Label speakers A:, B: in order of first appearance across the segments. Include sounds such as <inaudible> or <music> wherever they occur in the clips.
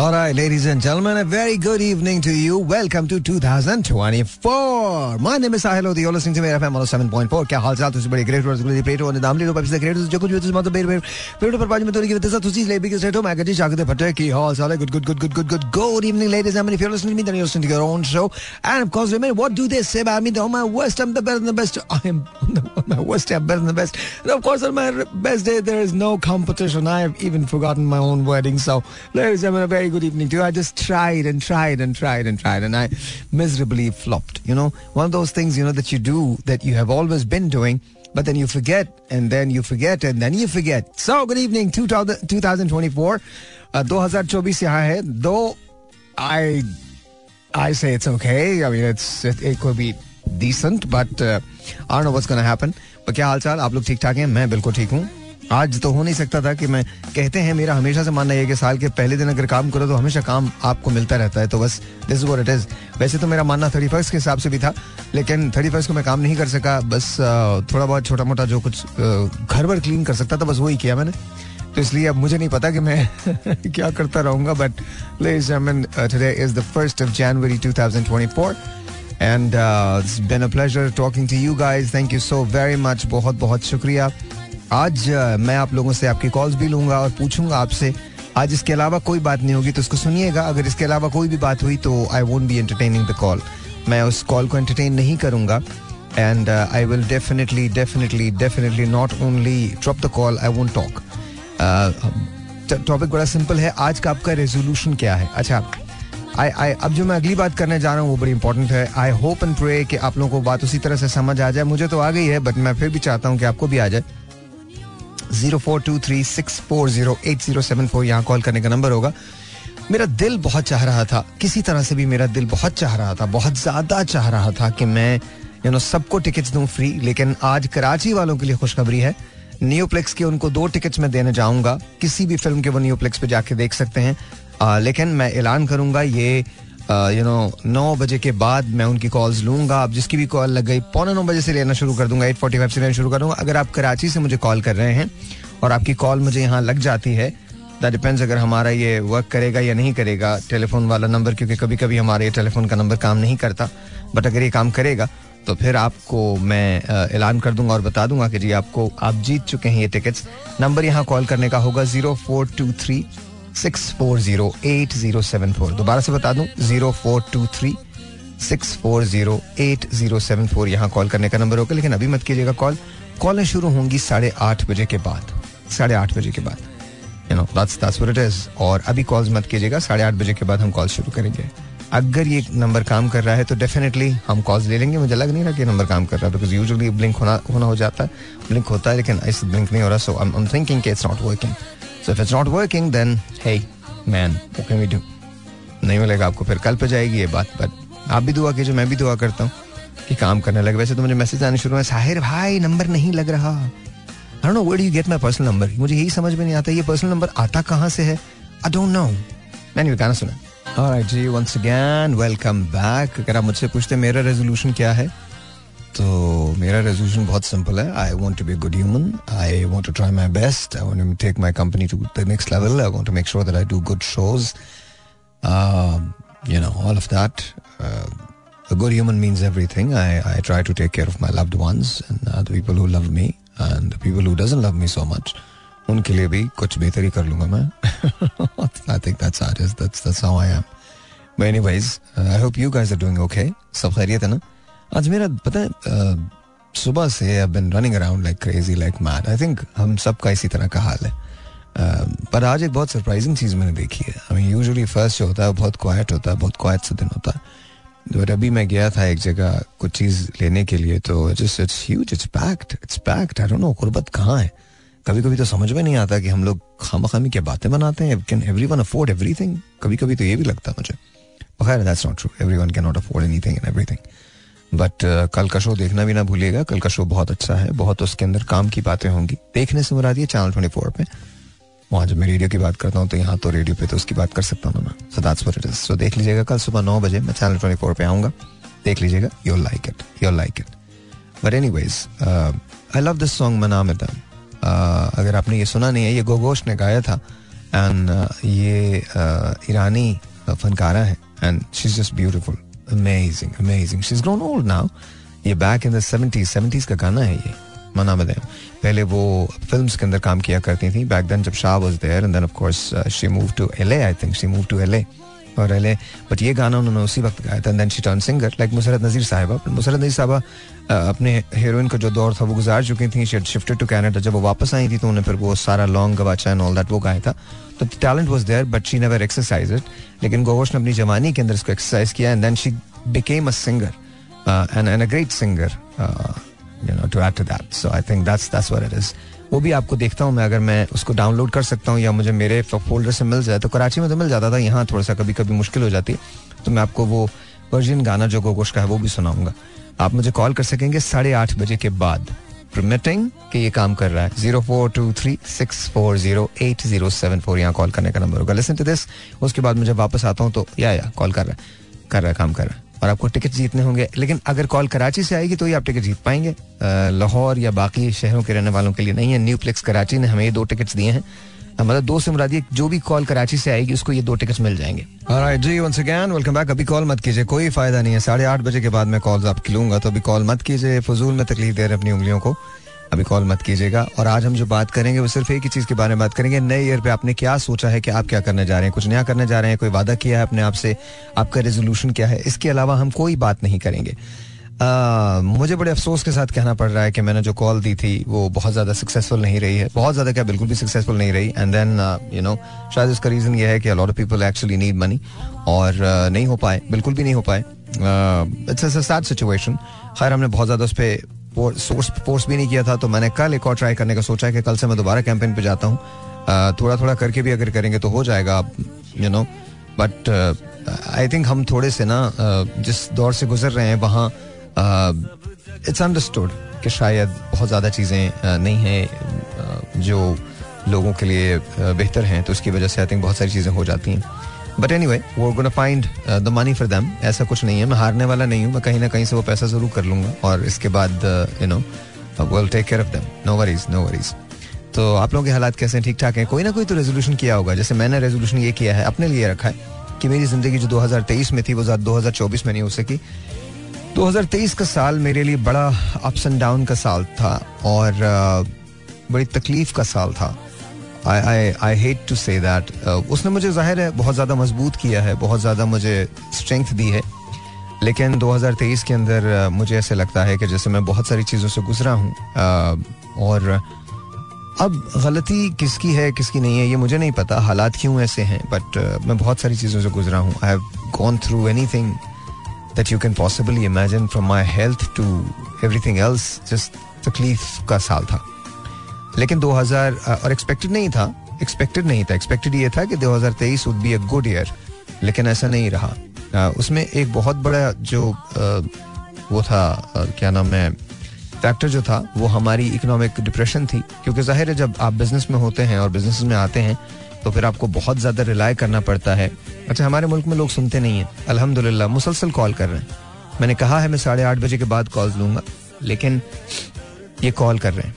A: All right, ladies and gentlemen, a very good evening to you. Welcome to 2024. My name is Sahil Odi. You're listening to me FM 107.4. क्या हाल चाल तुझे बड़े great words गुली प्लेटो और नाम ले लो पैसे ग्रेट जो कुछ भी तुझे मतलब बेर बेर प्लेटो पर पांच में तो की वजह से तुझी ले भी के सेटो मैं गजी चाकते फटे की हाल चाल good good good good good good good evening ladies and gentlemen if you're listening to me then you're listening to your own show and of course remember what do they say about me on my worst I'm the better than the best <laughs> I am on, the, on my worst day I'm better than the best and of course on my best day there is no competition I have even forgotten my own wording so ladies and gentlemen a very good evening to you I just tried and tried and tried and tried, and I miserably flopped. You know, one of those things you know that you do that you have always been doing. But then you forget, and then you forget, and then you forget. So, good evening, 2024. Uh, 2024 यहाँ है. Though I, I say it's okay. I mean, it's it, it could be decent, but uh, I don't know what's gonna happen. But क्या हाल चाल आप लोग ठीक ठाक हैं मैं बिल्कुल ठीक हूँ आज तो हो नहीं सकता था कि मैं कहते हैं, मेरा हमेशा से मानना है कि साल के पहले दिन अगर काम करो तो हमेशा काम आपको मिलता रहता है। तो बस दिस इज़ इट इज़ वैसे तो मेरा मानना थर्टी फ़र्स्ट के हिसाब से भी था, लेकिन थर्टी फ़र्स्ट को मैं काम नहीं कर सका। बस थोड़ा बहुत छोटा मोटा जो कुछ घर वर क्लीन कर सकता था, बस वही किया मैंने। तो इसलिए अब मुझे नहीं पता कि मैं <laughs> क्या करता रहूँगा but today is the first of January 2024 and it's been a pleasure talking to you guys thank you so very much बहुत बहुत शुक्रिया। आज मैं आप लोगों से आपकी कॉल्स भी लूँगा और पूछूँगा आपसे। आज इसके अलावा कोई बात नहीं होगी तो उसको सुनिएगा। अगर इसके अलावा कोई भी बात हुई तो I won't be entertaining the call मैं उस कॉल को एंटरटेन नहीं करूँगा। And I will definitely definitely definitely not only drop the call I won't talk topic बड़ा सिंपल है। आज का आपका रेजोल्यूशन क्या है? अच्छा आई आई अब जो मैं अगली बात करने जा रहा हूँ वो बड़ी इंपॉर्टेंट है। आई होप एंड प्रे कि आप लोगों को बात उसी तरह से समझ आ जाए। मुझे तो आ गई है बट मैं फिर भी चाहता हूँ कि आपको भी आ जाए। Zero four two three six four zero eight zero seven four यहाँ कॉल करने का नंबर होगा। मेरा दिल बहुत चाह रहा था किसी तरह से भी मेरा दिल बहुत चाह रहा था बहुत ज़्यादा चाह रहा था कि मैं यू नो सबको टिकट्स दूँ फ्री लेकिन आज कराची वालों के लिए खुशखबरी है। न्यूप्लेक्स के उनको दो टिकट्स में देने जाऊँगा किसी भी फ़िल्म के वो न्यूप्लेक्स पे जाके देख सकते हैं। आ, लेकिन मैं ऐलान करूँगा ये यू नो नौ बजे के बाद मैं उनकी कॉल्स लूँगा। आप जिसकी भी कॉल लग गई, पौने नौ बजे से लेना शुरू कर दूँगा। एट फोर्टी फाइव से लेना शुरू करूँगा अगर आप कराची से मुझे कॉल कर रहे हैं और आपकी कॉल मुझे यहाँ लग जाती है दैट डिपेंड्स अगर हमारा ये वर्क करेगा या नहीं करेगा टेलीफोन वाला नंबर क्योंकि कभी कभी हमारे टेलीफोन का नंबर काम नहीं करता। बट अगर ये काम करेगा तो फिर आपको मैं ऐलान कर दूँगा और बता दूँगा कि जी आपको, आप जीत चुके हैं ये टिकट्स नंबर यहाँ कॉल करने का होगा zero four two three six four zero eight zero seven four. दोबारा से बता दूँ, zero four two three, six four zero eight zero seven four. यहाँ कॉल करने का नंबर होगा, लेकिन अभी मत कीजिएगा कॉल। कॉलें शुरू होंगी साढ़े आठ बजे के बाद। साढ़े आठ बजे के बाद। You know that's that's what it is और अभी कॉल्स मत कीजिएगा, साढ़े आठ बजे के बाद हम कॉल शुरू करेंगे। अगर ये नंबर काम कर रहा है तो डेफिनेटली हम कॉल्स ले लेंगे। मुझे लग नहीं रहा कि नंबर काम कर रहा है बिकॉज़ यूजुअली ब्लिंक होना होना हो जाता है। ब्लिंक होता है, लेकिन इस ब्लिंक नहीं हो रहा so I am thinking it's not working so if it's not working then hey man what can we do नहीं मिलेगा आपको, फिर कल पे जाएगी ये बात बट आप भी दुआ कीजिए, मैं भी दुआ करता हूँ कि काम करने लगे। वैसे तो मुझे मैसेज आने शुरू हुए साहिर भाई नंबर नहीं लग रहा। I know where you get my personal number मुझे यही समझ में नहीं आता, ये पर्सनल नंबर आता कहाँ से है? आई डोंट नो मैंने गाना सुना। ऑलराइट जी वंस अगेन वेलकम बैक अगर आप मुझसे पूछते मेरा रेजोल्यूशन क्या है? तो मेरा रेजोल्यूशन बहुत सिंपल है I want to be good human I want to try my best I want to take my company to the next level I want to make sure that I do good shows know all of that uh, a good human means everything I, I try to take care of my loved ones and uh, the people who love me and the people who doesn't love me so much उनके लिए भी कुछ बेहतरी कर लूँगा मैं that's how it is that's that's how I am but anyways uh, I hope you guys are doing okay सब खैरियत है ना आज मेरा पता है सुबह से I been running around like crazy like mad I think हम सबका इसी तरह का हाल है। पर आज एक बहुत सरप्राइजिंग चीज़ मैंने देखी है। आई मीन यूजुअली फ़र्स्ट जो होता है बहुत क्वाइट होता है, बहुत क्वाइट सा दिन होता है। बट अभी मैं गया था एक जगह कुछ चीज़ लेने के लिए तो just it's huge it's packed it's packed I don't know गुर्बत कहाँ है? कभी कभी तो समझ में नहीं आता कि हम लोग खामा खामी क्या बातें बनाते हैं। Can every one afford everything कभी कभी तो ये भी लगता है मुझे। बखैर that's not true every one can not afford any thing and everything but uh, कल का शो देखना भी ना भूलिएगा। कल का शो बहुत अच्छा है। बहुत उसके अंदर काम की बातें होंगी। देखने से मुराद चैनल ट्वेंटी फोर पे। वहाँ जब मैं रेडियो की बात करता हूँ तो यहाँ तो रेडियो पे तो उसकी बात कर सकता हूँ ना सो दैट्स सो देख लीजिएगा कल सुबह नौ बजे मैं चैनल ट्वेंटी फोर पे आऊँगा। देख लीजिएगा your like it your like it but anyways I love this song मना में अगर आपने ये सुना नहीं है ये गोगोश ने गाया था। एंड ये ईरानी फनकारा है। And she is just beautiful amazing amazing she is grown old now ये बैक इन द सेवेंटीज का गाना है ये मना बदे पहले वो फिल्म्स के अंदर काम किया करती थी बैक देन जब Shah was there and then of course she move to LA I think she move to LA और एलए बट ये गाना उन्होंने उसी वक्त गाया था then she turn singer like Musarrat Nazir साहिबा। मुसरत नज़ीर साहिबा अपने हीरोइन का जो दौर था, वो गुजार चुकी थी शी शिफ्टेड टू कनाडा जब वो वापस आई थी तो उन्हें फिर वो सारा Laung Gawacha and all that वो गाया था। तो talent was there but she never exercise it लेकिन गोवोश ने अपनी जवानी के अंदर इसको एक्सरसाइज किया and then she became a singer and and a great singer you know to add to that so I think that's that's what it is वो भी आपको देखता हूँ मैं, अगर मैं उसको डाउनलोड कर सकता हूँ या मुझे मेरे फोल्डर से मिल जाए तो कराची में तो मिल जाता था, यहाँ थोड़ा सा कभी कभी मुश्किल हो जाती तो मैं आपको वो वर्जिन गाना जो गोगोश का है, वो भी सुनाऊँगा। आप मुझे कॉल कर सकेंगे साढ़े आठ बजे के बाद। परमिटिंग कि ये काम कर रहा है। Zero four two three six four zero eight zero seven four, यहाँ कॉल करने का नंबर होगा। लिसन टू दिस उसके बाद मुझे वापस आता हूँ तो या या कॉल कर रहा है। कर रहा है, काम कर रहा है। और आपको टिकट जीतने होंगे। लेकिन अगर कॉल कराची से आएगी तो ही आप टिकट जीत पाएँगे। लाहौर या बाकी शहरों के रहने वालों के लिए नहीं है। न्यू प्लेक्स कराची ने हमें ये दो टिकट्स दिए हैं। मतलब दो से मुरादी जो भी कॉल कराची से आएगी उसको ये दो टिकट्स मिल जाएँगे। Right, जी वंस अगेन वेलकम बैक अभी कॉल मत कीजिए कोई फ़ायदा नहीं है। साढ़े आठ बजे के बाद मैं कॉल्स आपकी लूँगा तो अभी कॉल मत कीजिए। फजूल में तकलीफ़ दे रहे अपनी उंगलियों को। अभी कॉल मत कीजिएगा। और आज हम जो बात करेंगे वो सिर्फ़ एक ही चीज़ के बारे में बात करेंगे। नए ईयर पे आपने क्या सोचा है कि आप क्या करने जा रहे हैं? कुछ नया करने जा रहे हैं? कोई वादा किया है अपने आप से? आपका रेजोल्यूशन क्या है? इसके अलावा हम कोई बात नहीं करेंगे। आ, मुझे बड़े अफसोस के साथ कहना पड़ रहा है कि मैंने जो कॉल दी थी वो बहुत ज़्यादा सक्सेसफुल नहीं रही है। बहुत ज़्यादा क्या बिल्कुल भी सक्सेसफुल नहीं रही। एंड देन यू नो शायद इसका रीज़न ये है कि lot of people actually need money और uh, नहीं हो पाए बिल्कुल भी नहीं हो पाए। इट्स सैड सिचुएशन खैर हमने बहुत ज़्यादा उस पर सोर्स फोर्स भी नहीं किया था तो मैंने कल एक और ट्राई करने का सोचा है कि कल से मैं दोबारा कैंपेन पे जाता हूँ। थोड़ा थोड़ा करके भी अगर करेंगे तो हो जाएगा you know but I think हम थोड़े से ना जिस दौर से गुजर रहे हैं, वहाँ इट्स अंडरस्टूड कि शायद बहुत ज़्यादा चीज़ें नहीं हैं जो लोगों के लिए बेहतर हैं तो उसकी वजह से आई थिंक बहुत सारी चीज़ें हो जाती हैं। बट एनी वे वो gonna find the money for them ऐसा कुछ नहीं है। मैं हारने वाला नहीं हूँ। मैं कहीं ना कहीं से वो पैसा ज़रूर कर लूँगा। और इसके बाद you know will take care of them no worries no worries तो आप लोगों के हालात कैसे हैं? ठीक ठाक हैं? कोई ना कोई तो रेजोल्यूशन किया होगा। जैसे मैंने रेजोल्यूशन ये किया है, अपने लिए रखा है कि मेरी ज़िंदगी जो 2023 में थी, वो 2024 में नहीं हो सकी। 2023 का साल मेरे लिए बड़ा अप्स एंड डाउन का साल था और बड़ी तकलीफ़ का साल था। I I hate to say that उसने मुझे ज़ाहिर है बहुत ज़्यादा मज़बूत किया है, बहुत ज़्यादा मुझे स्ट्रेंथ दी है। लेकिन 2023 के अंदर मुझे ऐसे लगता है कि जैसे मैं बहुत सारी चीज़ों से गुजरा हूँ और अब गलती किसकी है, किसकी नहीं है, ये मुझे नहीं पता, हालात क्यों ऐसे हैं बट मैं बहुत सारी चीज़ों से गुजरा हूँ। I have gone through any thing that you can possibly possibly imagine my health to every thing else just तकलीफ़ का साल था। लेकिन 2000 और एक्सपेक्टेड नहीं था एक्सपेक्टेड नहीं था। एक्सपेक्टेड ये था कि 2023 would be a good year लेकिन ऐसा नहीं रहा। उसमें एक बहुत बड़ा जो वो था क्या नाम है फैक्टर जो था, वो हमारी इकोनॉमिक डिप्रेशन थी। क्योंकि ज़ाहिर है, जब आप बिज़नेस में होते हैं और बिज़नेस में आते हैं तो फिर आपको बहुत ज़्यादा रिलाय करना पड़ता है। अच्छा हमारे मुल्क में लोग सुनते नहीं है। अल्हम्दुलिल्लाह, मुसलसल कॉल कर रहे हैं। मैंने कहा है, मैं साढ़े आठ बजे के बाद कॉल लूँगा, लेकिन ये कॉल कर रहे हैं।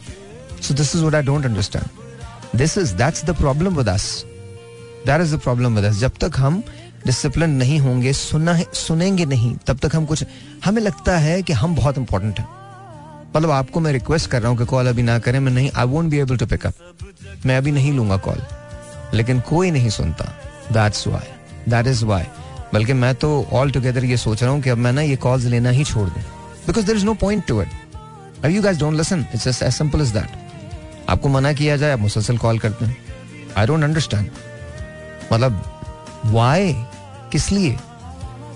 A: So this is what I don't understand this is that's the problem with us that is the problem with us जब तक हम डिसिप्लिन नहीं होंगे, सुना है, सुनेंगे नहीं, तब तक हम कुछ, हमें लगता है कि हम बहुत इंपॉर्टेंट हैं। मतलब आपको मैं रिक्वेस्ट कर रहा हूँ कि कॉल अभी ना करें, मैं नहीं I won't be able to pick up मैं अभी नहीं लूँगा कॉल लेकिन कोई नहीं सुनता। That's why that is why बल्कि मैं तो ऑल टुगेदर ये सोच रहा हूँ कि अब मैं ना ये कॉल्स लेना ही छोड़ दूँ। Because there is no point to it you guys don't listen it's as simple is that आपको मना किया जाए, आप मुसलसल कॉल करते हैं। आई डोंट अंडरस्टैंड मतलब वाई किस लिए?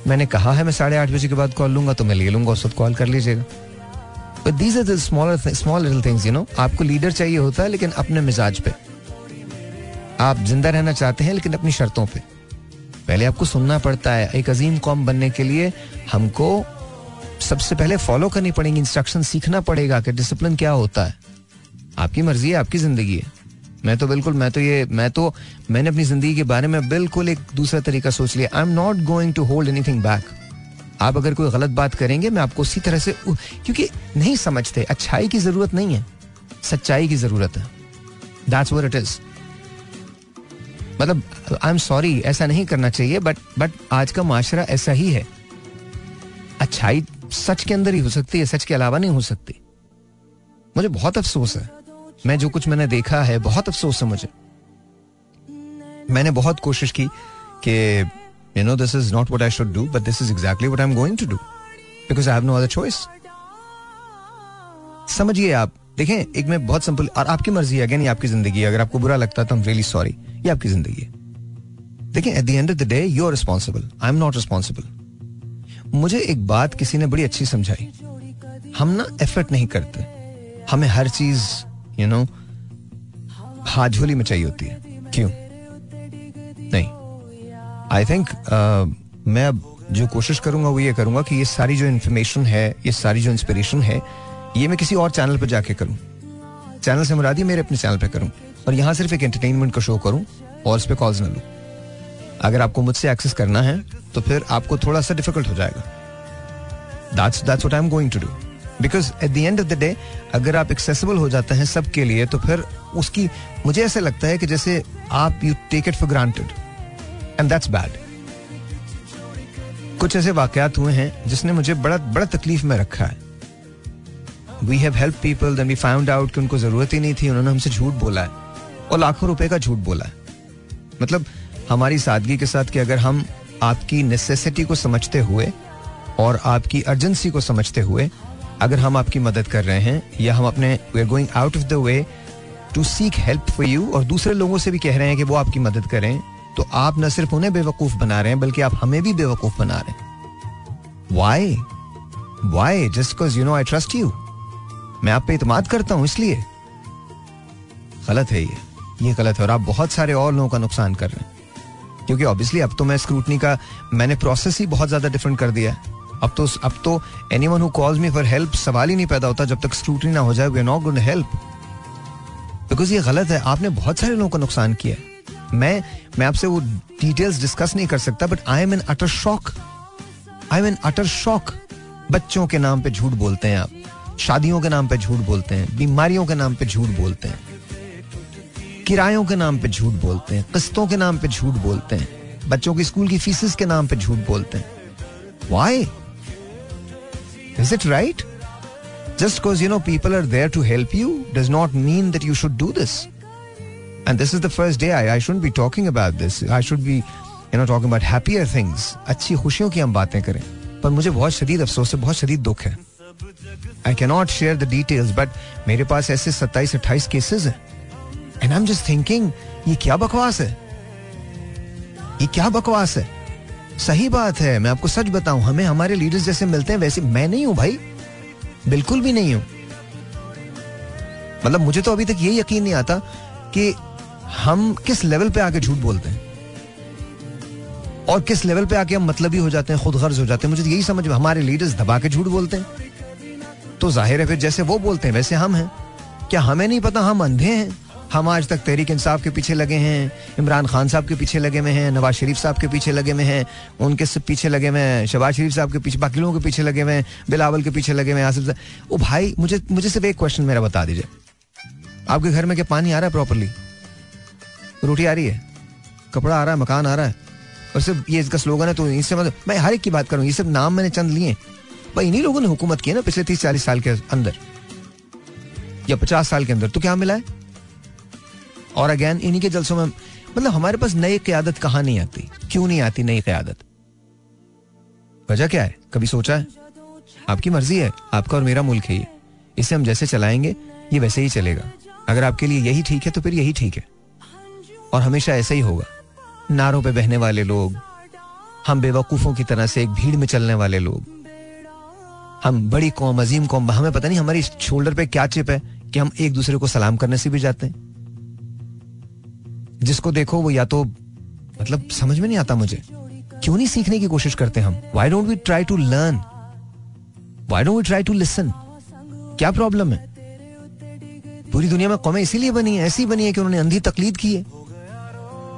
A: मैंने कहा है, मैं साढ़े आठ बजे के बाद कॉल लूँगा तो मैं ले लूँगा, उस वक्त कॉल कर लीजिएगा। But these are smaller small little things you know आपको लीडर चाहिए होता है, लेकिन अपने मिजाज पे। आप ज़िंदा रहना चाहते हैं, लेकिन अपनी शर्तों पे। पहले आपको सुनना पड़ता है, एक अजीम कौम बनने के लिए हमको सबसे पहले फॉलो करनी पड़ेगी इंस्ट्रक्शन सीखना पड़ेगा कि डिसिप्लिन क्या होता है। आपकी मर्ज़ी है, आपकी ज़िंदगी है। मैं तो बिल्कुल, मैं तो ये, मैं तो मैंने अपनी ज़िंदगी के बारे में बिल्कुल एक दूसरा तरीका सोच लिया। I am not going to hold anything back आप अगर कोई गलत बात करेंगे, मैं आपको उसी तरह से क्योंकि नहीं समझते, अच्छाई की ज़रूरत नहीं है। सच्चाई की ज़रूरत है। दैट्स व्हाट इट इज़ मतलब आई एम सॉरी ऐसा नहीं करना चाहिए बट बट आज का माशरा ऐसा ही है। अच्छाई सच के अंदर ही हो सकती है, सच के अलावा नहीं हो सकती। मुझे बहुत अफसोस है। मैं जो कुछ मैंने देखा है, बहुत अफसोस है मुझे। मैंने बहुत कोशिश की कि you know this is not what I should do but this is exactly what I am going to do because I have no other choice समझिए आप, देखें, एक में बहुत सिंपल और आपकी मर्ज़ी है अगेन ये आपकी ज़िंदगी है। अगर आपको बुरा लगता है तो रियली सॉरी ये आपकी ज़िंदगी है। देखें at the end of the day you are responsible I am not responsible मुझे एक बात किसी ने बड़ी अच्छी समझाई। हम ना एफर्ट नहीं करते। हमें हर चीज़ यू नो हाथ झोली में चाहिए होती है। क्यों? नहीं। आई थिंक uh, मैं अब जो कोशिश करूँगा वो ये करूँगा कि ये सारी जो इन्फॉर्मेशन है ये सारी जो इंस्पिरेशन है ये मैं किसी और चैनल पर जाके करूँ। चैनल से मुरादी मेरे अपने चैनल पे करूँ। और यहाँ सिर्फ़ एक एंटरटेनमेंट का शो करूँ और उस पर कॉल्स ना लूँ। अगर आपको मुझसे एक्सेस करना है तो फिर आपको थोड़ा सा डिफ़िकल्ट हो जाएगा। That's that's what I am going to do because at the end of the day अगर आप एक्सेसिबल हो जाते हैं सबके लिए तो फिर उसकी, मुझे ऐसा लगता है कि जैसे आप you take it for granted and that's bad कुछ ऐसे वाकयात हुए हैं जिसने मुझे बड़ा बड़ा तकलीफ़ में रखा है। We have help people then we found out कि उनको ज़रूरत ही नहीं थी, उन्होंने हमसे झूठ बोला है, और लाखों रुपए का झूठ बोला है। मतलब हमारी सादगी के साथ कि अगर हम आपकी नेसेसिटी को समझते हुए, और आपकी अर्जेंसी को समझते हुए अगर हम आपकी मदद कर रहे हैं या हम अपने we are going out of the way to seek help for you और दूसरे लोगों से भी कह रहे हैं कि वो आपकी मदद करें तो आप न सिर्फ़ उन्हें बेवकूफ़ बना रहे हैं, बल्कि आप हमें भी बेवकूफ़ बना रहे हैं। Why why just because you know I trust you मैं आप पे इतमाद करता हूँ, इसलिए। गलत है ये। ये गलत है और आप बहुत सारे और लोगों का नुकसान कर रहे हैं। क्योंकि ऑब्वियसली अब तो मैं स्क्रूटनी का, मैंने प्रोसेस ही बहुत ज़्यादा डिफरेंट कर दिया है। अब तो अब तो anyone who calls me for help सवाल ही नहीं पैदा होता जब तक स्क्रूटनी ना हो जाए we are not going help because ये गलत है, आपने बहुत सारे लोगों का नुकसान किया है। मैं मैं आपसे वो डिटेल्स डिस्कस नहीं कर सकता but I am in utter shock I am in utter shock बच्चों के नाम पे झूठ बोलते हैं आप, शादियों के नाम पे झूठ बोलते हैं, बीमारियों के नाम पे झूठ बोलते हैं, किरायों के नाम पे झूठ बोलते हैं, किस्तों के नाम पे झूठ बोलते हैं, बच्चों की स्कूल की फीसिस के नाम पे झूठ बोलते हैं। Why Is it right? Just because you know people are there to help you does not mean that you should do this. And this is the first day I, I shouldn't be talking about this. I should be you know talking about happier things. अच्छी खुशियों की हम बातें करें पर मुझे बहुत शदीद अफसोस है बहुत शदीद दुख है I can not share the details but मेरे पास ऐसे सत्ताईस अट्ठाईस केसेस हैं and I am just thinking ये क्या बकवास है ये क्या बकवास है सही बात है, मैं आपको सच बताऊँ, हमें हमारे लीडर्स जैसे मिलते हैं, वैसे मैं नहीं हूँ भाई। बिल्कुल भी नहीं हूँ। मतलब मुझे तो अभी तक ये यकीन नहीं आता कि हम किस लेवल पे आके झूठ बोलते हैं। और किस लेवल पे आके हम मतलब ही हो जाते हैं, खुद गर्ज हो जाते हैं, मुझे तो यही समझ में, हमारे लीडर्स दबा के झूठ बोलते हैं। तो ज़ाहिर है फिर जैसे वो बोलते हैं, वैसे हम हैं। क्या हमें नहीं पता, हम अंधे हैं? हम आज तक तहरीक इंसाफ के पीछे लगे हैं, इमरान खान साहब के पीछे लगे हुए हैं, नवाज़ शरीफ साहब के पीछे लगे हुए हैं, उनके सब पीछे लगे हुए हैं, शबाज शरीफ साहब के पीछे, बाकी लोगों के पीछे लगे हुए हैं, बिलावल के पीछे लगे हुए हैं, आसिफ साहब ओ भाई, मुझे मुझे सिर्फ़ एक क्वेश्चन मेरा बता दीजिए। आपके घर में क्या पानी आ रहा है प्रॉपरली रोटी आ रही है? कपड़ा आ रहा है, मकान आ रहा है? और सिर्फ़ ये इसका स्लोगन है तो इससे मतलब मैं हर एक की बात करूँ, ये सिर्फ़ नाम मैंने चंद लिए। भाई, इन्हीं लोगों ने हुकूमत की ना, पिछले तीस चालीस साल के अंदर। या पचास साल के अंदर तो क्या मिला है? और अगेन इन्हीं के जलसों में मतलब हमारे पास नई क्यादत कहाँ नहीं आती? क्यों नहीं आती नई क्यादत? वजह क्या है? कभी सोचा है? आपकी मर्ज़ी है, आपका और मेरा मुल्क है ये। इसे हम जैसे चलाएँगे, ये वैसे ही चलेगा। अगर आपके लिए यही ठीक है तो फिर यही ठीक है। और हमेशा ऐसा ही होगा। नारों पे बहने वाले लोग, हम बेवकूफों की तरह से एक भीड़ में चलने वाले लोग। हम बड़ी कौम, अजीम कौम, हमें पता नहीं हमारी शोल्डर पे क्या चिप है कि हम एक दूसरे को सलाम करने से भी जाते हैं। जिसको देखो वो या तो मतलब समझ में नहीं आता मुझे। क्यों नहीं सीखने की कोशिश करते हम? Why don't we try to learn why don't we try to listen क्या प्रॉब्लम है? पूरी दुनिया में कौमें इसीलिए बनी है, ऐसी बनी है कि उन्होंने अंधी तकलीद की है।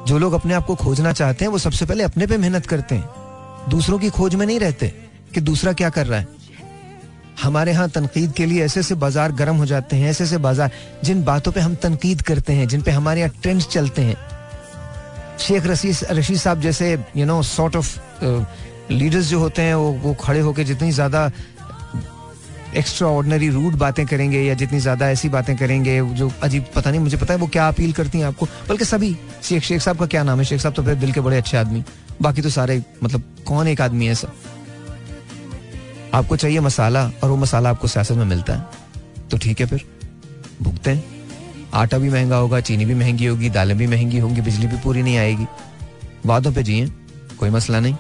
A: जो लोग अपने आप को खोजना चाहते हैं, वो सबसे पहले अपने पे मेहनत करते हैं। दूसरों की खोज में नहीं रहते कि दूसरा क्या कर रहा है। हमारे यहाँ तनकीद के लिए ऐसे ऐसे बाज़ार गर्म हो जाते हैं, ऐसे ऐसे बाज़ार जिन बातों पे हम तनकीद करते हैं, जिन पे हमारे यहाँ ट्रेंड्स चलते हैं। शेख रशीद रशीद साहब जैसे you know sort of leaders जो होते हैं, वो वो खड़े होकर जितनी ज़्यादा एक्स्ट्रा ऑर्डनरी रूड बातें करेंगे या जितनी ज़्यादा ऐसी बातें करेंगे, जो अजीब, पता नहीं, मुझे पता है वो क्या अपील करती हैं आपको। बल्कि सभी, शेख शेख साहब का क्या नाम है? शेख साहब तो फिर दिल के बड़े अच्छे आदमी। बाकी तो सारे मतलब कौन एक आदमी है ऐसा? आपको चाहिए मसाला और वो मसाला आपको सियासत में मिलता है तो ठीक है फिर। भुगते हैं। आटा भी महँगा होगा, चीनी भी महँगी होगी, दालें भी महँगी होंगी, बिजली भी पूरी नहीं आएगी। वादों पे जिए, कोई मसला नहीं।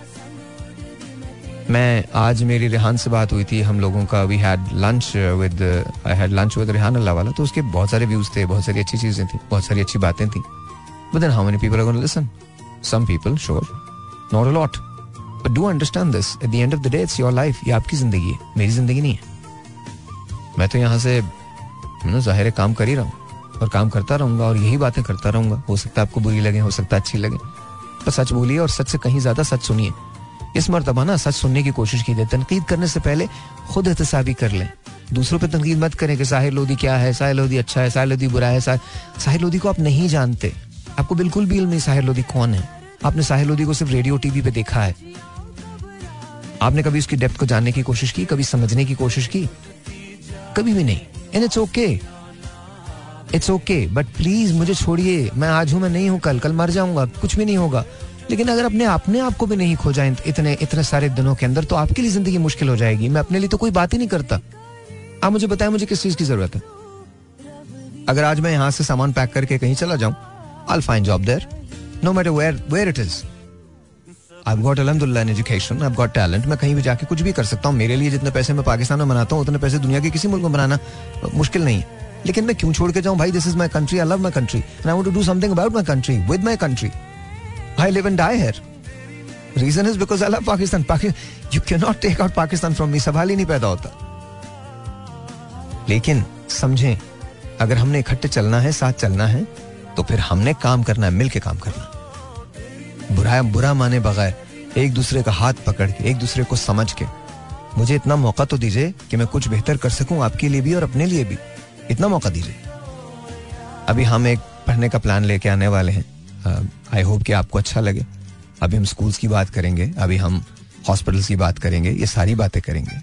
A: मैं, आज मेरी रिहान से बात हुई थी, हम लोगों का we had lunch with I had lunch with Rehan Allahwala तो उसके बहुत सारे व्यूज़ थे, बहुत सारी अच्छी चीज़ें थी, बहुत सारी अच्छी बातें थी। But then how many people are gonna listen some people sure not a lot but do understand this at the end of the day it's your life ये आपकी ज़िंदगी है मेरी ज़िंदगी नहीं है मैं तो यहाँ से ज़ाहिर काम कर ही रहा हूँ और काम करता रहूँगा और यही बातें करता रहूँगा हो सकता है आपको बुरी लगे हो सकता है अच्छी लगे पर सच बोलिए और सच से कहीं ज़्यादा सच सुनिए इस मरतबा ना सच सुनने की कोशिश कीजिए तनकीद करने से पहले खुद एहतसाबी कर लें दूसरों पे तनकीद मत करें कि साहिर लोधी क्या है साहिर लोधी अच्छा है साहिर लोधी बुरा है साहिर लोधी को आप नहीं जानते आपको बिल्कुल भी नहीं साहिर लोधी कौन है आपने साहिर लोधी को सिर्फ़ रेडियो टीवी पे देखा है आपने कभी उसकी डेप्थ को जानने की कोशिश की, कभी समझने की कोशिश की? कभी भी नहीं। And it's okay it's okay but please मुझे छोड़िए। मैं आज हूँ, मैं नहीं हूँ कल। कल मर जाऊँगा। कुछ भी नहीं होगा। लेकिन अगर अपने अपने आप को भी नहीं खोजा इतने इतने सारे दिनों के अंदर तो आपके लिए ज़िंदगी मुश्किल हो जाएगी। मैं अपने लिए तो कोई बात ही नहीं करता। आप मुझे बताएँ, मुझे किस चीज़ की ज़रूरत है? अगर आज मैं यहाँ से सामान पैक करके कहीं चला जाऊँ I find job there no matter where where it is I've got अलहमदुल्ला एजुकेशन I've got टैलेंट मैं कहीं भी जाके कुछ भी कर सकता हूँ, मेरे लिए जितने पैसे मैं पाकिस्तान में बनाता हूँ, उतने पैसे दुनिया के किसी मुल्क में बनाना मुश्किल नहीं है लेकिन मैं क्यों छोड़ के जाऊँ भाई this is my country I love my country and I want to do something about my country with my country I live and die here. Reason is because I love Pakistan. Pakistan you cannot take out Pakistan from me. सवाल ही नहीं पैदा होता लेकिन समझें, अगर हमने इकट्ठे चलना है, साथ चलना है तो फिर हमने काम करना है, मिलके काम करना बुरा बुरा माने बगैर एक दूसरे का हाथ पकड़ के, एक दूसरे को समझ के। मुझे इतना मौका तो दीजिए कि मैं कुछ बेहतर कर सकूँ आपके लिए भी और अपने लिए भी। इतना मौका दीजिए। अभी हम एक पढ़ने का प्लान लेके आने वाले हैं। आई होप कि आपको अच्छा लगे। अभी हम स्कूल्स की बात करेंगे, अभी हम हॉस्पिटल्स की बात करेंगे, ये सारी बातें करेंगे।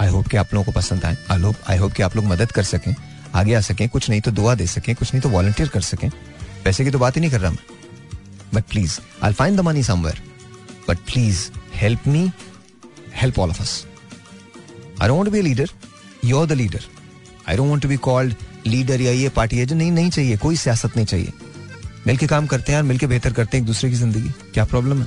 A: आई होप कि आप लोगों को पसंद आए। आई होप आई होप कि आप लोग मदद कर सकें, आगे आ सकें, कुछ नहीं तो दुआ दे सकें, कुछ नहीं तो वॉलंटियर कर सकें। पैसे की तो बात ही नहीं कर रहा मैं। But please I find the money somewhere but please help me help all of us I don't be leader you are the leader I don't want to be called leader या ये पार्टी है जो नहीं नहीं चाहिए, कोई सियासत नहीं चाहिए। मिलके काम करते हैं और मिलके बेहतर करते हैं एक दूसरे की ज़िंदगी। क्या प्रॉब्लम है?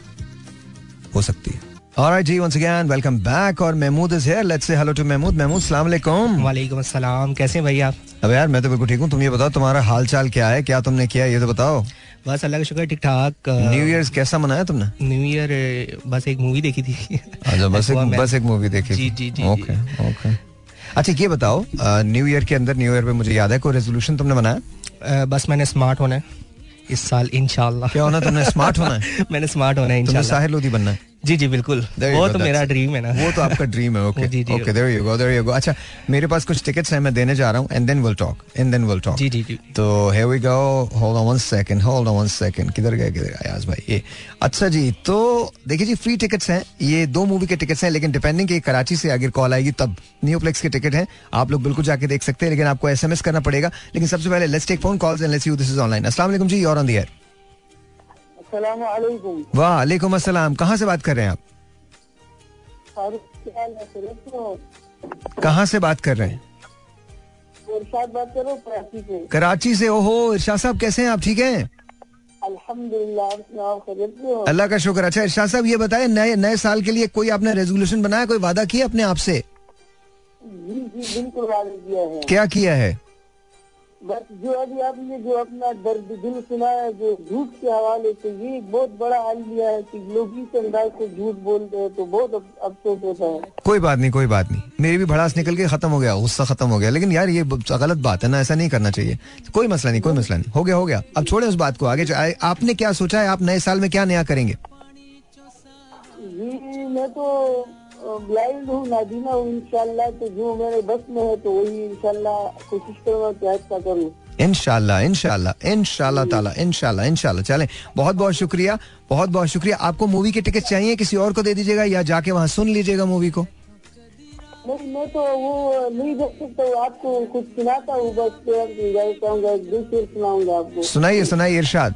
A: हो सकती है। Alright जी once again welcome back और Mahmood is here. Let's say hello to Mahmood Mahmood सलाम अलैकुम
B: वालेकुम अस्सलाम। कैसे हैं भाई आप?
A: अब यार मैं तो बिल्कुल ठीक हूँ। तुम ये बताओ तुम्हारा हाल चाल क्या है? क्या तुमने किया ये तो बताओ।
B: बस अल्लाह का शुक्र ठीक ठाक
A: न्यू ईयर कैसा मनाया तुमने?
B: न्यू ईयर बस एक मूवी देखी थी।
A: अच्छा बस एक <laughs> बस एक मूवी देखी
B: जी जी जी
A: ओके ओके अच्छा ये बताओ न्यू ईयर के अंदर न्यू ईयर पे मुझे याद है कोई रेजोल्यूशन तुमने बनाया?
B: बस मैंने स्मार्ट होना है। इस साल इंशाल्लाह।
A: क्या होना तुमने स्मार्ट होना है? <laughs>
B: मैंने स्मार्ट होना है इंशाल्लाह।
A: साहिर लोधी बनना है।
B: जी जी बिल्कुल। वो तो मेरा ड्रीम है ना।
A: वो तो आपका ड्रीम है okay okay there you go there you go अच्छा मेरे पास कुछ टिकट्स हैं मैं देने जा रहा हूँ and then will talk and then will talk
B: जी जी जी।
A: तो here we go hold on one second hold on one second किधर गए किधर आयाज भाई ये। अच्छा जी तो देखिए जी फ्री टिकट्स हैं ये दो मूवी के टिकट्स हैं लेकिन डिपेंडिंग कि कराची से अगर कॉल आएगी तब न्यूप्लेक्स के टिकट हैं। आप लोग बिल्कुल जाके देख सकते हैं लेकिन आपको एसएमएस करना पड़ेगा। लेकिन सबसे पहले let's take phone calls and let's you this is online अस्सलाम वालेकुम जी और ऑन द एयर वालेकुम अस्सलाम। कहाँ से बात कर रहे हैं आप? कहाँ से बात कर रहे हैं?
C: बात कर कराची से।
A: कराची से ओहो इरशाद साहब कैसे हैं आप? ठीक हैं?
C: अल्हम्दुलिल्लाह
A: अल्लाह का शुक्र। अच्छा इरशाद साहब ये बताएँ नए नए साल के लिए कोई आपने रेजोल्यूशन बनाया कोई वादा किया अपने आप से?
C: जी जी बिल्कुल वादा किया है।
A: क्या किया है?
C: बस जो अभी आपने जो अपना दर्द दिल सुनाया जो झूठ के हवाले से ये बहुत बड़ा हाल लिया है कि लोग इस अंदाज से झूठ बोलते हैं तो बहुत अफसोस होता है।
A: कोई बात नहीं कोई बात नहीं। मेरी भी भड़ास निकल के खत्म हो गया गुस्सा खत्म हो गया। लेकिन यार ये गलत बात है ना ऐसा नहीं करना चाहिए। कोई मसला नहीं कोई मसला नहीं। हो गया हो गया। अब छोड़े उस बात को आगे। आपने क्या सोचा है आप नए साल में क्या नया करेंगे?
C: जी मैं तो ब्लाइंड हूँ नादीना हूँ इंशाल्लाह तो जो मेरे बस में है तो वही इंशाल्लाह कोशिश करूँगा कि अच्छा करूँ।
A: इनशाला इनशाला इनशाला ताला इनशाला इनशाला चलें बहुत बहुत शुक्रिया बहुत बहुत शुक्रिया। आपको मूवी के टिकट चाहिए किसी और को दे दीजिएगा या जाके वहाँ सुन लीजिएगा मूवी को?
D: नहीं मैं तो वो नहीं देख सकता हूँ आपको कुछ सुनाता हूँ बस सुनाऊँगा आपको।
A: सुनाइए सुनाइए इरशाद।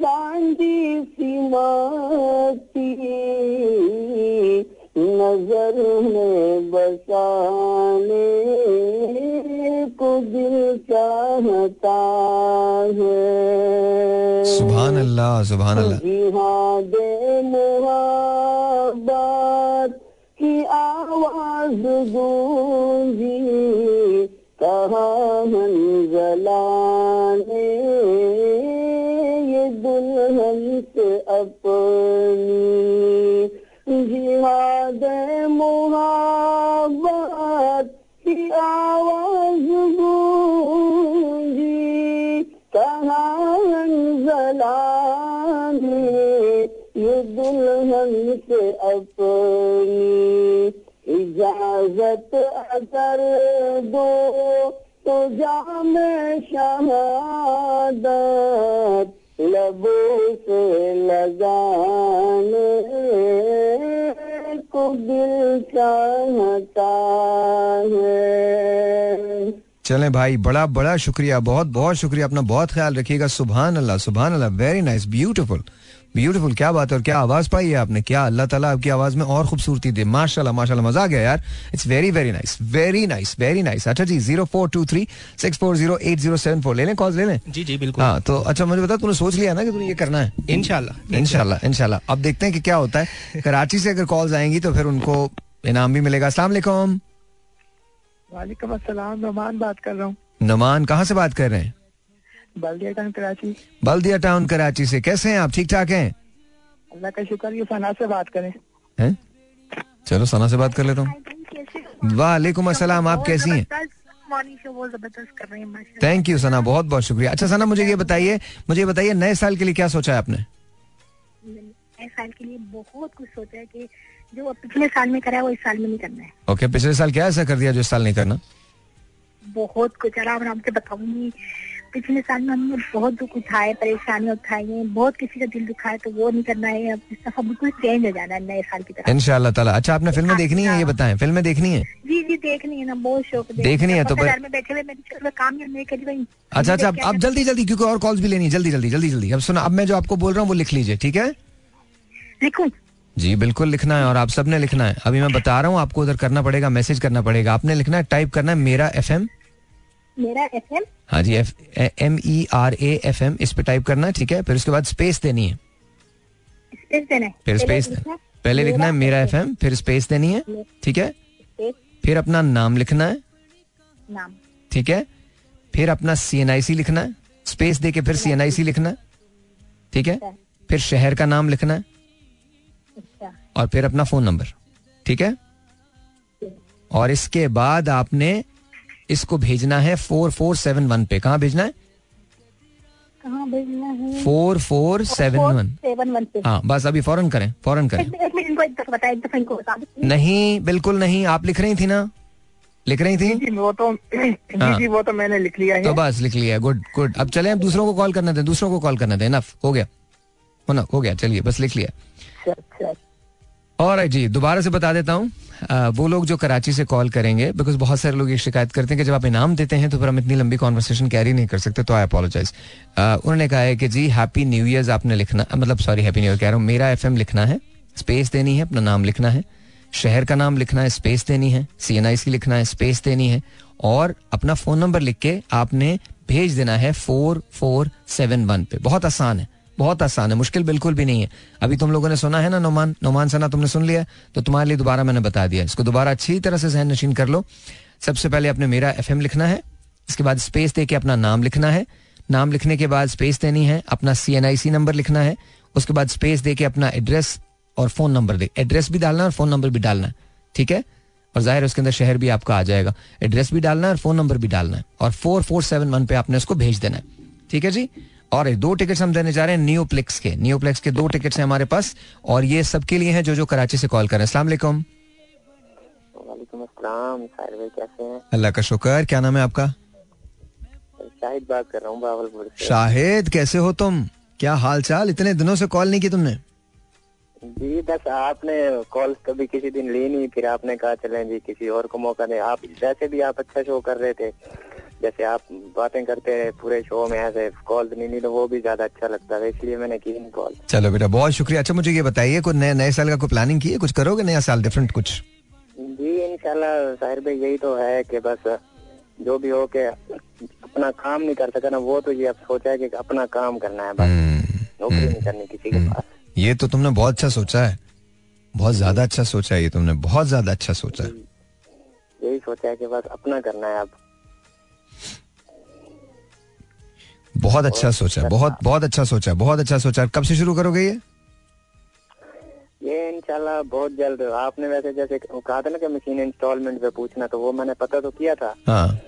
D: चांदी सी माती नज़र में बसाने को दिल चाहता है।
A: सुभान अल्लाह सुभान अल्लाह
D: जिहादे मोहब्बत की आवाज़ गूंजी कहा जलाने अपनी जिहाद मोहब्बत की आवाज़ गूंजी कहाँ जलाने ये दुल्हन से अपनी इजाज़त अगर दो तो जाम शहादत लबों से लगाने को दिल चाहता है।
A: चले भाई, बड़ा बड़ा शुक्रिया, बहुत बहुत शुक्रिया। अपना बहुत ख्याल रखिएगा। सुबह अल्लाह सुबह अल्लाह वेरी नाइस ब्यूटीफुल ब्यूटीफुल क्या बात है और क्या आवाज़ पाई है आपने? क्या अल्लाह ताला आपकी आवाज़ में और खूबसूरती दे। माशाल्लाह माशाल्लाह मज़ा आ गया यार। It's very very nice very nice very nice अच्छा जी zero four two three six four zero eight zero seven four ले लें कॉल ले लें?
B: जी जी बिल्कुल।
A: हाँ तो अच्छा मुझे बता तूने सोच लिया ना कि तूने ये करना है?
B: इनशाला
A: इनशाला इनशाला अब देखते हैं कि क्या होता है। <laughs> कराची से अगर कॉल्स आएँगी तो फिर उनको इनाम भी मिलेगा। असला वालेकुम।
D: वालेकुम अस्सलाम नुमान बात कर रहा हूँ।
A: नुमान कहाँ से बात कर रहे हैं?
D: बल्दिया टाउन कराची।
A: बल्दिया टाउन कराची से। कैसे हैं आप? ठीक ठाक हैं?
D: अल्लाह का शुक्र ये फना से बात करें।
A: हैं? चलो सना से बात कर लेता हूँ। वालेकुम अस्सलाम आप कैसी हैं?
E: मॉर्निंग शो बहुत ज़बरदस्त कर रहे हैं माशाल्लाह।
A: थैंक यू सना बहुत बहुत शुक्रिया। अच्छा सना मुझे ये बताइए मुझे बताइए नए साल के लिए क्या सोचा है आपने?
E: नए साल के लिए बहुत कुछ सोचा है कि जो पिछले साल में करा है वो इस साल में नहीं करना है।
A: ओके okay, पिछले साल क्या ऐसा कर दिया जो इस साल नहीं करना?
E: बहुत कुछ आराम आराम से बताऊँगी। पिछले साल में हमने बहुत दुख उठाए परेशानियाँ उठाई हैं बहुत किसी का दिल दुखाया तो वो नहीं करना है। अब इस दफ़ा बिल्कुल चेंज हो जाना है नए साल की तरफ़।
A: इनशाला ताला। अच्छा आपने फ़िल्में देखनी है ये बताएँ फ़िल्में देखनी है?
E: जी जी देखनी है ना बहुत शौक
A: देखनी है। तो
E: घर में बैठे हुए मेरे काम ही नहीं करी भाई
A: अच्छा अच्छा अब- अब जल्दी जल्दी क्योंकि और कॉल्स भी लेनी है। जल्दी जल्दी जल्दी जल्दी। अब सुना अब मैं जो आपको बोल रहा हूँ वो लिख लीजिए ठीक है?
E: लिखूं?
A: जी बिल्कुल लिखना है और आप सबने लिखना है। अभी मैं बता रहा हूँ आपको उधर करना पड़ेगा मैसेज करना पड़ेगा। आपने लिखना है टाइप करना है मेरा एफ़ एम
E: मेरा एफ़ एम
A: हाँ जी F M E R A F M इस पे टाइप करना है ठीक है? फिर उसके बाद स्पेस देनी है।
E: स्पेस देना है।
A: फिर स्पेस पहले लिखना है मेरा एफ़ एम फिर स्पेस देनी है ठीक है? फिर अपना नाम लिखना है।
E: नाम।
A: ठीक है? फिर अपना सी एन आई सी लिखना है। स्पेस दे के फिर सी एन आई सी लिखना है। ठीक है?
E: अच्छा।
A: फिर शहर का नाम लिखना है।
E: अच्छा।
A: और फिर अपना फ़ोन नंबर ठीक है? और इसके बाद आपने इसको भेजना है फोर फोर सेवन वन पे। कहाँ भेजना है?
E: कहाँ भेजना है?
A: Four four
E: seven one. Seven
A: हाँ बस अभी फ़ौरन करें फ़ौरन करें।
E: एक एक मिनट इनको एक दफ़ा बताया एक दफ़ा इनको बता दो
A: नहीं बिल्कुल नहीं आप लिख रही थी ना? लिख रही थी?
D: जी वो तो
A: हाँ।
D: जी वो तो मैंने लिख लिया है।
A: तो बस लिख लिया गुड गुड। अब चले अब दूसरों को कॉल करने दें दूसरों को कॉल करने दें नफ हो गया। हो ना हो गया चलिए बस लिख लिया।
D: अच्छा अच्छा।
A: और जी, दोबारा से बता देता हूँ। वो लोग जो कराची से कॉल करेंगे बिकॉज़ बहुत सारे लोग ये शिकायत करते हैं कि जब आप इनाम देते हैं तो फिर हम इतनी लंबी कॉन्वर्सेशन कैरी नहीं कर सकते तो आई अपोलोजाइज उन्होंने कहा है कि जी हैप्पी न्यू ईयर्स आपने लिखना मतलब सॉरी हैप्पी न्यू ईयर कह रहा हूँ। मेरा एफएम लिखना है स्पेस देनी है, अपना नाम लिखना है। शहर का नाम लिखना है स्पेस देनी है। सी एन आई सी लिखना है स्पेस देनी है। और अपना फ़ोन नंबर लिख के आपने भेज देना है फोर फोर सेवन वन पे। बहुत आसान है। बहुत आसान है, मुश्किल बिल्कुल भी नहीं है। अभी तुम लोगों ने सुना है ना, नोमान? नोमान सना, तुमने सुन लिया? तो तुम्हारे लिए दोबारा मैंने बता दिया। इसको दोबारा अच्छी तरह से जहन नशीन कर लो। सबसे पहले अपने मेरा एफएम लिखना है। इसके बाद स्पेस दे के अपना नाम लिखना है। नाम लिखने के बाद स्पेस देनी है, अपना सी नंबर लिखना है। उसके बाद स्पेस दे के अपना एड्रेस और फ़ोन नंबर दे। एड्रेस भी डालना और फ़ोन नंबर भी डालना, ठीक है? और ज़ाहिर उसके अंदर शहर भी आपका आ जाएगा। एड्रेस भी डालना है और फ़ोन नंबर भी डालना है। और फोर फोर सेवन वन पे आपने उसको भेज देना है। ठीक है जी? और दो टिकट्स हम देने जा रहे हैं न्यूप्लेक्स के। न्यूप्लेक्स के दो टिकट्स हैं हमारे पास और ये सबके लिए हैं जो जो कराची से कॉल कर रहे हैं। अस्सलाम वालेकुम।
F: हैं?
A: अल्लाह का शुक्र क्या नाम है आपका?
F: शाहिद बात कर रहा हूँ बावलपुर
A: शाहिद कैसे हो तुम? क्या हाल चाल इतने दिनों से कॉल नहीं की तुमने?
F: जी बस आपने कॉल कभी किसी दिन ली नहीं फिर आपने कहा चले जी किसी और को मौका दें। आप वैसे भी आप अच्छा शो कर रहे थे जैसे आप बातें करते हैं पूरे शो में ऐसे कॉल नहीं ली तो वो भी ज़्यादा अच्छा लगता है इसलिए मैंने की कॉल
A: चलो बेटा बहुत शुक्रिया। अच्छा मुझे ये बताइए कुछ नए नए साल का कोई प्लानिंग की है कुछ करोगे नया साल डिफरेंट कुछ?
F: जी इंशाल्लाह साहिर भाई यही तो है कि बस जो भी हो के अपना काम नहीं कर सका ना वो तो ये अब सोचा है कि अपना काम करना है बस।
A: हम्म,
F: नौकरी नहीं करनी किसी के पास।
A: ये तो तुमने बहुत अच्छा सोचा है। बहुत ज़्यादा अच्छा सोचा है ये तुमने बहुत ज़्यादा अच्छा सोचा है।
F: यही सोचा है कि बस अपना करना है अब।
A: बहुत अच्छा सोचा बहुत बहुत अच्छा सोचा है बहुत अच्छा सोचा। कब से शुरू करोगे ये?
F: ये इंशाल्लाह बहुत जल्द। आपने वैसे जैसे कहा था ना कि मशीन इंस्टॉलमेंट पे पूछना तो वो मैंने पता तो किया था।
A: हाँ।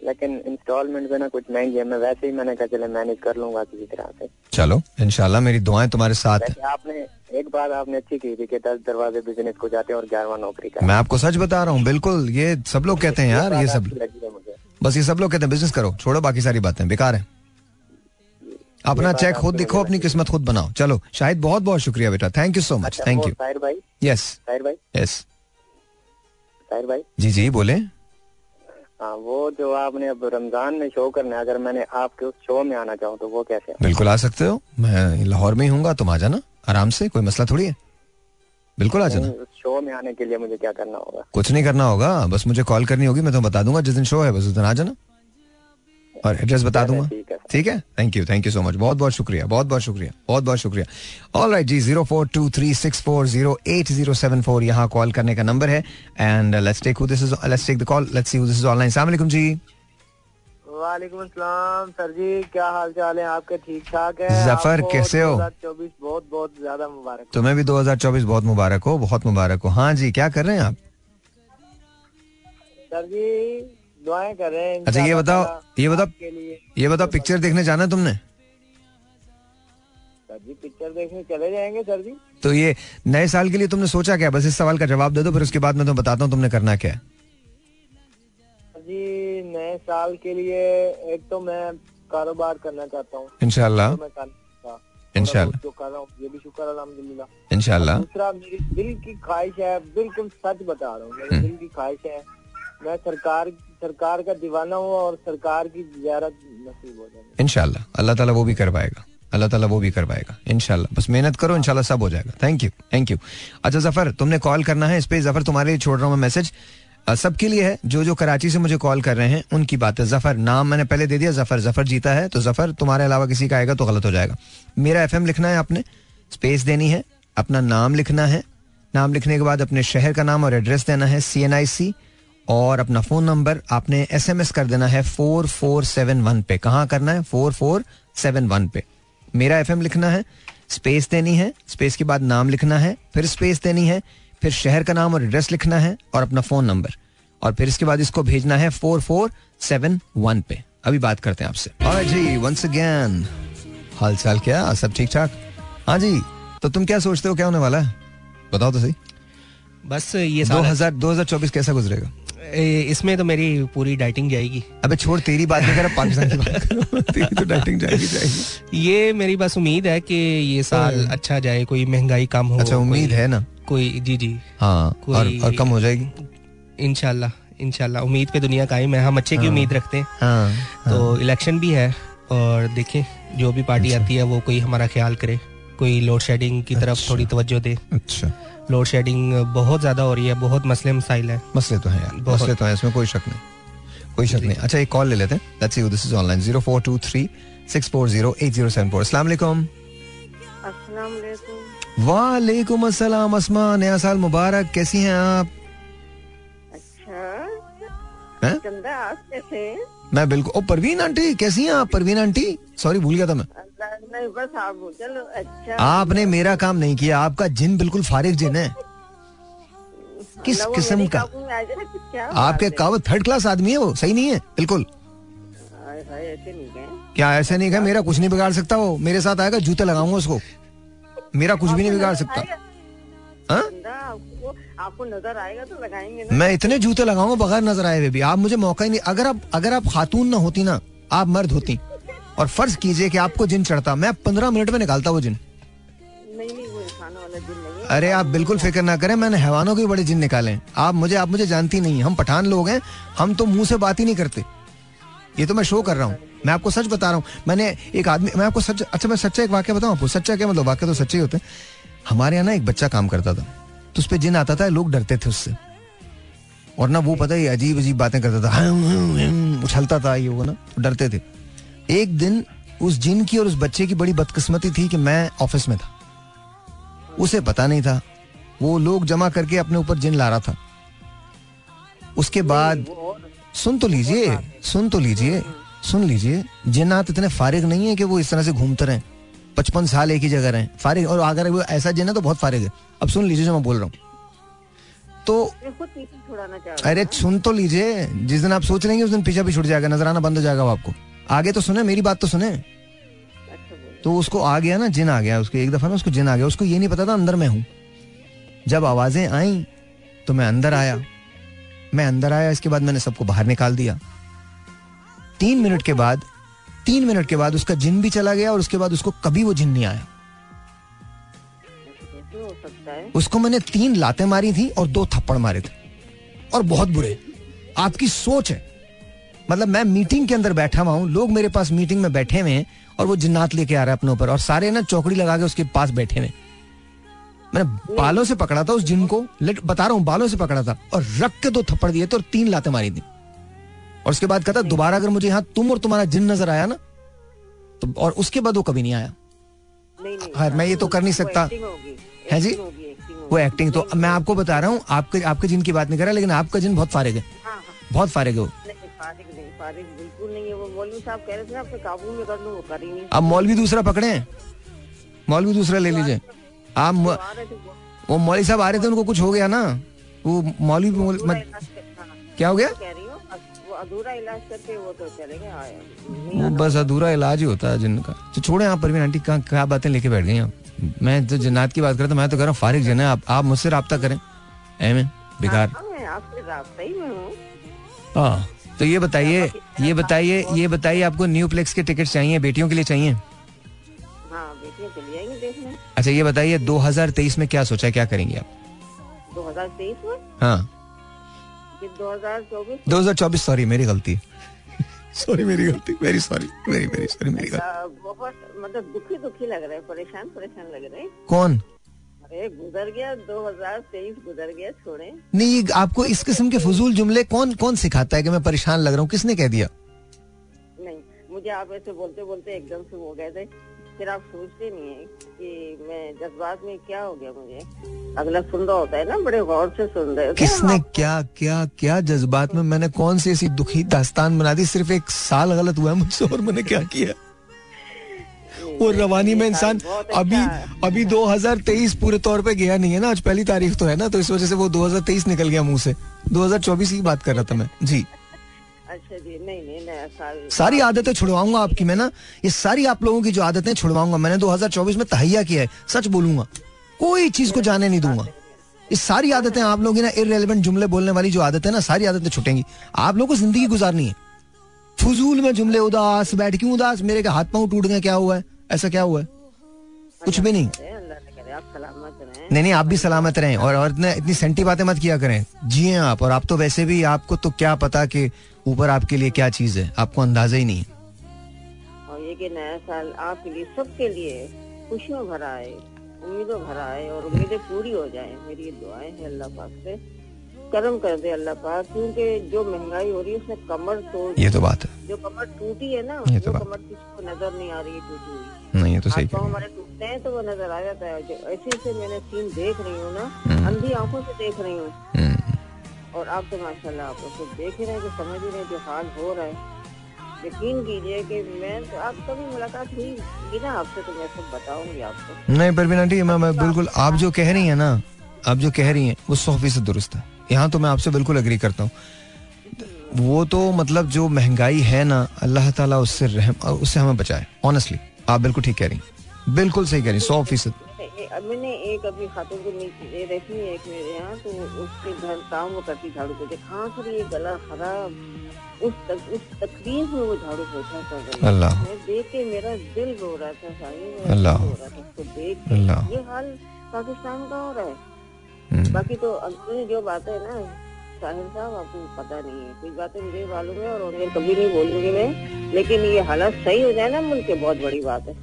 F: लेकिन इंस्टॉलमेंट पे ना कुछ महँगी है मैं वैसे ही मैंने कहा चले मैनेज कर लूँगा किसी तरह से।
A: चलो इंशाल्लाह मेरी दुआएँ तुम्हारे साथ। है
F: आपने एक बात आपने अच्छी की थी कि दस दरवाजे बिज़नेस को जाते हैं और ग्यारहवा नौकरी का
A: मैं आपको सच बता रहा हूँ बिल्कुल ये सब लोग कहते हैं यार ये सब
F: लगी मुझे।
A: बस ये सब लोग कहते हैं बिज़नेस करो छोड़ो बाकी सारी बातें बेकार है। अपना चेक खुद दिखो अपनी किस्मत खुद बनाओ। चलो शाहिद बहुत बहुत शुक्रिया बेटा। Thank
F: you
A: so
F: much
A: thank
F: you भाई?
A: यस
F: भाई?
A: यस
F: भाई?
A: जी जी बोले।
F: हाँ वो जो आपने अब रमज़ान में शो करना है अगर मैंने आपके उस शो में आना चाहूँ तो वो कैसे
A: बिल्कुल आ सकते हो। मैं लाहौर में ही हूँ तुम आ जाना। आराम से कोई मसला थोड़ी है? बिल्कुल आ जाना।
F: शो में आने के लिए मुझे क्या करना होगा?
A: कुछ नहीं करना होगा। बस मुझे कॉल करनी होगी मैं तुम्हें बता दूँगा जिस दिन शो है बस उस दिन आ जाना। और एड्रेस बता दूँगा।
F: ठीक है?
A: Thank you thank you so much बहुत बहुत शुक्रिया बहुत बहुत शुक्रिया बहुत बहुत शुक्रिया। ऑल राइट जी zero four two three six four zero eight zero seven four यहाँ कॉल करने का नंबर है। And let's take this is let's take the call let's see this is online अस्सलाम वालेकुम जी।
C: वालेकुम अस्सलाम सर जी क्या हाल चाल है? आपके ठीक ठाक है?
A: ज़फ़र, कैसे हो?
C: 2024 बहुत बहुत ज़्यादा मुबारक
A: तुम्हें भी 2024 बहुत मुबारक हो बहुत मुबारक हो। हाँ जी क्या कर रहे हैं आप?
C: सर जी दुआएँ कर रहे हैं
A: अच्छा ये बताओ ये बताओ ये बताओ पिक्चर देखने जाना है तुमने?
C: सर जी पिक्चर देखने चले जाएँगे सर जी।
A: तो ये नए साल के लिए तुमने सोचा क्या? बस इस सवाल का जवाब दे दो फिर उसके बाद मैं तुम्हें बताता हूँ तुमने करना क्या है।
C: जी नए साल के लिए एक तो मैं कारोबार करना चाहता हूँ।
A: इनशाला
C: तो हाँ,
A: इंशाल्लाह।
C: जो कर रहा हूँ ये भी शुक्र
A: इनशाला
C: दूसरा मेरी दिल की ख्वाहिश है बिल्कुल सच बता रहा हूँ मेरी
A: हम्म।
C: दिल की ख्वाहिश है मैं सरकार सरकार का दीवाना हूँ और सरकार की जियारत नसीब हो जाए।
A: इनशाला अल्लाह ताला वो भी करवाएगा। अल्लाह ताला वो भी करवाएगा इनशाला बस मेहनत करो इनशाला सब हो जाएगा। थैंक यू थैंक यू अच्छा ज़फ़र, तुमने कॉल करना है इस पे। ज़फ़र, तुम्हारे लिए छोड़ रहा हूँ मैसेज सबके लिए है, जो जो कराची से मुझे कॉल कर रहे हैं, उनकी बात है। ज़फ़र, नाम मैंने पहले दे दिया। ज़फ़र ज़फ़र जीता है तो ज़फ़र, तुम्हारे अलावा किसी का आएगा तो गलत हो जाएगा। मेरा एफएम लिखना है आपने स्पेस देनी है, अपना नाम लिखना है। नाम लिखने के बाद अपने शहर का नाम और एड्रेस देना है सी एन आई सी और अपना फ़ोन नंबर आपने एस एम एस कर देना है फोर फोर सेवन वन पे। कहाँ करना है? फोर फोर सेवन वन पे। मेरा एफएम लिखना है स्पेस देनी है स्पेस के बाद नाम लिखना है फिर स्पेस देनी है फिर शहर का नाम और एड्रेस लिखना है और अपना फ़ोन नंबर। और फिर इसके बाद इसको भेजना है फोर फोर सेवन वन पे। अभी बात करते हैं आपसे। Alright जी वंस अगेन हाल चाल क्या? सब ठीक ठाक? हाँ जी तो तुम क्या सोचते हो? क्या होने वाला है? बताओ तो सही।
B: बस ये
A: दो हज़ार दो हज़ार चौबीस कैसा गुजरेगा?
B: इसमें तो मेरी पूरी डाइटिंग जाएगी।
A: अबे छोड़ तेरी बात नहीं कर पाकिस्तान की बात <laughs> तेरी तो डाइटिंग जाएगी जाएगी।
B: ये मेरी बस उम्मीद है कि ये साल अच्छा जाए कोई महँगाई कम हो
A: अच्छा उम्मीद है ना?
B: कोई जी जी।
A: हाँ और,
B: कोई-
A: और कम हो जाएगी?
B: इनशाला इनशाला उम्मीद पे दुनिया कायम है हम अच्छे की उम्मीद रखते हैं।
A: हाँ
B: तो इलेक्शन भी है और देखें जो भी पार्टी आती है वो कोई हमारा ख्याल करे कोई लोड शेडिंग की तरफ़
A: अच्छा।
B: थोड़ी तवज्जो दे।
A: अच्छा।
B: लोड शेडिंग बहुत ज़्यादा हो रही है बहुत मसले मसाइल है।
A: मसले तो हैं यार मसले तो हैं इसमें कोई शक नहीं कोई शक नहीं। अच्छा एक कॉल ले लेते हैं। Let's see this is online 04236408074 अस्सलाम वालेकुम
G: अस्सलाम वालेकुम
A: वालेकुम अस्सलाम अस्मा नया साल मुबारक। कैसी हैं आप?
G: अच्छा।
A: हैं?
G: चंदा आप कैसे
A: मैं बिल्कुल ओ परवीन आंटी कैसी हैं आप? परवीन आंटी? सॉरी भूल गया था मैं।
G: नहीं बस आप चलो अच्छा।
A: आपने मेरा काम नहीं किया आपका जिन बिल्कुल फारिग जिन है। किस किस्म का? आपके? कावत थर्ड क्लास आदमी है वो सही नहीं है? बिल्कुल। क्या ऐसे नहीं कहा मेरा कुछ नहीं बिगाड़ सकता वो। मेरे साथ आएगा जूते लगाऊँगा उसको। मेरा कुछ भी नहीं बिगाड़ सकता। हाँ?
G: आपको नज़र आएगा तो लगाएँगे ना।
A: मैं इतने जूते लगाऊँगा बगैर नज़र आए हुए भी। आप मुझे मौका ही नहीं अगर आप अगर आप खातून ना होती ना आप मर्द होती। और फ़र्ज़ कीजिए कि आपको जिन चढ़ता। मैं पंद्रह मिनट में निकालता वो जिन।
G: नहीं नहीं वो
A: अरे आप बिल्कुल फ़िक्र ना करें मैंने हैवानों के बड़े जिन निकाले। आप मुझे आप मुझे जानती नहीं हम पठान लोग हैं। हम तो मुँह से बात ही नहीं करते। ये तो मैं शो कर रहा हूँ। मैं आपको सच बता रहा हूँ। मैंने एक आदमी मैं आपको सच अच्छा मैं सच्चा एक वाक्य बताऊँ आपको? सच्चा क्या मतलब? वाक्य तो सच्चे ही होते हैं। हमारे यहाँ ना एक बच्चा काम करता था। तो उस पर जिन आता था, लोग डरते थे उससे। और ना वो पता ही अजीब अजीब बातें करता था उछलता था, ये वो ना तो डरते थे। एक दिन उस जिन की और उस बच्चे की बड़ी बदकिस्मती थी कि मैं ऑफ़िस में था। उसे पता नहीं था। वो लोग जमा करके अपने ऊपर जिन ला रहा था। उसके बाद, सुन तो लीजिए, सुन तो लीजिए, सुन लीजिए, जिन्नात इतने फारिग नहीं है कि वो इस तरह से घूमते रहे। पचपन साल एक ही जगह रहे। फारिग, और अगर वो ऐसा जिन है तो बहुत फारिग है। अब सुन लीजिए, जो मैं बोल रहा हूँ। तो अरे सुन तो लीजिए, जिस दिन आप सोच लेंगे उस दिन पीछा भी छूट जाएगा नज़र आना बंद हो जाएगा आपको। आगे तो सुने, मेरी बात तो सुने। तो उसको आ गया ना, जिन आ गया, उसको एक दफ़ा ना उसको जिन आ गया, उसको ये नहीं पता था अंदर मैं हूँ। जब आवाज़ें आई तो मैं अंदर आया। मैं अंदर आया, इसके बाद मैंने सबको बाहर निकाल दिया। तीन मिनट के बाद, तीन मिनट के बाद उसका जिन भी चला गया और उसके बाद उसको कभी वो जिन नहीं आया।
G: सकता है?
A: उसको मैंने तीन लाते मारी थी और दो थप्पड़ मारे थे। और बहुत बुरे। आपकी सोच है। मतलब मैं मीटिंग के अंदर बैठा हुआ हूँ। लोग मेरे पास मीटिंग में बैठे हुए हैं और वो जिन्नात लेके आ रहा है अपने ऊपर। और सारे ना चौकड़ी लगा के उसके पास बैठे हुए मैंने बालों से पकड़ा था उस जिन को। लेट बता रहा हूँ बालों से पकड़ा था। और रख के दो थप्पड़ दिए थे और तीन लाते मारी थी। और उसके बाद कहता दोबारा अगर मुझे यहाँ तुम और तुम्हारा जिन नज़र आया ना तो और उसके बाद वो कभी नहीं आया।
G: नहीं नहीं।
A: खैर, मैं ये तो कर नहीं सकता। है जी? वो एक्टिंग तो मैं आपको बता रहा हूँ आपके आपके जिन की बात नहीं कर रहा लेकिन आपका जिन बहुत फारिग है।
G: हाँ हाँ।
A: बहुत फारिग है वो।
G: नहीं फारिग नहीं फारिग बिल्कुल नहीं वो। मौलवी साहब कह रहे थे ना अपने काबू में कर लूँ वो कर नहीं
A: अब मौलवी दूसरा पकड़े हैं। मौलवी दूसरा ले लीजिए। आप
G: वो।
A: मौलवी साहब आ रहे थे उनको कुछ हो गया ना? वो मौलवी
G: हाँ,
A: क्या हो गया?
G: अधूरा इलाज करके वो तो
A: वो बस अधूरा इलाज ही होता है जिनका तो छोड़े आप परवीन आंटी कहाँ क्या बातें लेके बैठ गई आप? मैं तो जन्नात की बात करता मैं तो कह रहा हूँ फारिग जन है आप आप मुझसे रब्ता करें। ऐ में बेकार।
G: हाँ, ही में हूँ।
A: हाँ तो ये बताइए ये बताइए ये बताइए आपको न्यू प्लेक्स के टिकट चाहिए बेटियों के लिए चाहिए?
G: हाँ
A: अच्छा ये बताइए 2023 में क्या सोचा है क्या करेंगे आप?
G: 2023 में?
A: हाँ।
G: कि 2024
A: 2024 सॉरी मेरी गलती। सॉरी मेरी गलती very sorry very very sorry मेरी गलती।
G: बहुत मतलब दुखी दुखी लग रहे परेशान परेशान लग रहे
A: कौन?
G: अरे गुजर गया 2023 गुजर गया छोड़े।
A: नहीं आपको इस किस्म के फजूल जुमले कौन कौन सिखाता है कि मैं परेशान लग रहा हूँ? किसने कह दिया?
G: नहीं मुझे आप ऐसे बोलते बोलते एकदम से वो गए थे। फिर आप सोचते नहीं है कि मैं जज्बात में क्या हो गया मुझे? अगला सुन रहा होता है ना बड़े गौर से सुन रहे
A: किसने
G: आप।
A: क्या क्या क्या जज्बात में मैंने कौन सी ऐसी दुखी दास्तान बना दी? सिर्फ़ एक साल गलत हुआ है मुझसे और मैंने क्या किया? वो रवानी में इंसान
G: अच्छा
A: अभी अभी 2023 पूरे तौर पे गया नहीं है ना आज पहली तारीख तो है ना तो इस वजह से वो 2023 निकल गया मुँह से। 2024 की बात कर रहा था मैं। जी।
G: अच्छा जी नहीं
A: सारी आदतें छुड़वाऊँगा आपकी मैं ना ये सारी आप लोगों की जो आदतें छुड़वाऊँगा मैंने 2024 में तहैया किया है सच बोलूँगा। कोई चीज़ को जाने नहीं दूँगा। ये सारी आदतें आप लोगों की ना इरेलीवेंट जुमले बोलने वाली जो आदतें ना सारी आदतें छुटेंगी। आप लोगों को ज़िंदगी गुजारनी है। फजूल में जुमले उदास बैठ क्यों उदास? मेरे के हाथ पाँव टूट गए क्या हुआ है? ऐसा क्या हुआ है? कुछ भी नहीं। नहीं नहीं आप भी सलामत रहें और और इतने इतनी सेंटी बातें मत किया करें। जिए आप और आप तो वैसे भी आपको तो क्या पता कि ऊपर आपके लिए क्या चीज़ है? आपको अंदाज़ा ही नहीं है।
G: और ये कि नया साल आपके लिए सबके लिए खुशियों भरा है उम्मीदों भरा है और उम्मीदें पूरी हो जाए। मेरी ये दुआएँ हैं अल्लाह पाक से। करम कर दे अल्लाह पाक क्योंकि जो महँगाई हो रही है उसने कमर तोड़
A: ये तो बात है।
G: जो कमर टूटी है ना
A: ये तो बात-
G: कमर किसी को नज़र नहीं आ रही है टूटी हुई।
A: नहीं ये तो सही
G: हमारे टूटते हैं तो वो नज़र आ जाता है। ऐसे ऐसे मैंने सीन देख रही हूँ ना
A: हम्म।
G: अंधी आँखों से देख रही हूँ।
A: हम्म,
G: और आप तो माशाल्लाह आप उसको देख ही रहे हैं कि समझ ही रहे जो हाल हो रहा है। यकीन कीजिए कि मैं तो आप कभी मुलाकात हुई बिना आपसे तो मैं सब बताऊँगी आपको।
A: नहीं परवीन आंटी मैं, मैं बिल्कुल आप जो कह रही हैं ना आप जो कह रही हैं वो सौ फ़ीसद दुरुस्त है। यहाँ तो मैं आपसे बिल्कुल अग्री करता हूँ। वो तो मतलब जो महँगाई है ना अल्लाह ताला उससे रहम उससे हमें बचाए ऑनेस्टली आप बिल्कुल ठीक कह रही हैं। बिल्कुल सही कह रही हैं सौ फ़ीसद।
G: अब मैंने एक अभी खातून को नीचे रहती है एक मेरे यहाँ तो उसके घर काम वो करती झाड़ू पोछे। कहाँ से ये गला खराब। उस तक, उस तकलीफ़ में वो झाड़ू पोछा कर रही है।
A: अल्लाह।
G: मैं देख के मेरा दिल रो रहा था
A: अल्लाह।
G: रो रहा था उसको देख के। ये हाल पाकिस्तान का हो रहा है।
A: हम्म,
G: बाकी तो अंदरूनी जो बात है ना साहिल साहब आपको पता नहीं है। कुछ बातें मुझे मालूम है और उन्हें कभी नहीं बोलूँगी मैं। लेकिन ये हालात सही हो जाए ना मुल्क बहुत बड़ी बात है।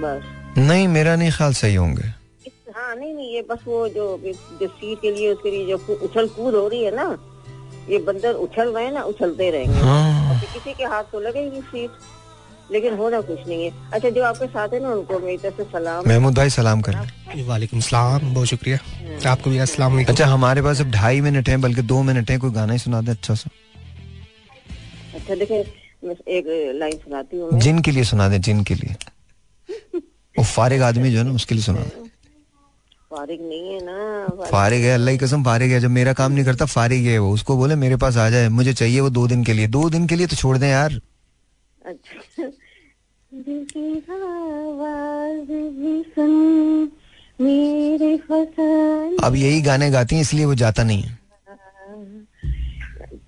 G: बस।
A: नहीं मेरा नहीं ख्याल सही होंगे।
G: हाँ नहीं नहीं ये बस वो जो जो सीट के लिए उसके लिए जो उछल कूद हो रही है ना ये बंदर उछल रहे हैं ना उछलते रहेंगे।
A: हाँ।
G: किसी के हाथ तो लगेगी सीट लेकिन होना कुछ नहीं है। अच्छा जो आपके साथ है ना उनको मेरी तरफ़ से सलाम।
A: महमूद भाई सलाम कर
B: वालेकुम सलाम बहुत शुक्रिया। आपको भी अस्सलाम
A: अच्छा हमारे पास अब ढाई मिनट है बल्कि दो मिनट है कोई गाना ही सुना दे अच्छा सा।
G: अच्छा देखे एक लाइन सुनाती हूँ
A: जिन के लिए सुना दे जिन के लिए। <laughs> वो फारिग आदमी जो है ना उसके लिए सुना।
G: फारिग नहीं है ना फारिग-
A: है अल्लाह की कसम फारिग है। जब मेरा काम नहीं करता फारिग है वो। उसको बोले मेरे पास आ जाए मुझे चाहिए वो दो दिन के लिए। दो दिन के लिए तो छोड़ दें यार।
G: अच्छा।
A: अब यही गाने गाती हैं इसलिए वो जाता नहीं है।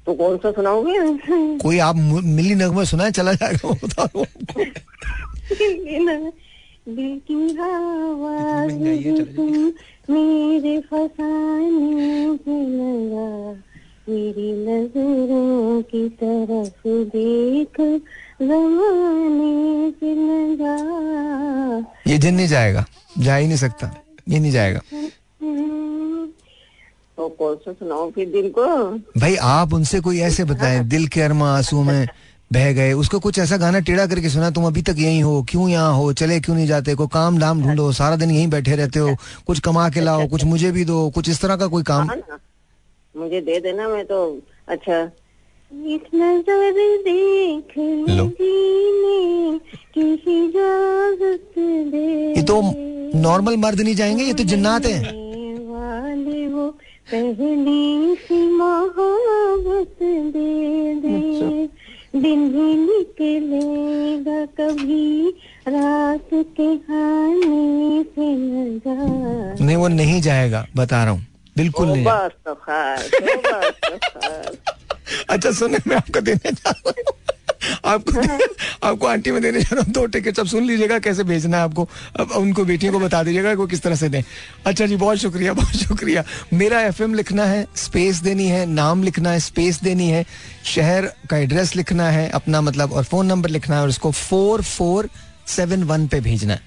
G: तो कौन सा सुनाओगे?
A: कोई आप मिली नगमा सुनाए चला जाएगा।
G: दिल की आवाज़ सुन मेरे फसाने लगा। मेरी नज़रों की तरफ़ देख जमाने से लगा।
A: ये जिन नहीं जाएगा जा ही नहीं सकता। ये नहीं जाएगा।
G: तो कौन सा सुनाओ फिर दिल को?
A: भाई आप उनसे कोई ऐसे बताएँ दिल के अरमा आँसू में बह गए। उसको कुछ ऐसा गाना टेढ़ा करके सुना तुम अभी तक यहीं हो क्यों यहाँ हो चले क्यों नहीं जाते? को काम धाम ढूंढो सारा दिन यहीं बैठे रहते हो कुछ कमा के लाओ कुछ मुझे भी दो कुछ इस तरह का कोई काम?
G: हाँ मुझे दे देना मैं तो अच्छा। एक नज़र देख की दे।
A: ये तो नॉर्मल मर्द नहीं जाएँगे ये तो जिन्नात है।
G: वाले वो पहली सी मोहब्बत दे दे। दिन भी निकलेगा कभी रात के खाने से
A: नहीं वो नहीं जाएगा बता रहा हूँ। बिल्कुल नहीं जाएगा।
G: तो तो तो <laughs>
A: अच्छा सुने मैं आपको देने जा रहा हूँ। आपको <laughs> आपको आंटी में देने जा रहा हूँ दो टिकट अब सुन लीजिएगा कैसे भेजना है आपको। अब उनको बेटियों को बता दीजिएगा कि किस तरह से दें। अच्छा जी बहुत शुक्रिया बहुत शुक्रिया। मेरा एफएम लिखना है स्पेस देनी है नाम लिखना है स्पेस देनी है शहर का एड्रेस लिखना है अपना मतलब और फ़ोन नंबर लिखना है और इसको फोर फोर सेवन वन पे भेजना है।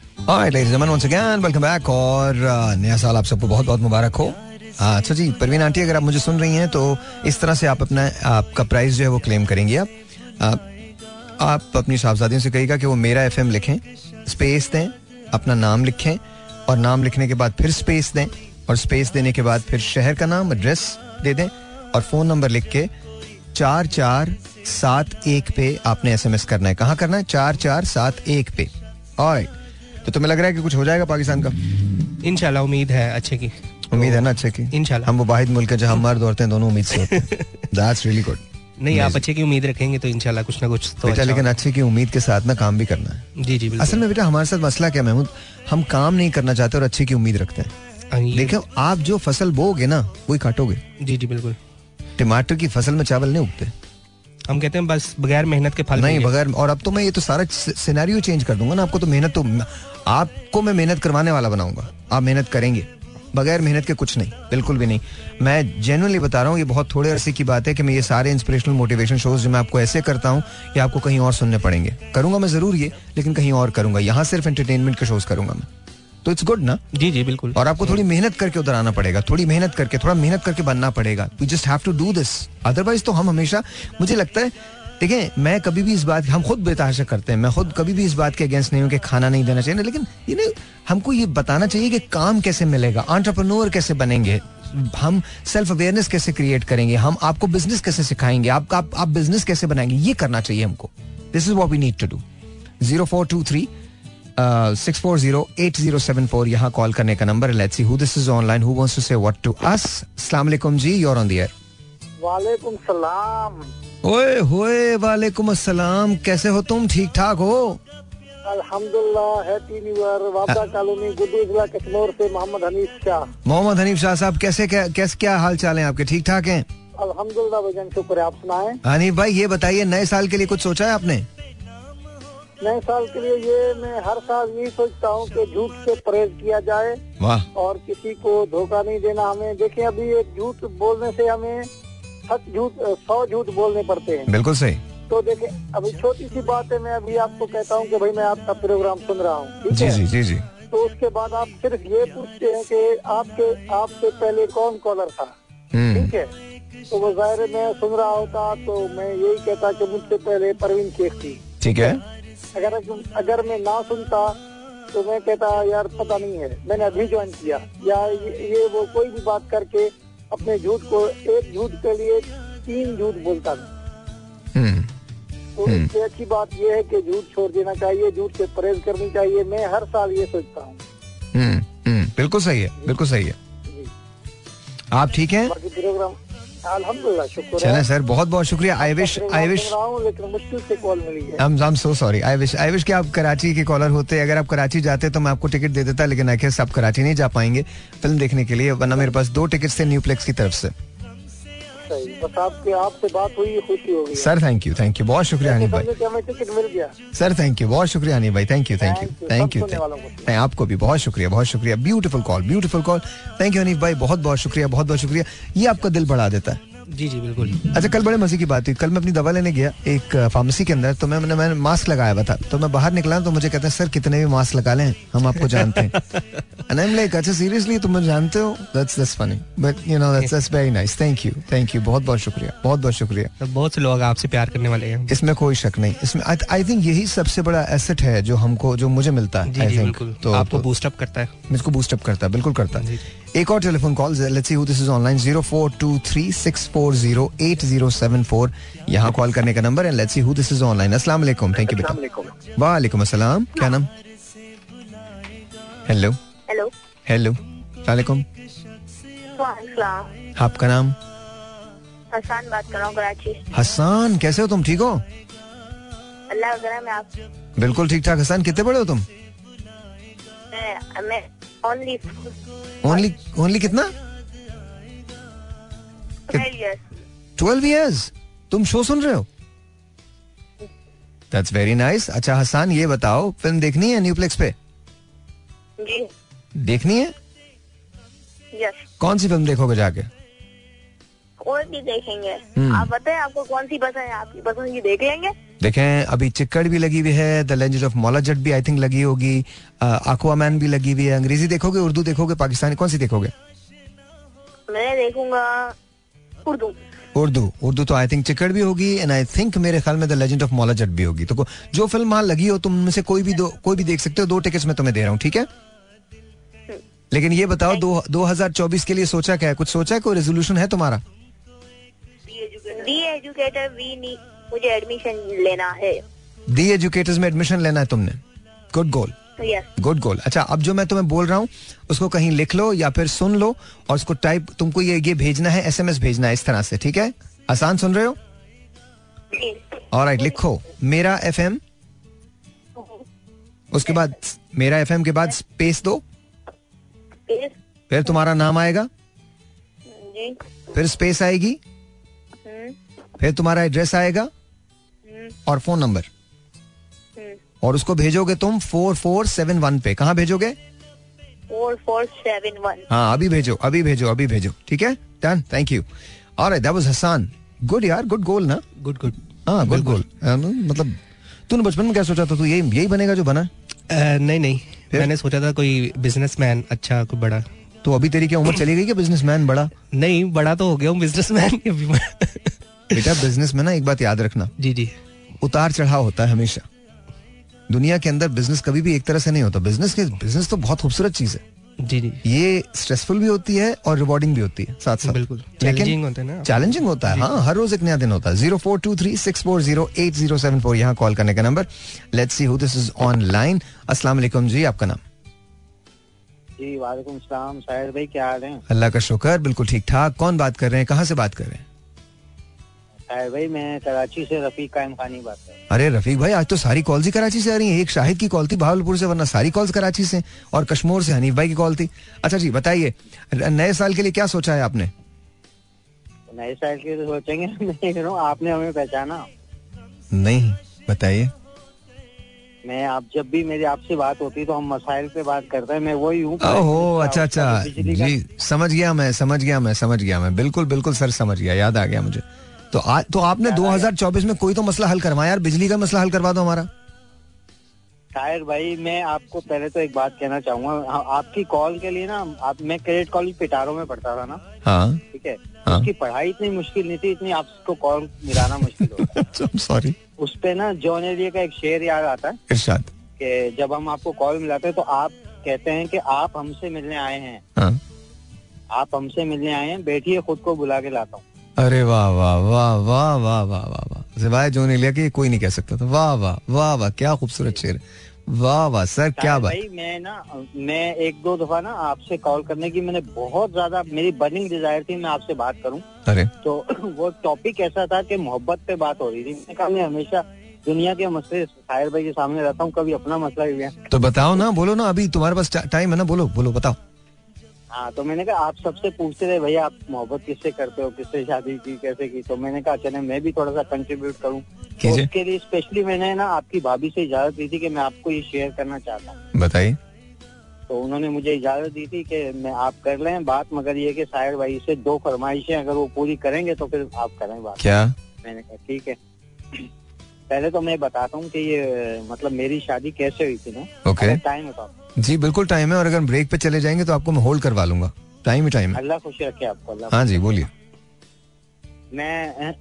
A: और uh, नया साल आप सबको बहुत बहुत मुबारक हो। अच्छा जी परवीन आंटी अगर आप मुझे सुन रही हैं तो इस तरह से आप अपना आपका प्राइस जो है वो क्लेम करेंगी आप। आप, आप अपनी साहबजादियों से कहिएगा कि वो मेरा एफएम लिखें स्पेस दें अपना नाम लिखें और नाम लिखने के बाद फिर स्पेस दें और स्पेस देने के बाद फिर शहर का नाम एड्रेस दे दें और फ़ोन नंबर लिख के चार चार सात एक पे आपने एसएमएस करना है। कहाँ करना है? चार चार सात एक पे। और तो तुम्हें लग रहा है कि कुछ हो जाएगा पाकिस्तान का?
B: इंशाल्लाह उम्मीद है अच्छे की।
A: उम्मीद है ना अच्छे की?
B: इंशाल्लाह।
A: हम वो वाहिद मुल्क है जहाँ मर्द औरतें दोनों उम्मीद से दैट्स रियली गुड
B: नहीं आप अच्छे की उम्मीद रखेंगे तो इंशाल्लाह कुछ ना कुछ तो
A: बेटा
B: अच्छा
A: लेकिन अच्छे की उम्मीद के साथ ना काम भी करना है।
B: जी जी
A: असल में बेटा हमारे साथ मसला क्या महमूद? हम काम नहीं करना चाहते और अच्छे की उम्मीद रखते हैं।
B: हाँ,
A: देखो आप जो फ़सल बोगे ना वही काटोगे।
B: जी जी बिल्कुल।
A: टमाटर की फ़सल में चावल नहीं उगते।
B: हम कहते हैं बस बगैर मेहनत के फल
A: नहीं बगैर और अब तो मैं ये तो सारा सिनेरियो चेंज कर दूँगा ना आपको तो मेहनत तो आपको मैं मेहनत करवाने वाला बनाऊँगा। आप मेहनत करेंगे। बगैर मेहनत के कुछ नहीं बिल्कुल भी नहीं। मैं जेनुअनली बता रहा हूँ ये बहुत थोड़े अरसे की बात है कि मैं ये सारे इंस्पिरेशनल मोटिवेशन शोज़ जो मैं आपको ऐसे करता हूँ कि आपको कहीं और सुनने पड़ेंगे। करूँगा मैं ज़रूर ये लेकिन कहीं और करूँगा। यहाँ सिर्फ़ एंटरटेनमेंट के शोज़ करूँगा मैं। तो इट्स गुड ना?
B: जी जी बिल्कुल।
A: और आपको थोड़ी मेहनत करके उधर आना पड़ेगा थोड़ी मेहनत करके थोड़ा मेहनत करके बनना पड़ेगा। We just have to do this otherwise तो हम हमेशा मुझे लगता है देखिए मैं कभी भी इस बात हम खुद बेतहाशा करते हैं। मैं खुद कभी भी इस बात के अगेंस्ट नहीं हूँ कि खाना नहीं देना चाहिए। लेकिन ये नहीं हमको ये बताना चाहिए कि काम कैसे मिलेगा आंट्रप्रनोर कैसे बनेंगे हम सेल्फ अवेयरनेस कैसे क्रिएट करेंगे हम आपको बिज़नेस कैसे सिखाएँगे आप आप, आप बिज़नेस कैसे बनाएँगे ये करना चाहिए हमको। This is what we need to do zero four two three six four zero eight zero seven four यहाँ कॉल करने का number let's see who this is online who wants to say what to us अस्सलाम वालेकुम जी your on the air
H: वालेकुम सलाम।
A: ओए होए वालेकुम अस्सलाम कैसे हो तुम? ठीक ठाक हो?
H: अल्हम्दुलिल्लाह हैप्पी न्यू ईयर। वापदा कॉलोनी गुड्डू जिला कश्मीर से मोहम्मद हनीफ शाह।
A: मोहम्मद हनीफ शाह साहब कैसे क्या कैसे क्या हाल चाल है आपके? ठीक ठाक हैं?
H: अल्हम्दुलिल्लाह भजन शुक्र आप सुनाएँ?
A: हनीफ भाई ये बताइए नए साल के लिए कुछ सोचा है आपने?
H: नए साल के लिए ये मैं हर साल यही सोचता हूँ कि झूठ से परहेज किया जाए और किसी को धोखा नहीं देना हमें। देखिए अभी एक झूठ बोलने से हमें सच झूठ सौ झूठ बोलने पड़ते हैं।
A: बिल्कुल सही।
H: तो देखिए अभी छोटी सी बात है मैं अभी आपको कहता हूँ कि भाई मैं आपका प्रोग्राम सुन रहा हूँ
A: जी जी जी जी।
H: तो उसके बाद आप सिर्फ़ ये पूछते हैं कि आपके आपसे पहले कौन कॉलर था
A: हम्म।
H: ठीक है? तो वो ज़ाहिर मैं सुन रहा होता तो मैं यही कहता कि मुझसे पहले परवीन शेख थी।
A: ठीक है।
H: अगर अगर मैं ना सुनता तो मैं कहता यार पता नहीं है मैंने अभी ज्वाइन किया। या ये, ये वो कोई भी बात करके अपने झूठ को एक झूठ के लिए तीन झूठ बोलता था।
A: हम्म।
H: तो इससे अच्छी बात यह है कि झूठ छोड़ देना चाहिए झूठ से परहेज करनी चाहिए। मैं हर साल ये सोचता हूँ।
A: हम्म हम्म बिल्कुल सही है बिल्कुल सही है। आप ठीक हैं?
H: बाकी प्रोग्राम अल्हम्दुलिल्लाह शुक्र
A: चलें सर बहुत बहुत शुक्रिया। आई विश आई विश
H: लेकिन मुश्किल से कॉल मिली है।
A: I am so sorry I wish I wish कि आप कराची के कॉलर होते। अगर आप कराची जाते तो मैं आपको टिकट दे देता लेकिन आखिर आप कराची नहीं जा पाएँगे फ़िल्म देखने के लिए वरना मेरे पास दो टिकट थे न्यूप्लेक्स की तरफ़ से।
H: सही। बस आपके आपसे बात हुई खुशी हो गई।
A: Sir thank you thank you बहुत शुक्रिया अनिल भाई।
H: टिकट मिल गया।
A: सर थैंक यू बहुत शुक्रिया अनिल भाई।
H: Thank you
A: thank
H: you. Thank you
A: नहीं आपको भी बहुत शुक्रिया बहुत शुक्रिया। Beautiful call beautiful call thank you Anil भाई बहुत बहुत शुक्रिया बहुत बहुत शुक्रिया। ये आपका दिल बढ़ा देता है।
B: जी जी बिल्कुल।
A: अच्छा कल बड़े मज़े की बात हुई। कल मैं अपनी दवा लेने गया एक फार्मेसी के अंदर तो मैं मैंने मैंने मास्क लगाया हुआ था। तो मैं बाहर निकला तो मुझे कहते हैं सर कितने भी मास्क लगा लें हम आपको जानते हैं। एंड आई एम लाइक अच्छा सीरियसली तुम मुझे जानते हो? That's that's funny but you know that's that's very nice thank you thank you बहुत बहुत शुक्रिया बहुत बहुत शुक्रिया।
B: तो बहुत से लोग आपसे प्यार करने वाले हैं।
A: इसमें कोई शक नहीं। इसमें आई थिंक यही सबसे बड़ा एसेट है जो हमको जो मुझे मिलता है think.
B: बिल्कुल।
A: तो
B: आपको
A: तो-
B: बूस्ट अप करता है।
A: मुझको बूस्ट अप करता है बिल्कुल करता है। एक और telephone call let's see who this is online 0423640874 यहाँ कॉल करने का नंबर है let's see who this is online अस्सलाम वालेकुम थैंक यू बेटा. वालेकुम अस्सलाम क्या नाम हेलो
I: हेलो
A: हेलो वालेकुम आपका नाम
I: हसान बात कर रहा हूँ कराची
A: हसान कैसे हो तुम ठीक हो
I: अल्लाह आप
A: बिल्कुल ठीक ठाक हसान कितने बड़े हो तुम
I: ओनली
A: ओनली ओनली कितना? ट्वेल्व इयर्स तुम शो सुन रहे हो? दैट्स वेरी नाइस अच्छा हसान ये बताओ फ़िल्म देखनी है न्यूप्लेक्स पे?
I: जी।
A: देखनी है?
I: यस
A: कौन सी फ़िल्म देखोगे जाके?
I: और भी देखेंगे?
A: हम्म।
I: आप बताएँ आपको कौन सी पसंद है? आपकी पसंद की देख लेंगे।
A: देखें अभी चिक्कड़ भी लगी हुई है द लेजेंड ऑफ़ मौलाजट भी आई थिंक लगी होगी अक्वामैन भी लगी हुई है अंग्रेज़ी देखोगे उर्दू देखोगे पाकिस्तानी कौन सी देखोगे?
I: मैं देखूँगा उर्दू।
A: उर्दू उर्दू तो आई थिंक चिक्कड़ भी होगी एंड आई थिंक मेरे ख्याल में द लेजेंड ऑफ़ मौलाजट भी होगी। तो जो फ़िल्म वहाँ लगी हो तुम में से कोई भी दो कोई भी देख सकते हो दो टिकट्स मैं तुम्हें दे रहा हूँ ठीक है? लेकिन ये बताओ दो दो हज़ार चौबीस के लिए सोचा क्या है? कुछ सोचा है? कोई रेजोल्यूशन है तुम्हारा?
I: डी एजुकेटर वी नी मुझे एडमिशन लेना है।
A: दी एजुकेटर्स में एडमिशन लेना है तुमने। गुड गोल गुड गोल अच्छा अब जो मैं तुम्हें बोल रहा हूँ उसको कहीं लिख लो या फिर सुन लो और उसको टाइप तुमको ये ये भेजना है एसएमएस भेजना है इस तरह से ठीक है? आसान सुन रहे हो? और राइट लिखो। मेरा एफ़ एम उसके बाद मेरा एफएम के बाद स्पेस दो।
I: फिर
A: तुम्हारा नाम आएगा? फिर स्पेस आएगी? फिर तुम्हारा एड्रेस आएगा
I: हम्म,
A: और फ़ोन नंबर।
I: हम्म।
A: और उसको भेजोगे तुम फोर फोर सेवन वन पे। कहाँ भेजोगे?
I: Four four seven one.
A: हाँ अभी भेजो अभी भेजो अभी भेजो। ठीक है? डन थैंक यू और दैट वाज हसान गुड यार गुड गोल ना?
B: गुड गुड
A: हाँ गुड गोल मतलब तूने बचपन में क्या सोचा था? तू यही यही बनेगा जो बना?
B: नहीं नहीं।
A: फिर?
B: मैंने सोचा था कोई बिजनेसमैन अच्छा कोई बड़ा।
A: तो अभी तेरी क्या उम्र चली गई क्या बिजनेसमैन बड़ा?
B: नहीं बड़ा तो हो गया हूँ <laughs> बिजनेसमैन
A: बेटा बिज़नेस में ना एक बात याद रखना।
B: जी जी।
A: उतार चढ़ाव होता है हमेशा। दुनिया के अंदर बिज़नेस कभी भी एक तरह से नहीं होता। बिज़नेस के बिज़नेस तो बहुत खूबसूरत चीज़ है।
B: जी जी।
A: ये स्ट्रेसफुल भी होती है और रिवॉर्डिंग भी होती है साथ साथ
B: बिल्कुल।
A: लेकिन
B: चैलेंजिंग होते हैं ना।
A: चैलेंजिंग होता है हाँ हर रोज एक नया दिन होता है। Zero four two three six four zero eight zero seven four यहाँ कॉल करने का number let's see who this is online अस्सलाम वालेकुम जी आपका नाम?
C: जी वालेकुम सलाम। शायर भाई क्या हाल है?
A: अल्लाह का शुक्र बिल्कुल ठीक ठाक कौन बात कर रहे हैं? कहाँ से बात कर रहे हैं?
C: भाई मैं कराची से रफीक कायम खानी बात कर रहा
A: अरे रफीक भाई आज तो सारी कॉल्स ही कराची से आ रही हैं। एक शाहिद की कॉल थी भावलपुर से वरना सारी कॉल्स कराची से। और कश्मीर से हनीफ भाई की कॉल थी। अच्छा जी बताइए नए साल के लिए क्या सोचा है आपने?
C: तो नए साल के लिए सोचेंगे <laughs> मैं कह रहा हूँ आपने हमें पहचाना।
A: नहीं बताइए।
C: मैं आप जब भी मेरी आपसे बात होती तो हम मसाइल पे बात करते हैं मैं वही हूँ।
A: ओहो अच्छा अच्छा। जी समझ गया मैं समझ गया मैं समझ गया मैं। बिल्कुल बिल्कुल सर समझ गया याद आ गया मुझे। तो आज तो आपने 2024 में कोई तो मसला हल करवाया यार? बिजली का मसला हल करवा दो हमारा।
C: शायर भाई मैं आपको पहले तो एक बात कहना चाहूँगा। आपकी कॉल के लिए ना आप मैं क्रेडिट कॉलेज पिटारो में पढ़ता था ना।
A: हाँ।
C: ठीक है?
A: हाँ।
C: उसकी पढ़ाई इतनी मुश्किल नहीं थी इतनी आपको कॉल मिलाना मुश्किल
A: सॉरी <laughs>
C: उस पे ना जॉन एलिया का एक शेर याद आता है
A: इरशाद।
C: कि जब हम आपको कॉल मिलाते हैं तो आप कहते हैं कि आप हमसे मिलने आए हैं।
A: हाँ।
C: आप हमसे मिलने आए हैं बैठिए खुद को बुला के लाता हूँ।
A: अरे वाह वाह वाह वाह वाह वाह वाह वाह सिवाय जो नहीं लिया कि कोई नहीं कह सकता था वाह वाह वाह वाह क्या खूबसूरत शेर वाह वाह सर क्या बात
C: भाई मैं ना मैं एक दो दफ़ा ना आपसे कॉल करने की मैंने बहुत ज़्यादा मेरी बर्निंग डिज़ायर थी मैं आपसे बात करूँ
A: अरे
C: तो वो टॉपिक ऐसा था कि मोहब्बत पे बात हो रही थी मैंने कहा मैं हमेशा दुनिया के मसले शायर भाई के सामने रहता हूँ कभी अपना मसला भी है
A: तो बताओ ना बोलो ना अभी तुम्हारे पास टाइम है ना बोलो बोलो बताओ
C: हाँ तो मैंने कहा आप सबसे पूछते रहे भैया आप मोहब्बत किससे करते हो? किससे शादी की कैसे की? तो मैंने कहा चले मैं भी थोड़ा सा कंट्रीब्यूट करूँ तो उसके लिए स्पेशली मैंने ना आपकी भाभी से इजाज़त दी थी कि मैं आपको ये शेयर करना चाहता हूँ।
A: बताइए।
C: तो उन्होंने मुझे इजाज़त दी थी कि मैं आप कर लें बात मगर ये कि शायर भाई से दो फरमाइशें अगर वो पूरी करेंगे तो फिर आप करें बात।
A: क्या?
C: मैंने कहा ठीक है। <clears throat> पहले तो मैं बताता हूँ कि ये मतलब मेरी शादी कैसे हुई थी ना। टाइम बताओ
A: जी बिल्कुल टाइम है और अगर ब्रेक पे चले जाएँगे तो आपको मैं होल्ड करवा लूँगा। टाइम ही टाइम है।
C: अल्लाह खुश रखे आपको अल्लाह
A: हाँ जी बोलिए।
C: मैं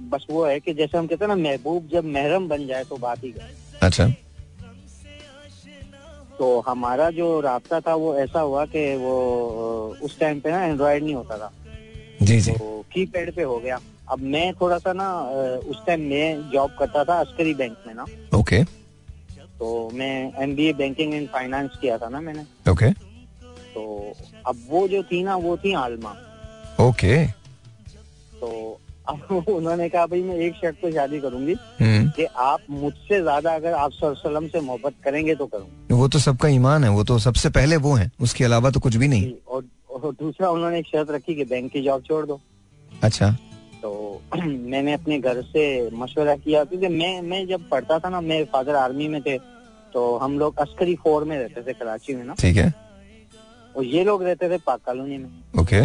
C: <clears throat> बस वो है कि जैसे हम कहते हैं ना महबूब जब महरम बन जाए तो बात ही
A: अच्छा।
C: तो हमारा जो रहा था वो ऐसा हुआ कि वो उस टाइम पे ना एंड्रॉयड नहीं होता था।
A: जी जी।
C: तो की पैड पे हो गया। अब मैं थोड़ा सा ना उस टाइम मैं जॉब करता था अस्करी बैंक में ना।
A: ओके
C: तो मैं M B A banking and finance किया था ना मैंने।
A: Okay okay.
C: तो अब वो जो थी ना वो थी आलमा।
A: Okay okay.
C: तो अब <laughs> उन्होंने कहा भाई मैं एक शर्त पे शादी करूँगी
A: हम्म।
C: कि आप मुझसे ज़्यादा अगर आप सलम से मोहब्बत करेंगे तो करूँगी।
A: वो तो सबका ईमान है वो तो सबसे पहले वो है उसके अलावा तो कुछ भी नहीं।
C: और, और दूसरा उन्होंने एक शर्त रखी कि बैंक की जॉब छोड़ दो।
A: अच्छा।
C: तो <clears throat> मैंने अपने घर से मशवरा किया क्योंकि मैं मैं जब पढ़ता था ना मेरे फादर आर्मी में थे तो हम लोग अस्करी फोर में रहते थे कराची में ना।
A: ठीक है।
C: और ये लोग रहते थे पाक कॉलोनी में।
A: ओके।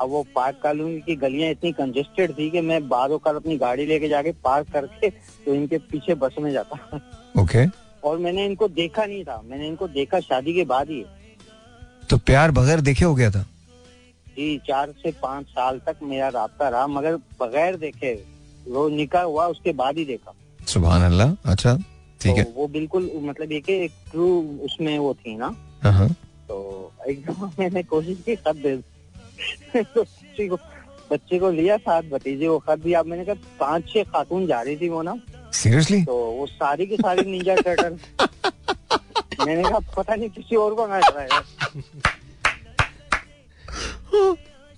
C: अब वो पार्क कॉलोनी की गलियाँ इतनी कंजेस्टेड थी कि मैं बाद कार अपनी गाड़ी लेके जाके पार्क करके तो इनके पीछे बस में जाता।
A: ओके।
C: और मैंने इनको देखा नहीं था। मैंने इनको देखा शादी के बाद ही।
A: तो प्यार बगैर देखे हो गया था?
C: जी चार से पाँच साल तक मेरा रहा रहा मगर बगैर देखे वो निकाह हुआ उसके बाद ही देखा।
A: सुबह अल्लाह अच्छा ठीक है।
C: तो वो बिल्कुल मतलब ये एक ट्रू उसमें वो थी ना।
A: हाँ हाँ।
C: तो एक दफ़ा <laughs> मैंने कोशिश की खत दे तो बच्चे को बच्चे को लिया साथ भतीजे को खत दिया। मैंने कहा पाँच छह खातून जा रही थी वो ना।
A: सीरियसली
C: तो वो सारी की सारी निंजा टर्टल <laughs> मैंने कहा पता नहीं किसी और को ना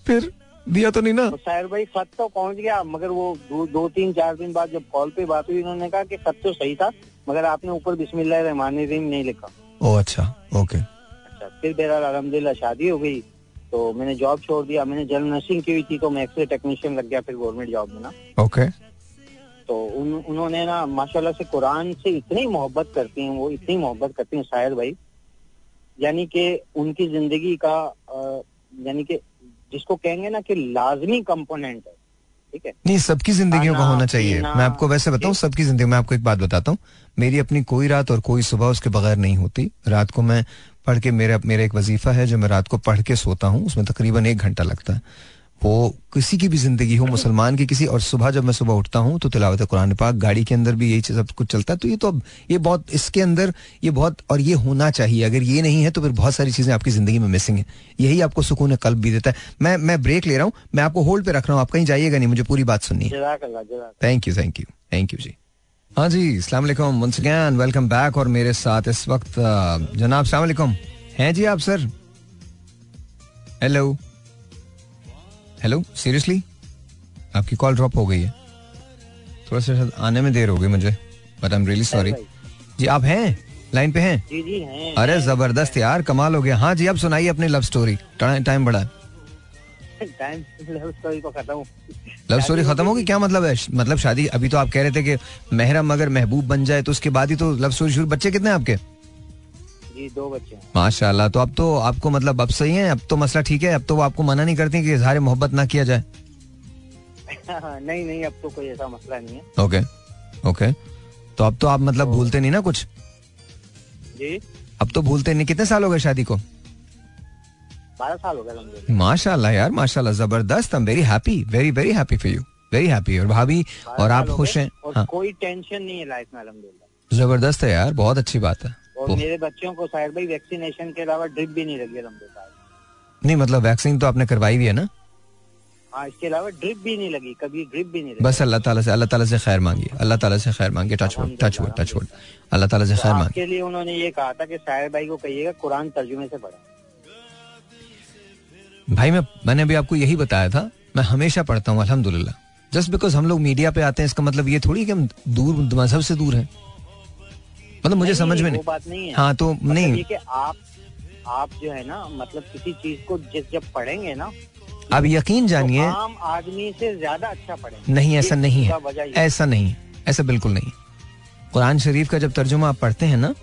A: फिर दिया तो नहीं ना।
C: तो शायर भाई खत तो पहुँच गया मगर वो दो, दो तीन चार दिन बाद जब कॉल पे बात हुई उन्होंने कहा कि खत तो सही था मगर आपने ऊपर बिस्मिल्लाह रहमान रहीम नहीं लिखा।
A: ओ अच्छा ओके।
C: अच्छा फिर मेरा अलहमदिल्ला शादी हो गई तो मैंने जॉब छोड़ दिया मैंने जनरल नर्सिंग की हुई थी तो मैं एक्सरे टेक्नीशियन लग गया फिर गवर्नमेंट जॉब में ना।
A: ओके।
C: तो उन, उन्होंने ना माशाल्लाह से कुरान से इतनी मोहब्बत करती हैं वो इतनी मोहब्बत करती हैं शायर भाई यानी कि उनकी ज़िंदगी का यानी कि जिसको कहेंगे ना कि लाजमी कंपोनेंट है ठीक है?
A: नहीं सबकी ज़िंदगी का होना चाहिए। मैं आपको वैसे बताऊँ सबकी ज़िंदगी मैं आपको एक बात बताता हूँ। मेरी अपनी कोई रात और कोई सुबह उसके बगैर नहीं होती। रात को मैं पढ़ के मेरा मेरा एक वजीफा है जो मैं रात को पढ़ के सोता हूँ उसमें तकरीबन एक घंटा लगता है। वो किसी की भी ज़िंदगी हो मुसलमान की किसी और सुबह जब मैं सुबह उठता हूँ तो तिलावत कुरान पाक गाड़ी के अंदर भी यही सब कुछ चलता है तो ये तो अब ये बहुत इसके अंदर ये बहुत और ये होना चाहिए। अगर ये नहीं है तो फिर बहुत सारी चीज़ें आपकी ज़िंदगी में मिसिंग है। यही आपको सुकून कल्ब भी देता है। मैं मैं ब्रेक ले रहा हूँ मैं आपको होल्ड पे रख रहा हूँ आप कहीं जाइएगा नहीं मुझे पूरी बात सुननी है। Thank you thank you thank you जी। हाँ जी अस्सलाम वालेकुम वंस अगेन वेलकम बैक और मेरे साथ इस वक्त जनाब वालेकुम। हैं जी आप सर हेलो हेलो सीरियसली आपकी कॉल ड्रॉप हो गई है। थोड़ा सा आने में देर हो गई मुझे but I am really sorry जी आप हैं? लाइन पे हैं?
C: जी जी हैं।
A: अरे ज़बरदस्त यार कमाल हो गया। हाँ जी अब सुनाइए अपनी लव स्टोरी टाइम बड़ा
C: लव स्टोरी खत्म
A: होगी क्या मतलब है? मतलब शादी अभी तो आप कह रहे थे कि महरम अगर महबूब बन जाए तो उसके बाद ही तो लव स्टोरी शुरू बच्चे कितने हैं आपके?
C: जी दो बच्चे
A: माशाल्लाह तो अब तो आपको मतलब अब सही है अब तो मसला ठीक है अब तो वो आपको मना नहीं करती कि इजहार मोहब्बत ना किया जाए? <laughs>
C: नहीं नहीं अब तो कोई ऐसा मसला नहीं है।
A: ओके ओके तो अब तो आप मतलब भूलते नहीं ना कुछ?
C: जी?
A: अब तो भूलते नहीं कितने साल हो गए शादी को?
C: बारह साल हो गए
A: माशाल्लाह यार माशाल्लाह ज़बरदस्त I am very happy very very happy for you very happy और भाभी और आप खुश हैं? हाँ।
C: कोई टेंशन नहीं है लाइफ में
A: ज़बरदस्त है यार बहुत अच्छी बात है।
C: और मेरे बच्चों को शायद भाई वैक्सीनेशन के अलावा ड्रिप भी नहीं लगी अलहमदुलिल्लाह
A: नहीं मतलब वैक्सीन तो आपने करवाई हुई है ना?
C: हाँ इसके अलावा ड्रिप भी नहीं लगी कभी ड्रिप भी नहीं लगी।
A: बस अल्लाह ताला से अल्लाह ताला से खैर मांगिए अल्लाह ताला से खैर मांगिए touch wood touch wood touch wood अल्लाह ताला से
C: तो
A: खैर मांगिए
C: आपके लिए उन्होंने ये कहा था कि साहिर भाई को कहिएगा कुरान तर्जुमे से पढ़े।
A: भाई मैं मैंने अभी आपको यही बताया था मैं हमेशा पढ़ता हूँ अलहमदुल्ला जस्ट बिकॉज़ हम लोग मीडिया पे आते हैं इसका मतलब ये थोड़ी कि हम दूर मज़हब से दूर हैं। मतलब मुझे
C: नहीं,
A: समझ में नहीं।
C: बात नहीं है।
A: हाँ तो
C: मतलब
A: नहीं।
C: आप आप जो है ना मतलब किसी चीज़ को जिस जब पढ़ेंगे ना
A: आप यकीन जानिए
C: तो
A: जानिए।
C: आम आदमी से ज़्यादा अच्छा पढ़ेंगे।
A: नहीं ऐसा नहीं है। ऐसा नहीं ऐसा बिल्कुल नहीं। कुरान शरीफ का जब तर्जुमा आप पढ़ते हैं ना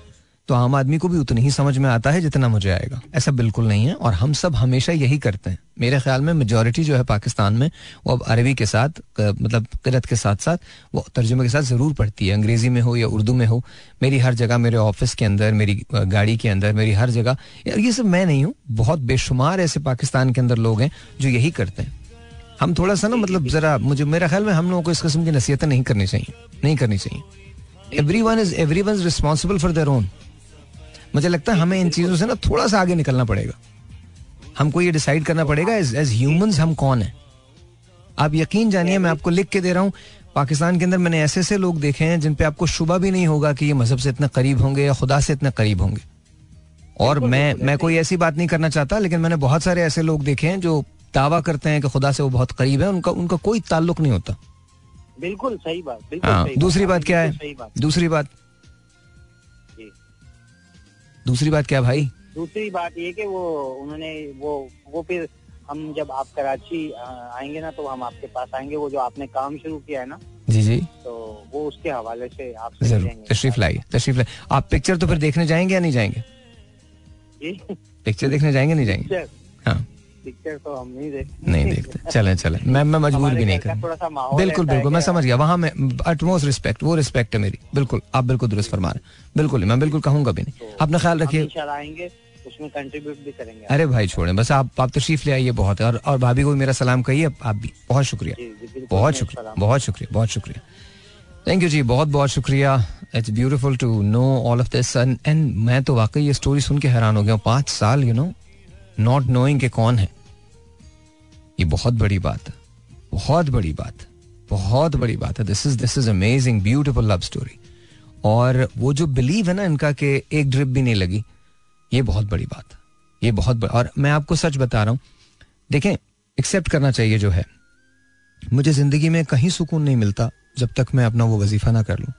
A: तो आम आदमी को भी उतनी ही समझ में आता है जितना मुझे आएगा। ऐसा बिल्कुल नहीं है और हम सब हमेशा यही करते हैं। मेरे ख्याल में मेजोरिटी जो है पाकिस्तान में, वो अब अरबी के साथ मतलब किरत के साथ साथ, वो तर्जुमे के साथ ज़रूर पढ़ती है। अंग्रेज़ी में हो या उर्दू में हो। मेरी हर जगह, मेरे ऑफ़िस के अंदर, मेरी गाड़ी के अंदर, मेरी हर जगह, ये सब मैं नहीं हूँ, बहुत बेशुमार ऐसे पाकिस्तान के अंदर लोग हैं जो यही करते हैं। हम थोड़ा सा ना मतलब जरा मुझे, मेरा ख्याल में हम लोगों को इस किस्म की नसीहतें नहीं करनी चाहिए, नहीं करनी चाहिए। Everyone is everyone is responsible for their own मुझे लगता है हमें इन चीज़ों से ना थोड़ा सा आगे निकलना पड़ेगा। हमको ये डिसाइड करना पड़ेगा एज एज ह्यूमंस हम कौन है? आप यकीन जानिए मैं आपको लिख के दे रहा हूँ पाकिस्तान के अंदर मैंने ऐसे ऐसे लोग देखे हैं जिन पे आपको शुबा भी नहीं होगा कि ये मज़हब से इतने करीब होंगे या खुदा से इतने करीब होंगे। और मैं मैं कोई ऐसी बात नहीं करना चाहता लेकिन मैंने बहुत सारे ऐसे लोग देखे हैं जो दावा करते हैं कि खुदा से वो बहुत करीब है उनका उनका कोई ताल्लुक नहीं होता।
C: बिल्कुल सही बात बिल्कुल
A: हाँ दूसरी बात क्या है? दूसरी बात। दूसरी बात क्या भाई?
C: दूसरी बात ये कि वो उन्होंने वो वो फिर हम जब आप कराची आएँगे ना तो हम आपके पास आएँगे वो जो आपने काम शुरू किया है ना
A: जी जी।
C: तो वो उसके हवाले से आप
A: तशरीफ़ लाइए तशरीफ़ लाइए। आप पिक्चर तो फिर देखने जाएँगे या नहीं जाएँगे?
C: जी।
A: पिक्चर देखने जाएँगे नहीं जाएँगे? हाँ।
C: पिक्चर तो हम नहीं देखते
A: नहीं देखते। चले चले। मैं मैं मजबूर भी नहीं कर
C: थोड़ा सा माहौल
A: बिल्कुल बिल्कुल मैं समझ गया। वहाँ में अटमोस्ट रिस्पेक्ट वो रिस्पेक्ट है मेरी। बिल्कुल आप बिल्कुल दुरुस्त फरमा रहे बिल्कुल मैं बिल्कुल कहूँगा भी नहीं। अपना ख्याल रखिए।
C: आएँगे उसमें कंट्रीब्यूट भी करेंगे।
A: अरे भाई छोड़े। बस आप आप तशरीफ़ ले आइए बहुत। है और और भाभी को भी मेरा सलाम कहिए। आप भी बहुत शुक्रिया। बहुत शुक्रिया। बहुत शुक्रिया बहुत शुक्रिया। थैंक यू जी बहुत बहुत शुक्रिया। It's beautiful to know all of this and मैं तो वाकई ये स्टोरी सुन के हैरान हो गया हूँ। पाँच साल यू नो नॉट नोइंग के कौन है। ये बहुत बड़ी बात है। बहुत बड़ी बात बहुत बड़ी बात है। This is this is amazing beautiful love story और वो जो बिलीव है ना इनका कि एक ड्रिप भी नहीं लगी, ये बहुत बड़ी बात ये बहुत बड़ा, और मैं आपको सच बता रहा हूँ। देखें एक्सेप्ट करना चाहिए जो है। मुझे ज़िंदगी में कहीं सुकून नहीं मिलता जब तक मैं अपना वो वजीफा ना कर लूँ।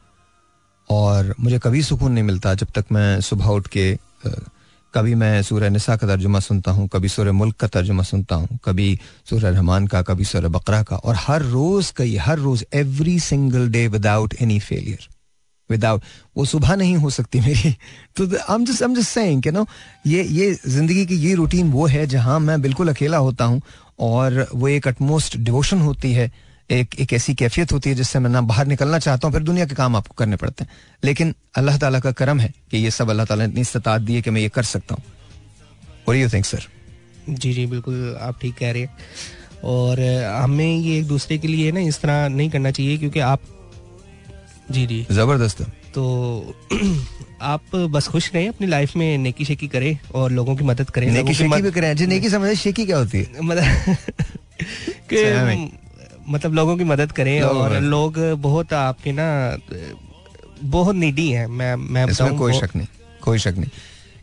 A: और मुझे कभी सुकून नहीं मिलता जब तक मैं सुबह उठ के कभी मैं सूर्य निसा का तर्जुमा सुनता हूँ, कभी सूर्य मुल्क का तर्जुमा सुनता हूँ, कभी सूर्य रहमान का, कभी सूर्य बकरा का, और हर रोज का ये, हर रोज every single day without any failure without वो सुबह नहीं हो सकती मेरी। <laughs> तो am just am just saying you know ये ये ज़िंदगी की ये रूटीन वो है जहाँ मैं बिल्कुल अकेला होता हूँ, और वो एक अटमोस्ट डिवोशन होती है एक एक ऐसी कैफियत होती है जिससे मैं ना बाहर निकलना चाहता हूँ फिर दुनिया के काम आपको करने पड़ते हैं। लेकिन अल्लाह ताला का करम है कि ये सब अल्लाह ताला ने इतनी इस्तात दी है कि मैं ये कर सकता हूँ। और यू थिंक सर
B: जी जी बिल्कुल आप ठीक कह रहे हैं। और हमें ये एक दूसरे के लिए ना इस तरह नहीं करना चाहिए क्योंकि आप जी जी।
A: ज़बरदस्त
B: तो <clears throat> आप बस खुश रहें अपनी लाइफ में नेकी शेकी करें और लोगों की मदद करें
A: नेकी शेकी भी करें। जी नेकी समझे शेकी क्या होती है?
B: मतलब <laughs> मतलब लोगों की मदद करें
A: लोगों
B: और लोग बहुत आपके ना बहुत नीडी हैं मैं मैं
A: इसमें कोई शक नहीं कोई शक नहीं।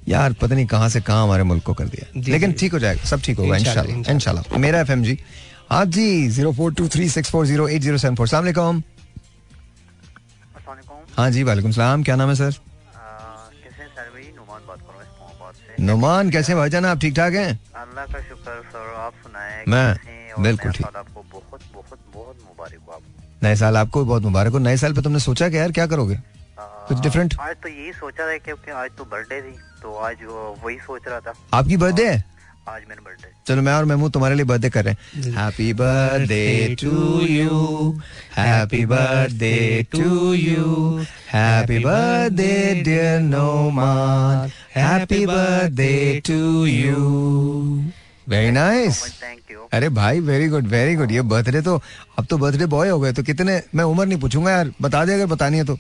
A: यार पता नहीं कहाँ से कहाँ हमारे मुल्क को कर दिया। लेकिन ठीक हो जाएगा सब ठीक होगा
B: इंशाल्लाह,
A: इंशाल्लाह मेरा एफएम जी हाँ जी zero four two three six four zero eight zero seven four. सलाम हाँ जी वालेकुम सलाम क्या नाम है सर?
J: कैसे सर भाई? नुमान बात कर रहा हूँ इस्लामाबाद से।
A: नुमान कैसे भाई भाईजान आप ठीक ठाक हैं?
J: अल्लाह का शुक्र सर आप सुनाए
A: मैं
J: हैं?
A: बिल्कुल ठीक। नए साल आपको बहुत मुबारक हो। नए साल पे तुमने सोचा कि यार क्या करोगे? कुछ डिफरेंट
J: आज तो यही सोचा था क्योंकि आज तो बर्थडे थी तो आज वही सोच रहा था।
A: आपकी बर्थडे है?
J: आज मेरा बर्थडे
A: चलो मैं और महमूद तुम्हारे लिए बर्थडे कर रहे हैं। Happy birthday to you happy birthday to you happy birthday dear Noman happy birthday to you
J: very nice
A: अरे भाई वेरी गुड वेरी गुड ये बर्थडे तो अब तो बर्थडे बॉय हो गए तो कितने मैं उम्र नहीं पूछूँगा यार बता दे अगर बतानी है तो।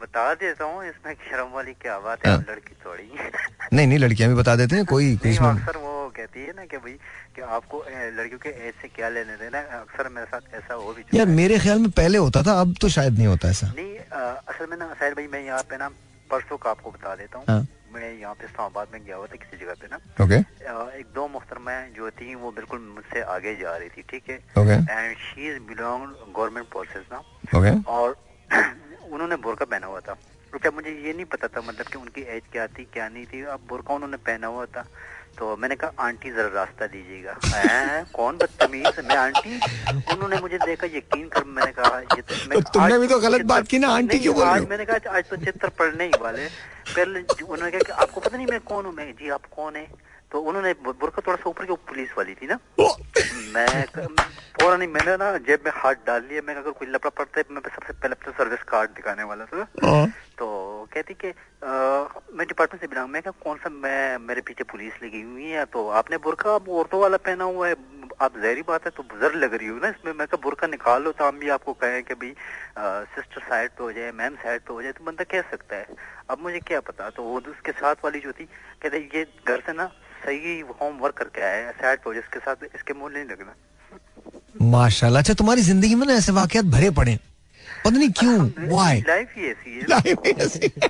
J: बता देता हूँ इसमें शर्म वाली क्या बात है
A: हाँ।
J: लड़की थोड़ी
A: नहीं नहीं लड़कियाँ भी बता देते हैं कोई
J: अक्सर वो कहती है ना कि भाई कि आपको लड़कियों के एज से क्या लेने देना अक्सर मेरे साथ ऐसा हो भी
A: यार मेरे ख्याल में पहले होता था अब तो शायद नहीं होता ऐसा।
J: नहीं असल में ना साहिल भाई मैं यहाँ पे ना परसों का आपको बता देता हूँ।
A: हाँ।
J: मैं यहाँ पे इस्लामाबाद में गया हुआ था किसी जगह पे ना।
A: ओके
J: एक दो मुख्तरमा जो थी वो बिल्कुल मुझसे आगे जा रही थी ठीक है? And she is belong government forces ना।
A: ओके
J: और <clears throat> उन्होंने बुरका पहना हुआ था। क्या मुझे ये नहीं पता था मतलब कि उनकी एज क्या थी क्या नहीं थी। अब बुरका उन्होंने पहना हुआ था। तो मैंने कहा आंटी जरा रास्ता दीजिएगा। कौन बदतमीज? मैं आंटी? उन्होंने मुझे देखा यकीन कर मैंने कहा ये तो, मैं,
A: तो तुमने भी तो गलत बात की ना, आंटी क्यों बोल
J: आज मैंने कहा आज तो चित्र पढ़ने ही वाले पहले उन्होंने कहा कि आपको पता नहीं मैं कौन हूँ? मैं जी आप कौन है? तो उन्होंने बुरका थोड़ा सा ऊपर की पुलिस वाली थी ना। मैं फ़ौरन नहीं मैंने ना जेब में हाथ डाल लिया मैं अगर कोई लपड़ा पड़ता है मैं सबसे पहले अपना सर्विस कार्ड दिखाने वाला था। तो कहती कि मैं डिपार्टमेंट से बिलोंग, मैं कौन सा, मैं, मेरे पीछे पुलिस लगी हुई है तो आपने बुरका, अब औरतों वाला पहना हुआ है, आप जहरी बात है तो बुजर लग रही हो ना इसमें, मैं क्या बुरका निकाल लो तो हम भी आपको कहें कि भाई सिस्टर साइड पे हो जाए मैम साइड पे हो जाए तो बंदा कह सकता है, अब मुझे क्या पता तो वो उसके साथ वाली जो थी, कहते ये घर से ना, सही होमवर्क करके आया है साइड पे हो जाए, इसके साथ इसके मुँह नहीं लगना
A: माशाल्लाह अच्छा तुम्हारी ज़िंदगी में ना ऐसे वाकयात भरे पड़े। पता नहीं क्यों? वाई
J: लाइफ ही ऐसी है।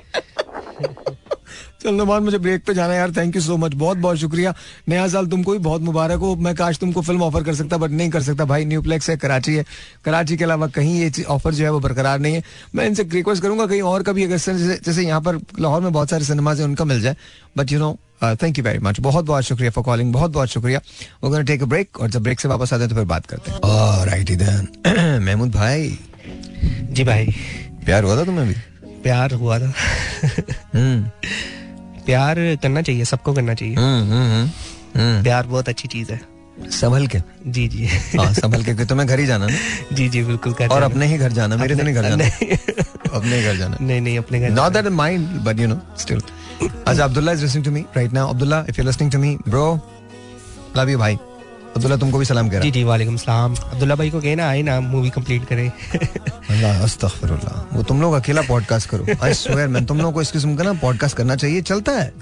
A: चल नुमान मुझे ब्रेक पे जाना यार थैंक यू सो मच बहुत बहुत शुक्रिया। नया साल तुमको भी बहुत मुबारक हो। मैं काश तुमको फ़िल्म ऑफ़र कर सकता बट नहीं कर सकता। भाई न्यू प्लेक्स है कराची है। कराची के अलावा कहीं ये ऑफ़र जो है वो बरकरार नहीं है। मैं इनसे रिक्वेस्ट करूँगा कहीं और कभी अगर जैसे, जैसे यहाँ पर लाहौर में बहुत सारे सिनेमाज है उनका मिल जाए। But you know thank you very much बहुत बहुत शुक्रिया फॉर कॉलिंग बहुत बहुत शुक्रिया। वो टेक अ ब्रेक और जब ब्रेक से वापस आते हैं तो फिर बात करते हैं। <clears throat> महमूद भाई।
B: जी भाई।
A: प्यार हुआ था तुम्हें भी
B: प्यार हुआ था।
A: हम्म।
B: प्यार करना चाहिए सबको करना चाहिए।
A: हम्म हम्म, हम्म
B: प्यार बहुत अच्छी चीज़ है।
A: संभल के?
B: जी जी।
A: हाँ संभल के तुम्हें घर ही जाना ना?
B: जी जी बिल्कुल कर
A: और अपने ही घर जाना मेरे तो नहीं घर जाना। अपने घर जाना।
B: नहीं नहीं अपने घर
A: not that mind but you know still अच्छा Abdullah is listening to me right now Abdullah if you listening to me bro love you भाई अब्दुल्ला तुमको भी सलाम कर
B: जी जी वालेकुम सलाम। अब्दुल्ला भाई को कहना आए ना मूवी कंप्लीट करें।
A: अल्लाह अस्तगफिरुल्लाह। वो तुम लोग अकेला पॉडकास्ट करो। आई स्वेयर मैं तुम लोग को इस किस्म का ना पॉडकास्ट करना चाहिए। चलता है।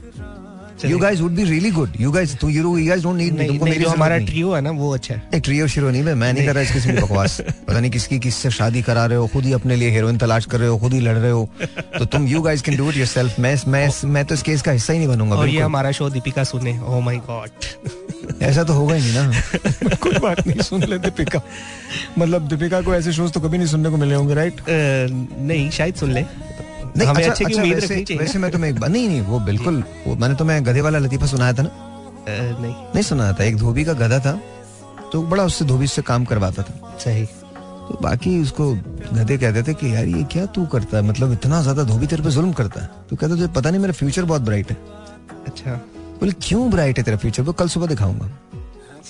A: You guys would be really good you guys तू you you guys don't need
B: me
A: तुमको मेरी
B: हमारा ट्रियो है ना वो अच्छा है।
A: एक ट्रियो शिरो नहीं मैं मैं नहीं कर रहा इस किस्म की बकवास। <laughs> पता नहीं किसकी किससे शादी करा रहे हो खुद ही अपने लिए हीरोइन तलाश कर रहे हो खुद ही लड़ रहे हो। तो तुम you guys can do it yourself मैं मैं मैं तो इस केस का हिस्सा ही नहीं बनूँगा
B: और ये हमारा शो दीपिका सुने। ओ माय गॉड
A: ऐसा तो होगा ही नहीं ना। <laughs> कोई बात नहीं सुन ले दीपिका। मतलब दीपिका को ऐसे शोज़ तो कभी नहीं सुनने को मिले होंगे राइट
B: नहीं शायद सुन ले।
A: नहीं
B: हमें
A: अच्छा,
B: अच्छे की
A: अच्छा,
B: उम्मीद रखनी चाहिए
A: वैसे मैं तुम्हें एक नहीं नहीं वो बिल्कुल वो मैंने तुम्हें गधे वाला लतीफा सुनाया था ना?
B: नहीं।
A: नहीं सुनाया था एक धोबी का गधा था तो बड़ा उससे धोबी से काम करवाता था।
B: सही।
A: तो बाकी उसको गधे कहते थे कि यार ये क्या तू करता है? मतलब इतना ज़्यादा धोबी तेरे पे जुल्म करता है? तो कहता तुझे पता नहीं मेरा फ्यूचर बहुत ब्राइट है।
B: अच्छा।
A: बोले क्यों ब्राइट है तेरा फ्यूचर वो कल सुबह दिखाऊँगा।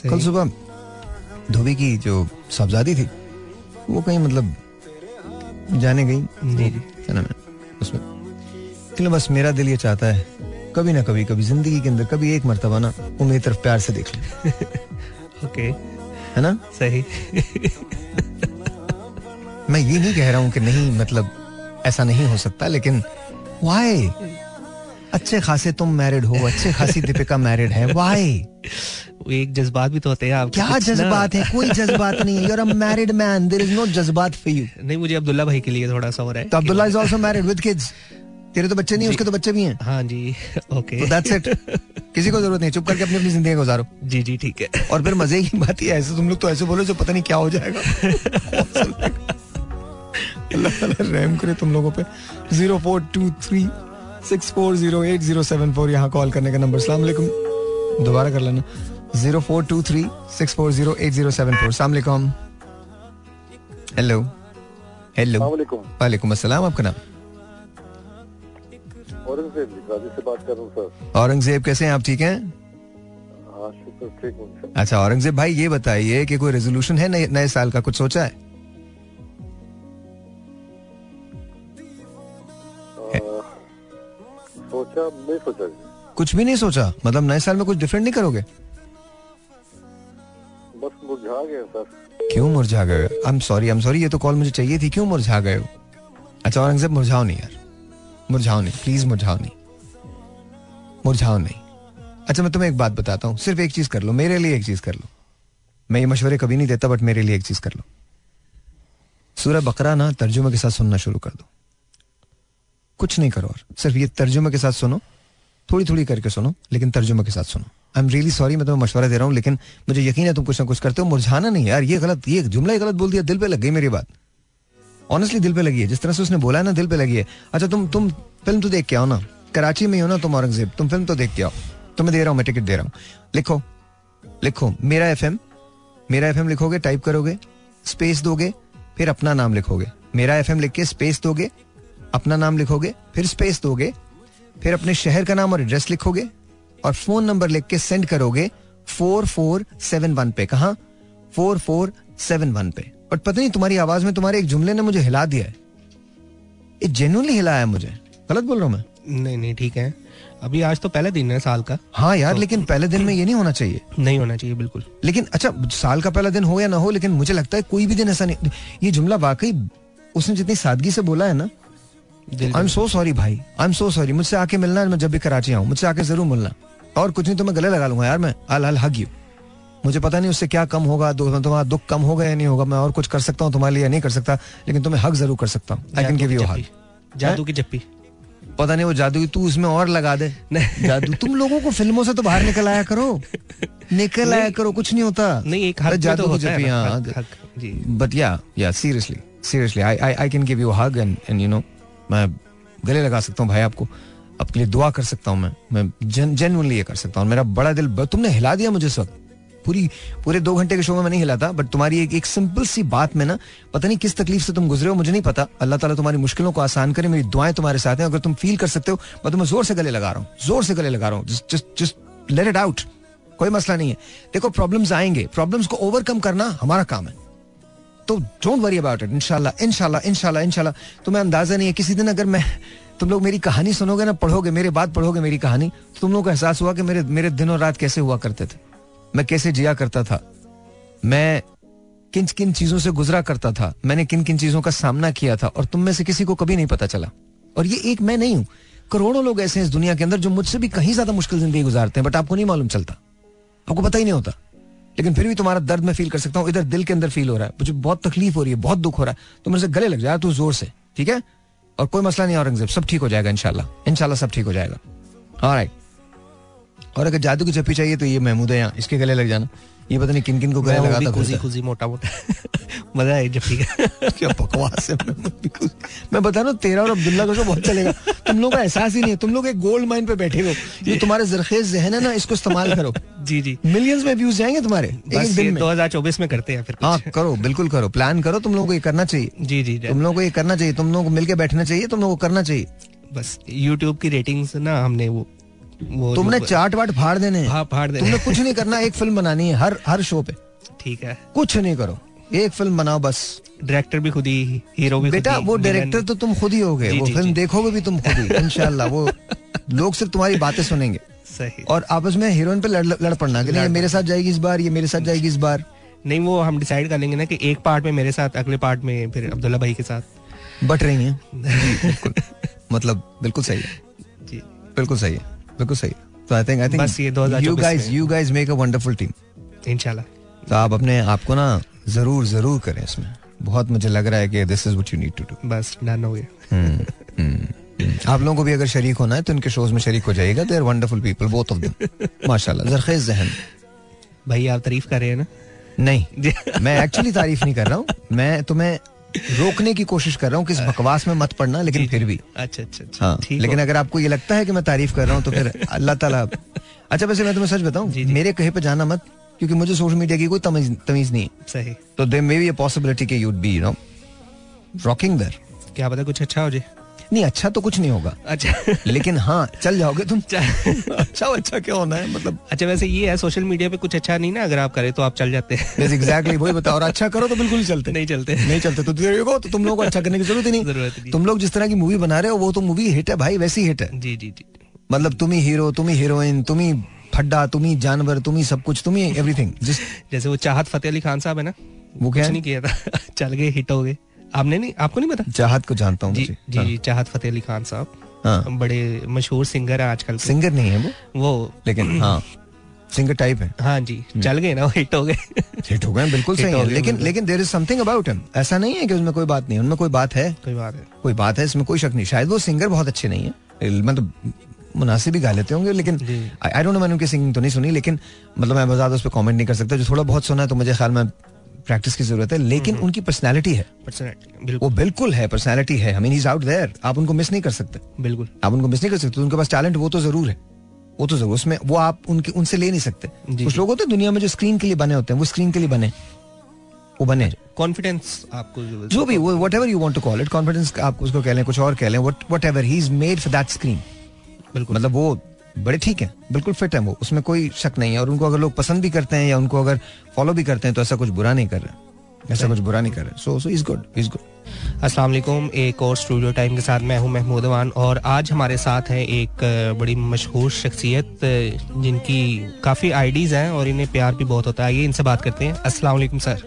A: कल सुबह धोबी की जो साहबजादी थी वो कहीं मतलब जाने गई। है उसमें। चलो बस मेरा दिल ये चाहता है कभी ना कभी कभी ज़िंदगी के अंदर कभी एक मर्तबा ना वो मेरी तरफ़ प्यार से देख ले। <laughs>
B: ओके।
A: है ना?
B: सही। <laughs>
A: मैं ये नहीं कह रहा हूँ कि नहीं मतलब ऐसा नहीं हो सकता लेकिन वाई अच्छे खासे तुम मैरिड हो अच्छे खासी दीपिका मैरिड है वाई
B: एक जज्बात भी तो होते हैं आप
A: क्या जज्बात है? कोई जज्बात नहीं है। You're a married man there is no जज्बात फॉर यू
B: नहीं मुझे अब्दुल्ला भाई के लिए थोड़ा सा हो रहा है।
A: तो Abdullah is also married with kids तेरे तो बच्चे नहीं उसके तो बच्चे भी हैं।
B: हाँ जी ओके।
A: तो दैट्स इट किसी को ज़रूरत नहीं चुप करके अपनी अपनी ज़िंदगी गुजारो।
B: जी जी ठीक है।
A: और फिर मज़े की बात ही ऐसे तुम लोग तो ऐसे बोलो जो पता नहीं क्या हो जाएगा। <laughs> अल्लाह रहम करे तुम लोगों पे। Zero four two three six four zero eight zero seven four यहाँ कॉल करने का नंबर। सलाम दोबारा कर लेना। Zero four two three six four zero eight zero seven four. सलाम अलैकुम हेलो। हेलो।
K: वालेकुम।
A: अस्सलाम। आपका नाम?
K: औरंगज़ेब
A: कैसे हैं? आप ठीक हैं?
K: हाँ
A: अच्छा औरंगज़ेब भाई ये बताइए कि कोई रेजोल्यूशन है नए नए साल का? कुछ सोचा है?
K: सोचा नहीं सोचा।
A: कुछ भी नहीं सोचा? मतलब नए साल में कुछ डिफरेंट नहीं करोगे?
K: मुरझा गए सर।
A: क्यों मुरझा गए I am sorry I am sorry ये तो कॉल मुझे चाहिए थी। क्यों मुरझा गए अच्छा औरंगज़ेब, मुरझाओ नहीं यार। मुरझाओ नहीं प्लीज़ मुरझाओ नहीं। मुरझाओ नहीं। अच्छा मैं तुम्हें एक बात बताता हूँ। सिर्फ़ एक चीज़ कर लो, मेरे लिए एक चीज़ कर लो। मैं ये मशवरे कभी नहीं देता बट मेरे लिए एक चीज़ कर लो। सूरह बकरा ना तर्जुमे के साथ सुनना शुरू कर दो। कुछ नहीं करो और। सिर्फ़ ये तर्जुमे के साथ सुनो थोड़ी थोड़ी करके सुनो, लेकिन तर्जुमे के साथ सुनो। आई एम रियली सॉरी मैं तुम्हें मशवरा दे रहा हूँ, लेकिन मुझे यकीन है तुम कुछ ना कुछ करते हो, मुरझाना नहीं यार, ये गलत, ये जुमला ही गलत बोल दिया, दिल पे लग गई मेरी बात। ऑनेस्टली दिल पे लगी है। जिस तरह से उसने बोला है ना, दिल पे लगी है। अच्छा तुम तुम फ़िल्म तो देख के आओ ना। कराची में ही हो ना तुम, औरंगज़ेब। तुम फ़िल्म तो देख के आओ। तुम्हें दे रहा हूँ, मैं टिकट दे रहा हूँ। लिखो लिखो। मेरा एफएम मेरा एफएम लिखोगे टाइप करोगे स्पेस दोगे, फिर अपना नाम लिखोगे। मेरा एफएम लिख के स्पेस दोगे, अपना नाम लिखोगे, फिर स्पेस दोगे, फिर अपने शहर का नाम और एड्रेस लिखोगे और फ़ोन नंबर लिख के सेंड करोगे फोर फोर सेवन वन पे। कहा? फोर फोर सेवन वन पे। बट पता नहीं तुम्हारी आवाज़ में तुम्हारे एक जुमले ने मुझे हिला दिया है। ये जेन्युइनली हिलाया है मुझे। गलत बोल रहा हूँ मैं?
B: नहीं नहीं ठीक है। अभी आज तो पहला दिन है साल का।
A: हाँ यार तो, लेकिन पहले दिन में ये नहीं होना चाहिए।
B: नहीं होना चाहिए बिल्कुल।
A: लेकिन अच्छा साल का पहला दिन हो या ना हो लेकिन मुझे लगता है कोई भी दिन ऐसा नहीं ये जुमला वाकई उसने जितनी सादगी से बोला है ना आई एम सो सॉरी भाई। आई एम सो सॉरी मुझसे आके मिलना मैं जब भी कराची आऊँ मुझसे आके ज़रूर मिलना। और कुछ नहीं तो मैं गले लगा लूँगा यार मैं। अल अल हग यू मुझे पता नहीं उससे क्या कम होगा तुम्हारा दुख कम होगा या नहीं होगा मैं और कुछ कर सकता हूँ तुम्हारे लिए नहीं कर सकता लेकिन तुम्हें हक ज़रूर कर सकता हूँ। आई कैन गिव यू हक
B: जादू की जप्पी
A: पता नहीं वो जादू तू उसमें और लगा दे। जादू तुम लोगों को फ़िल्मों से तो बाहर निकल आया करो। निकल आया करो कुछ नहीं होता।
B: नहीं एक हक
A: जादू
B: तो
A: की
B: होता है
A: जप्पी, हाँ, but yeah yeah seriously seriously I I I can give you hug and and you know मैं गले लगा सकता हूँ भाई आपको। आपके लिए दुआ कर सकता हूँ मैं। मैं जेनुअनली ये कर सकता हूँ। मेरा बड़ा दिल तुमने हिला दिया मुझे इस वक्त। पूरी पूरे दो घंटे के शो में मैं नहीं हिला था बट तुम्हारी एक एक सिंपल सी बात में ना, पता नहीं किस तकलीफ़ से तुम गुजरे हो, मुझे नहीं पता। अल्लाह ताला तुम्हारी मुश्किलों को आसान करे, मेरी दुआएँ तुम्हारे साथ हैं। अगर तुम फील कर सकते हो, मैं तुम्हें ज़ोर से गले लगा रहा हूँ। ज़ोर से गले लगा रहा हूँ। Just just let it out कोई मसला नहीं है। देखो प्रॉब्लम्स आएँगे। प्रॉब्लम्स को ओवरकम करना हमारा काम है। तो डोंट वरी अबाउट इट इंशाल्लाह इनशाला इंशाल्लाह इंशाल्लाह। तुम्हें अंदाज़ा नहीं है, किसी दिन अगर मैं तुम लोग मेरी कहानी सुनोगे ना, पढ़ोगे, मेरे बाद पढ़ोगे मेरी कहानी, तुम लोग को एहसास हुआ कि मेरे मेरे दिन और रात कैसे हुआ करते थे। मैं कैसे जिया करता था। मैं किन किन चीज़ों से गुजरा करता था। मैंने किन किन चीज़ों का सामना किया था और तुम में से किसी को कभी नहीं पता चला। और ये एक मैं नहीं हूँ। करोड़ों लोग ऐसे हैं इस दुनिया के अंदर जो मुझसे भी कहीं ज़्यादा मुश्किल ज़िंदगी गुजारते हैं, बट आपको नहीं मालूम चलता। आपको पता ही नहीं होता। लेकिन फिर भी तुम्हारा दर्द मैं फील कर सकता हूँ। इधर दिल के अंदर फील हो रहा है। मुझे बहुत तकलीफ़ हो रही है, बहुत दुख हो रहा है। तो से गले लग जाए तू ज़ोर से, ठीक है? और कोई मसला नहीं, औरंगज़ेब, सब ठीक हो जाएगा इनशाला इनशाला सब ठीक हो जाएगा। और अगर जादू की चप्पी चाहिए तो ये महमूद है यहाँ, इसके गले लग जाना। ये पता नहीं किन किन को गले लगाता
B: खुशी खुशी मोटा मोटा <laughs> मज़ा है जप्पी <laughs> का
A: क्या बकवास है मैं मैं बता रहा हूँ तेरा और अब्दुल्ला का शो बहुत चलेगा। तुम लोग का एहसास ही नहीं है तुम लोग एक गोल्ड माइन पे बैठे हो। ये तुम्हारे जरखेज जहन है ना इसको इस्तेमाल करो। <laughs>
B: जी जी।
A: मिलियंस में व्यूज़ जाएँगे तुम्हारे एक दिन
B: ये
A: में।
B: 2024 में करते हैं फिर
A: हाँ करो बिल्कुल करो। प्लान करो तुम लोगों को ये करना चाहिए।
B: जी जी।
A: तुम लोगों को ये करना चाहिए तुम लोगों को मिलके बैठना चाहिए तुम लोगों को करना चाहिए।
B: बस YouTube की रेटिंग्स ना हमने वो वो
A: तुमने चार्ट वाट फाड़ देने। हाँ,
B: फाड़ देने
A: तुमने कुछ नहीं करना एक फ़िल्म बनानी है हर हर शो पे।
B: ठीक है।
A: कुछ नहीं करो एक फ़िल्म बनाओ बस।
B: डायरेक्टर भी खुद ही हीरो भी
A: बेटा वो डायरेक्टर तो तुम खुद ही हो
B: जी,
A: वो फ़िल्म देखोगे भी तुम खुद ही इंशाल्लाह वो <laughs> लोग सिर्फ़ तुम्हारी बातें सुनेंगे।
B: सही।
A: और आपस में हीरोइन पे लड़ लड़ पड़ना कि नहीं मेरे साथ जाएगी इस बार ये मेरे साथ जाएगी इस बार।
B: नहीं वो हम डिसाइड कर लेंगे ना कि एक पार्ट में मेरे साथ अगले पार्ट में फिर अब्दुल्ला भाई के साथ।
A: बट रही हैं। <laughs> मतलब बिल्कुल सही है।
B: जी।
A: बिल्कुल सही है। बिल्कुल सही तो आई थिंक आई थिंक
B: बस ये 2024
A: you
B: guys
A: you guys make a wonderful team
B: इंशाल्लाह।
A: तो आप अपने आप को ना ज़रूर ज़रूर करें इसमें। बहुत मुझे लग रहा है कि this is what you need to do
B: बस डन हो गया।
A: आप लोगों को भी अगर शरीक होना है तो इनके शोज़ में शरीक हो जाइएगा। They are wonderful people both of them माशाल्लाह जरखेज जहन।
B: भाई आप तारीफ़ कर रहे हैं ना?
A: नहीं <laughs> मैं एक्चुअली तारीफ़ नहीं कर रहा हूँ। मैं तुम्हें रोकने की कोशिश कर रहा हूँ कि इस बकवास में मत पड़ना लेकिन फिर भी।
B: अच्छा अच्छा अच्छा।
A: हाँ लेकिन अगर आपको ये लगता है कि मैं तारीफ़ कर रहा हूँ तो फिर <laughs> अल्लाह ताला अच्छा वैसे मैं तुम्हें सच बताऊँ। मेरे कहे पे जाना मत क्योंकि मुझे सोशल मीडिया की कोई तमीज तमीज नहीं
B: सही।
A: तो दे मे बी पॉसिबिलिटी के you'd be you know rocking there
B: क्या पता कुछ अच्छा हो जाए।
A: नहीं अच्छा तो कुछ नहीं होगा।
B: अच्छा। <laughs>
A: लेकिन हाँ चल जाओगे तुम। अच्छा अच्छा क्या होना है मतलब?
B: अच्छा वैसे ये है सोशल मीडिया पे कुछ अच्छा नहीं ना अगर आप करें तो आप चल जाते हैं।
A: एग्जैक्टली वही बताओ और अच्छा करो तो बिल्कुल नहीं चलते।
B: नहीं चलते।
A: नहीं चलते तो देखो तो तुम लोगों को अच्छा करने की ज़रूरत ही नहीं।
B: ज़रूरत
A: तुम लोग जिस तरह की मूवी बना रहे हो वो तो मूवी हिट है भाई वैसी हिट है।
B: जी जी जी।
A: मतलब तुम ही हीरो तुम ही हीरोइन तुम ही फड्डा तुम ही जानवर तुम ही सब कुछ तुम ही एवरीथिंग जैसे
B: वो चाहत फतेह अली खान साहब है ना
A: वो क्या
B: नहीं किया था। <laughs> चल गए हिट हो गए। आपने नहीं आपको नहीं पता?
A: चाहत को जानता हूँ
B: जी
A: मुझे।
B: जी जी चाहत फतेह अली खान साहब।
A: हाँ।
B: बड़े मशहूर सिंगर है आजकल
A: सिंगर नहीं है वो?
B: वो
A: लेकिन <clears throat> हाँ सिंगर टाइप है।
B: हाँ जी चल गए ना हिट हो गए।
A: हिट हो गए बिल्कुल <laughs> सही
B: है
A: लेकिन लेकिन there is something about him ऐसा नहीं है कि उसमें कोई बात नहीं उनमें कोई बात है।
B: कोई बात है।
A: कोई बात है इसमें कोई शक नहीं। शायद वो सिंगर बहुत अच्छे नहीं है। मतलब मुनासिब ही गा लेते होंगे लेकिन आई डोंट नो मैंने उनकी सिंगिंग तो नहीं सुनी लेकिन मतलब मैं ज़्यादा उस पर कमेंट नहीं कर सकता। जो थोड़ा बहुत सुना है तो मुझे ख्याल में प्रैक्टिस की ज़रूरत है लेकिन उनकी पर्सनैलिटी है।
B: पर्सनैलिटी
A: वो
B: बिल्कुल
A: है पर्सनैलिटी है। I mean is out there आप उनको मिस नहीं कर सकते।
B: बिल्कुल।
A: आप उनको मिस नहीं कर सकते उनके पास टैलेंट वो तो ज़रूर है। वो तो ज़रूर उसमें वो आप उनके उनसे ले नहीं सकते। कुछ लोग होते हैं दुनिया में जो स्क्रीन के लिए बने होते हैं वो स्क्रीन के लिए बने। वो बने।
B: कॉन्फिडेंस आपको
A: जो भी whatever you want to call it confidence आप उसको कह लें कुछ और कह लें whatever he is made for that screen
B: बिल्कुल।
A: मतलब वो बड़े ठीक है बिल्कुल फिट है वो। उसमें कोई शक नहीं है। और उनको अगर लोग पसंद भी करते हैं या उनको अगर फॉलो भी करते हैं तो ऐसा कुछ बुरा नहीं कर रहे। ऐसा कुछ बुरा नहीं कर रहे। So so is good is good
B: अस्सलाम वालेकुम। एक और स्टूडियो टाइम के साथ मैं हूँ महमूद अवान। और आज हमारे साथ हैं एक बड़ी मशहूर शख्सियत जिनकी काफ़ी आईडीज़ हैं और इन्हें प्यार भी बहुत होता है। ये इनसे बात करते हैं। अस्सलाम वालेकुम सर।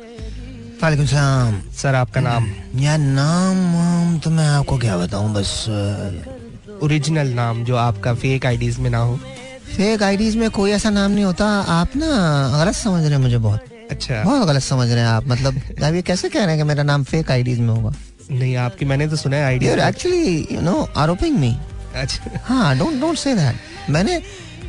A: वालेकुम सलाम।
B: सर आपका नाम?
A: यार नाम तो मैं आपको क्या बताऊँ बस
B: ओरिजिनल नाम जो आपका फेक आईडीज में ना हो।
A: फेक आईडीज में कोई ऐसा नाम नहीं होता। आप ना गलत समझ रहे हैं मुझे बहुत।
B: अच्छा।
A: बहुत गलत समझ रहे हैं आप। मतलब आप ये कैसे कह रहे हैं कि मेरा नाम फेक आईडीज में होगा?
B: नहीं आपकी मैंने तो सुना है I'd
A: you actually you know are roping me
B: अच्छा।
A: हाँ डोंट डोंट से दैट मैंने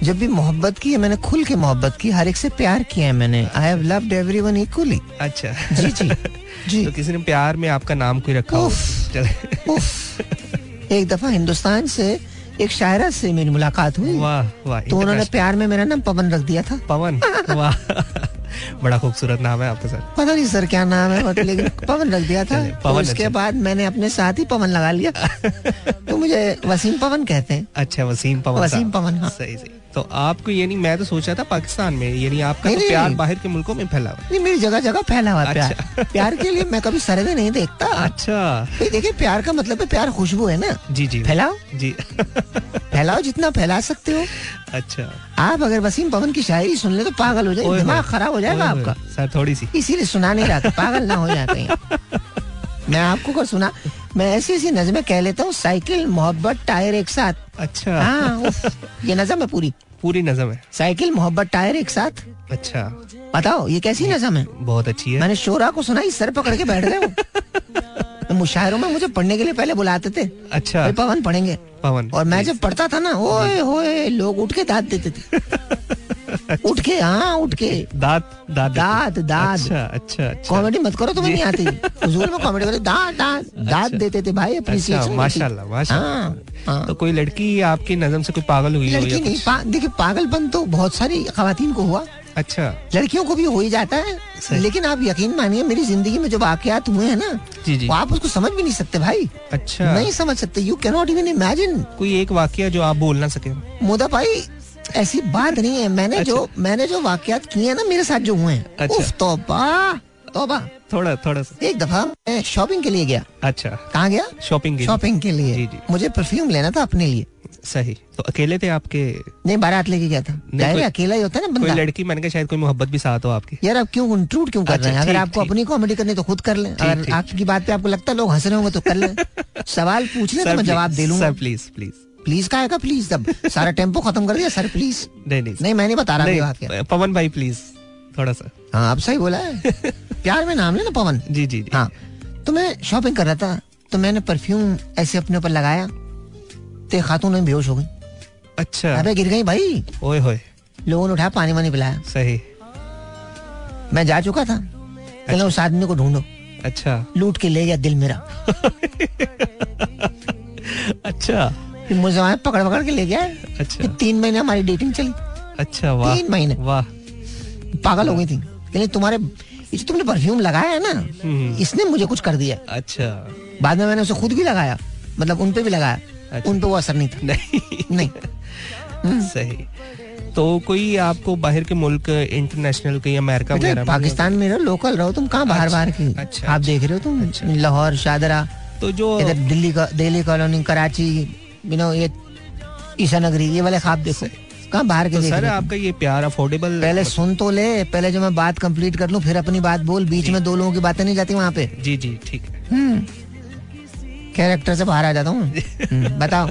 A: जब भी मोहब्बत की है मैंने खुल के मोहब्बत की हर एक से प्यार किया है मैंने। I have loved everyone equally
B: अच्छा।
A: जी जी। <laughs> जी।
B: तो किसी ने प्यार में आपका नाम कोई रखा हो?
A: उफ। उफ। एक दफ़ा हिंदुस्तान से एक शायरा से मेरी मुलाकात हुई।
B: वाह वाह
A: तो उन्होंने प्यार में मेरा नाम पवन रख दिया था।
B: पवन वाह। बड़ा खूबसूरत नाम है आपका सर
A: पता नहीं सर क्या नाम है लेकिन पवन रख दिया था।
B: पवन
A: उसके। बाद मैंने अपने साथ ही पवन लगा लिया। तो मुझे वसीम पवन कहते हैं।
B: अच्छा वसीम पवन
A: वसीम पवन, हाँ।
B: सही सही। तो आपको ये नहीं मैं तो सोचा था पाकिस्तान में यानी आपका
A: नहीं,
B: तो प्यार
A: नहीं।
B: बाहर के मुल्कों में फैला हुआ
A: नहीं मेरी जगह जगह फैला हुआ है प्यार।
B: अच्छा। <laughs>
A: प्यार के लिए मैं कभी सर्वे नहीं देखता।
B: अच्छा।
A: देखिए प्यार का मतलब है प्यार खुशबू है ना।
B: जी जी।
A: फैलाओ।
B: जी।
A: फैलाओ जितना फैला सकते हो।
B: अच्छा।
A: आप अगर वसीम पवन की शायरी सुन ले तो पागल हो जाए दिमाग खराब हो जाएगा आपका।
B: सर थोड़ी सी।
A: इसीलिए सुना नहीं रहा पागल ना हो कहीं। <laughs> मैं आपको सुना मैं ऐसी ऐसी नजमें कह लेता हूँ साइकिल मोहब्बत टायर एक साथ।
B: अच्छा।
A: हाँ ये नजम है पूरी।
B: पूरी नजम है।
A: साइकिल मोहब्बत टायर एक साथ।
B: अच्छा।
A: बताओ ये कैसी नजम है?
B: बहुत अच्छी है।
A: मैंने शोरा को सुनाई सर पकड़ के बैठ गए <laughs> मुशायरों में मुझे पढ़ने के लिए पहले बुलाते थे।
B: अच्छा।
A: पवन पढ़ेंगे।
B: पवन।
A: और मैं जब पढ़ता था ना ओए होए लोग उठ के दांत देते थे। <laughs> उठ के हाँ उठ के।
B: दांत दांत देते।
A: दांत
B: अच्छा अच्छा अच्छा।
A: कॉमेडी मत करो तुम्हें नहीं आती। फजूल में कॉमेडी करो दांत दांत दांत देते थे भाई
B: अच्छा
A: अप्रिसिएशन
B: माशाल्लाह माशाल्लाह।
A: हाँ हाँ।
B: तो कोई लड़की आपकी नजम से कोई पागल हुई
A: लड़की नहीं देखिए पागलपन तो बहुत सारी खातन को हुआ।
B: अच्छा।
A: लड़कियों को भी हो ही जाता है। लेकिन आप यकीन मानिए मेरी ज़िंदगी में जो वाकयात हुए हैं ना
B: जी जी।
A: आप उसको समझ भी नहीं सकते भाई।
B: अच्छा।
A: नहीं समझ सकते। You can not even imagine
B: कोई एक वाक्य जो आप बोल ना सके?
A: मोदा भाई ऐसी बात नहीं है। मैंने अच्छा। जो मैंने जो वाकयात किए हैं ना मेरे साथ जो हुए हैं।
B: अच्छा।
A: उफ तौबा। तौबा
B: थोड़ा थोड़ा सा।
A: एक दफ़ा मैं शॉपिंग के लिए गया।
B: अच्छा।
A: कहाँ गया?
B: शॉपिंग
A: शॉपिंग के लिए।
B: जी, जी।
A: मुझे परफ्यूम लेना था अपने लिए।
B: सही। तो अकेले थे आपके?
A: नहीं बारात लेके गया था। ज़ाहिर
B: कोई-
A: अकेला ही होता है ना
B: कोई
A: बंदा।
B: लड़की मैंने कहा शायद कोई मोहब्बत भी साथ हो आपकी।
A: यार आप क्यों इंट्रूड क्यों कर
B: अच्छा,
A: रहे हैं? अगर आपको अपनी कॉमेडी करनी तो खुद कर लें। अगर आपकी बात पे आपको लगता है लोग हंस रहे होंगे तो कर लें। <laughs> सवाल पूछ लें तो मैं जवाब दे लूँगा।
B: सर प्लीज़ प्लीज़
A: प्लीज़ का आएगा प्लीज़ तब? सारा टेंपो खत्म कर दिया सर प्लीज़
B: नहीं नहीं।
A: नहीं मैं नहीं बता रहा
B: पवन भाई प्लीज़ थोड़ा सा।
A: हाँ आप सही बोला है। <laughs> प्यार में नाम लेना पवन?
B: जी जी
A: हाँ। तो मैं शॉपिंग कर रहा था तो मैंने परफ्यूम ऐसे अपने ऊपर लगाया तो खातून में बेहोश हो गई।
B: अच्छा।
A: अबे गिर गई भाई।
B: ओए होए।
A: लोगों ने उठाया पानी वानी पिलाया।
B: सही।
A: मैं जा चुका था। अच्छा। कहना उस आदमी को ढूंढो।
B: अच्छा।
A: लूट के ले गया दिल मेरा। <laughs>
B: अच्छा।
A: मुझे वहाँ पकड़ पकड़ के ले गया।
B: अच्छा।
A: तीन महीने हमारी डेटिंग चली।
B: अच्छा वाह।
A: तीन महीने।
B: वाह।
A: पागल हो गई थी। तुम्हारे ये जो तुमने परफ्यूम लगाया है ना
B: हम्म,
A: इसने मुझे कुछ कर दिया।
B: अच्छा।
A: बाद में मैंने उसे खुद भी लगाया मतलब उन पे भी लगाया।
B: अच्छा।
A: उन पे वो असर नहीं था।
B: नहीं।
A: नहीं।
B: सही। तो कोई आपको बाहर के मुल्क इंटरनेशनल कहीं अमेरिका वगैरह
A: पाकिस्तान में रहो लोकल रहो तुम कहाँ बाहर
B: अच्छा,
A: बाहर की?
B: अच्छा,
A: आप देख रहे हो तुम लाहौर शादरा
B: तो जो
A: इधर दिल्ली का Delhi colony Karachi you know ये ईशा नगरी ये वाले ख्वाब देखो। कहाँ बाहर के
B: तो सर आपका ये प्यार अफोर्डेबल
A: पहले सुन तो ले पहले जो मैं बात कंप्लीट कर लूँ फिर अपनी बात बोल बीच में दो लोगों की बातें नहीं जाती वहाँ पे।
B: जी जी ठीक
A: कैरेक्टर से बाहर आ जाता हूँ। <laughs> हम्म, बताओ।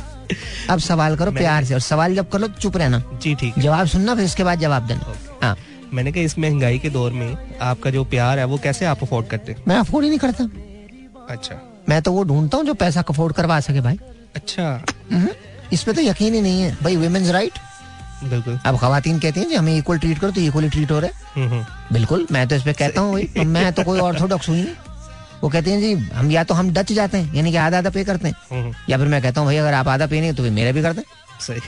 A: अब सवाल करो प्यार से और सवाल जब कर चुप रहना।
B: जी ठीक
A: जवाब सुनना फिर इसके बाद जवाब देना। हाँ।
B: मैंने कहा इस महँगाई के दौर में आपका जो प्यार है वो कैसे आप अफोर्ड करते?
A: मैं अफोर्ड ही नहीं करता।
B: अच्छा।
A: मैं तो वो ढूंढता हूँ जो पैसा अफोर्ड करवा सके भाई।
B: अच्छा।
A: इसमें तो यकीन ही नहीं है। भाई वुमेन्स राइट
B: बिल्कुल।
A: अब खातन कहती हैं जी हमें इक्वल ट्रीट करो तो इक्वली ट्रीट हो रहे हैं।
B: हम्म, हम्म,
A: बिल्कुल मैं तो इस पे कहता हूँ भाई अब मैं तो कोई ऑर्थोडॉक्स हुई नहीं। वो कहते हैं जी हम या तो हम डच जाते हैं यानी कि आधा आधा पे करते हैं।
B: हम्म,
A: या फिर मैं कहता हूँ भाई अगर आप आधा पे नहीं तो फिर मेरा भी कर दें।
B: सही।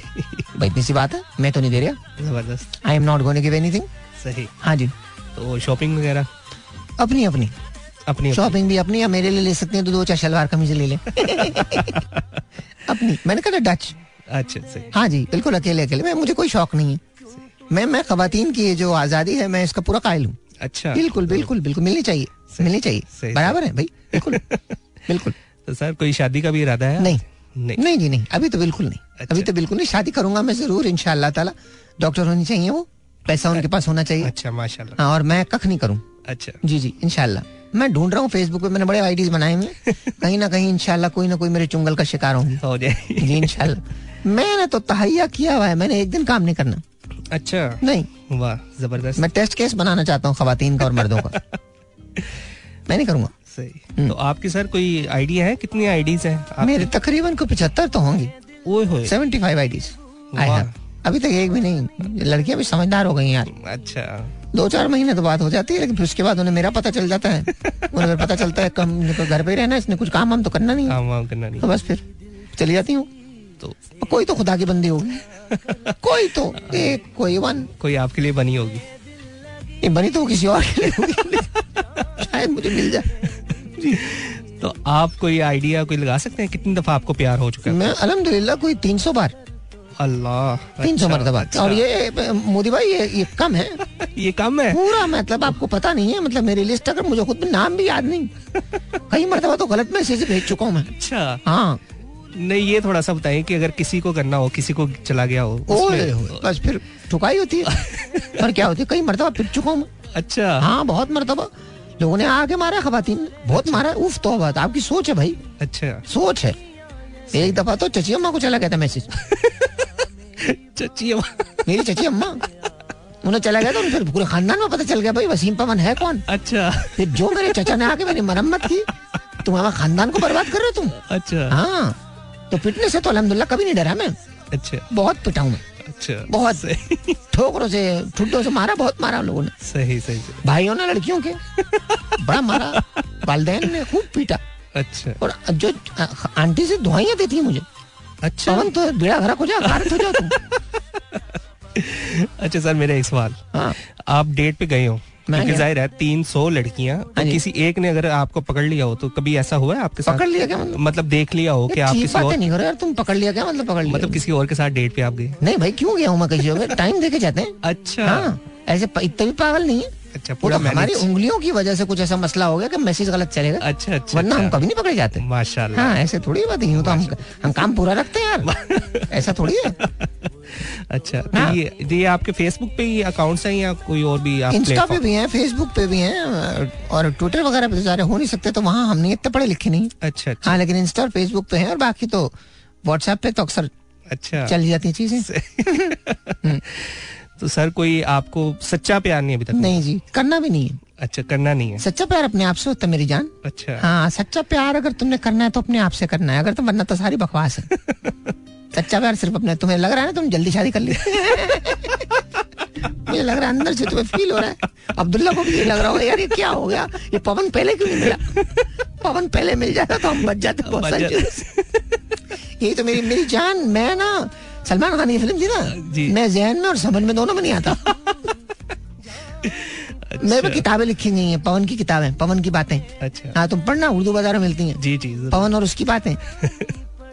A: भाई इतनी सी बात है मैं तो नहीं दे रहा।
B: ज़बरदस्त।
A: I am not going give anything
B: सही।
A: हाँ जी।
B: तो शॉपिंग वगैरह?
A: अपनी अपनी।
B: अपनी
A: शॉपिंग भी अपनी या मेरे लिए ले सकते हैं तो दो चार शलवार कमीज ले ले। <laughs> अपनी। मैंने कहा डच।
B: अच्छा सही
A: हाँ जी बिल्कुल अकेले अकेले। मैं मुझे कोई शौक नहीं है। मैं मैं खवातीन की जो आज़ादी है मैं इसका पूरा कायल हूँ।
B: अच्छा।
A: बिल्कुल बिल्कुल बिल्कुल मिलनी चाहिए मिलनी चाहिए। बराबर है भाई बिल्कुल <laughs> बिल्कुल।
B: तो सर कोई शादी का भी इरादा है
A: नहीं।
B: नहीं।
A: नहीं जी नहीं। अभी तो बिल्कुल नहीं।
B: अच्छा।
A: अभी तो बिल्कुल नहीं। शादी करूँगा मैं ज़रूर इंशाल्लाह ताला। डॉक्टर होनी चाहिए वो। पैसा उनके पास होना चाहिए।
B: अच्छा माशाल्लाह।
A: हाँ और मैं कख नहीं करूँ।
B: अच्छा।
A: जी जी इनशाला मैं ढूंढ रहा हूँ फेसबुक पे मैंने बड़े आईडीज बनाए हुए <laughs> कहीं ना कहीं इनशाला कोई ना कोई मेरे चुंगल का शिकार होंगी।
B: हो जाए
A: जी इंशाल्लाह। मैंने तो तहैया किया हुआ है मैंने एक दिन काम नहीं करना।
B: अच्छा।
A: नहीं।
B: वाह ज़बरदस्त।
A: मैं टेस्ट केस बनाना चाहता हूँ खातन का और मर्दों का। <laughs> मैं नहीं करूँगा।
B: सही। तो आपकी सर कोई आइडिया है? कितनी आईडीज हैं
A: मेरे तकरीबन को पिछहत्तर तो होंगी। Seventy five
B: IDs.
A: अभी तक एक भी नहीं। लड़कियाँ भी समझदार हो गई यार।
B: अच्छा।
A: दो चार महीने तो बात हो जाती है लेकिन उसके बाद उन्हें मेरा पता चल जाता है। <laughs> उन्हें पता चलता है कम घर पे रहना इसने कुछ काम हम तो करना नहीं है।
B: काम करना नहीं
A: तो बस फिर चली जाती हूँ।
B: तो
A: कोई तो खुदा की बंदी होगी। कोई तो एक कोई वन।
B: कोई आपके लिए बनी होगी।
A: ये बनी तो किसी और के लिए होगी। शायद मुझे मिल जाए।
B: तो आप कोई आइडिया कोई लगा सकते हैं? कितनी दफ़ा आपको प्यार हो चुका है?
A: मैं अल्हम्दुलिल्लाह कोई तीन सौ बार।
B: अल्लाह
A: तीन सौ
B: अच्छा,
A: मरतबा।
B: अच्छा।
A: और ये मोदी भाई ये, ये कम है। <laughs>
B: ये कम है?
A: पूरा मतलब आपको पता नहीं है मतलब मेरी लिस्ट अगर मुझे खुद नाम भी याद नहीं कई मरतबा तो गलत मैसेज भेज चुका हूँ मैं।
B: अच्छा।
A: हाँ।
B: नहीं ये थोड़ा सा बताएँ कि अगर किसी को करना हो किसी को चला गया हो
A: बस फिर ठुकाई होती है। <laughs> और क्या होती है कई मरतबा फिर चुका हूँ
B: अच्छा।
A: हाँ बहुत मरतबा। लोगों ने आके मारा खवातीन ने। बहुत मारा। उफ तो बात आपकी सोच है भाई।
B: अच्छा।
A: सोच है। एक दफ़ा तो चची अम्मा को चला गया था मैसेज। <laughs>
B: चची
A: मेरी चची अम्मा। उन्हें चला गया था फिर पूरे खानदान में पता चल गया भाई वसीम पवन है कौन?
B: अच्छा।
A: फिर जो मेरे चचा ने आके मेरी मरम्मत की तुम हमारे खानदान को बर्बाद कर रहे हो तुम।
B: अच्छा।
A: हाँ। तो पिटने से तो अल्हम्दुलिल्लाह कभी नहीं डरा मैं।
B: अच्छा।
A: बहुत पिटा हूँ
B: अच्छा
A: बहुत। ठोकरों से ठुड्डों से मारा बहुत मारा लोगों ने।
B: सही सही सही।
A: भाइयों ने लड़कियों के। बड़ा मारा। वालदेन ने खूब पीटा।
B: अच्छा।
A: और जो आंटी से दुआइयाँ देती है मुझे।
B: अच्छा।
A: पवन तो बेड़ा घरा हो जा हो जाओ <laughs>
B: अच्छा सर मेरा एक सवाल।
A: हाँ।
B: आप डेट पे गए हो। ज़ाहिर है तीन सौ लड़कियाँ तो
A: हाँ
B: किसी एक ने अगर आपको पकड़ लिया हो तो कभी ऐसा हुआ है आपके साथ?
A: पकड़ लिया क्या मतलब?
B: मतलब देख लिया हो कि आप किसी और
A: नहीं करो यार तुम पकड़ लिया क्या मतलब पकड़ लिया?
B: मतलब किसी और के साथ डेट पे आप गए?
A: नहीं भाई क्यों गया हूँ मैं किसी और टाइम देके जाते हैं।
B: अच्छा।
A: हाँ ऐसे इतना भी पागल नहीं है।
B: अच्छा पूरा
A: तो हमारी उंगलियों की वजह से कुछ ऐसा मसला हो गया कि मैसेज गलत चलेगा।
B: अच्छा अच्छा
A: वरना हम
B: अच्छा।
A: कभी नहीं पकड़े जाते।
B: माशाल्लाह।
A: हाँ ऐसे थोड़ी बात यूँ तो हम हम काम पूरा रखते हैं यार। <laughs> ऐसा थोड़ी है।
B: अच्छा तो
A: हाँ।
B: ये ये आपके फेसबुक पे ही अकाउंट्स हैं या कोई और भी आप
A: इंस्टा पे भी हैं फेसबुक पे भी हैं और ट्विटर वगैरह पे तो सारे हो नहीं सकते तो वहाँ हमने इतने पढ़े लिखे नहीं।
B: अच्छा अच्छा।
A: हाँ लेकिन इंस्टा और फेसबुक पे हैं और बाकी तो व्हाट्सएप पे तो अक्सर
B: अच्छा।
A: चल जाती है चीज़ें। <laughs>
B: तो सर कोई आपको सच्चा प्यार नहीं अभी तक?
A: नहीं जी करना भी नहीं है।
B: अच्छा करना नहीं है।
A: सच्चा प्यार अपने आप से होता है मेरी जान।
B: अच्छा।
A: हाँ सच्चा प्यार अगर तुमने करना है तो अपने आप से करना है अगर तो वरना तो सारी बकवास है। <laughs> सच्चा प्यार सिर्फ़ अपने तुम्हें लग रहा है ना तुम जल्दी शादी कर ली? मुझे लग रहा है अंदर से तुम्हें फील हो रहा है। अब्दुल्ला को भी ये लग रहा होगा यार ये क्या हो गया? ये पवन पहले क्यों नहीं मिला? पवन पहले मिल जाता तो हम बच जाते बहुत सारी। यही तो मेरी मेरी जान मैं ना सलमान खान की फ़िल्म थी ना मैं जहन में और समझ में दोनों में नहीं आता। मेरे पे किताबें लिखी गई हैं पवन की किताबें पवन की बातें।
B: अच्छा।
A: हाँ तुम पढ़ना उर्दू बाज़ार में मिलती हैं।
B: जी जी
A: पवन और उसकी बातें।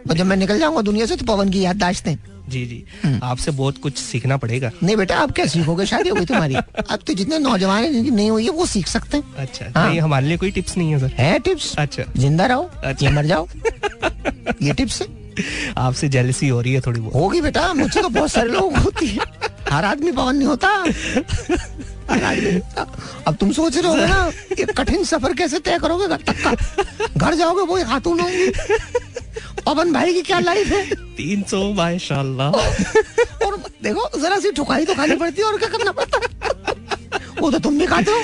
A: और जब मैं निकल जाऊँगा दुनिया से तो पवन की याददाश्तें
B: जी जी।
A: हम्म।
B: आपसे बहुत कुछ सीखना पड़ेगा।
A: नहीं बेटा आप क्या सीखोगे? शादी हो गई तुम्हारी। <laughs> अब तो जितने नौजवान हैं जिनकी नहीं हुई है वो सीख सकते हैं।
B: अच्छा
A: हाँ।
B: नहीं हमारे लिए कोई टिप्स नहीं है सर।
A: है टिप्स?
B: अच्छा।
A: ज़िंदा रहो
B: अच्छा।
A: मर जाओ। <laughs> ये टिप्स है?
B: आपसे जेलसी हो रही है थोड़ी बहुत।
A: होगी बेटा मुझसे तो बहुत सारे लोग होती है। हर आदमी पवन नहीं होता। हर नहीं होता। अब तुम सोच रहे हो ना ये कठिन सफ़र कैसे तय करोगे? घर तक का। घर जाओगे वो खातून होंगी। पवन भाई की क्या लाइफ है?
B: तीन सौ माशाल्लाह।
A: और देखो जरा सी ठुकाई तो खानी पड़ती है और क्या करना पड़ता वो तो तुम भी खाते हो।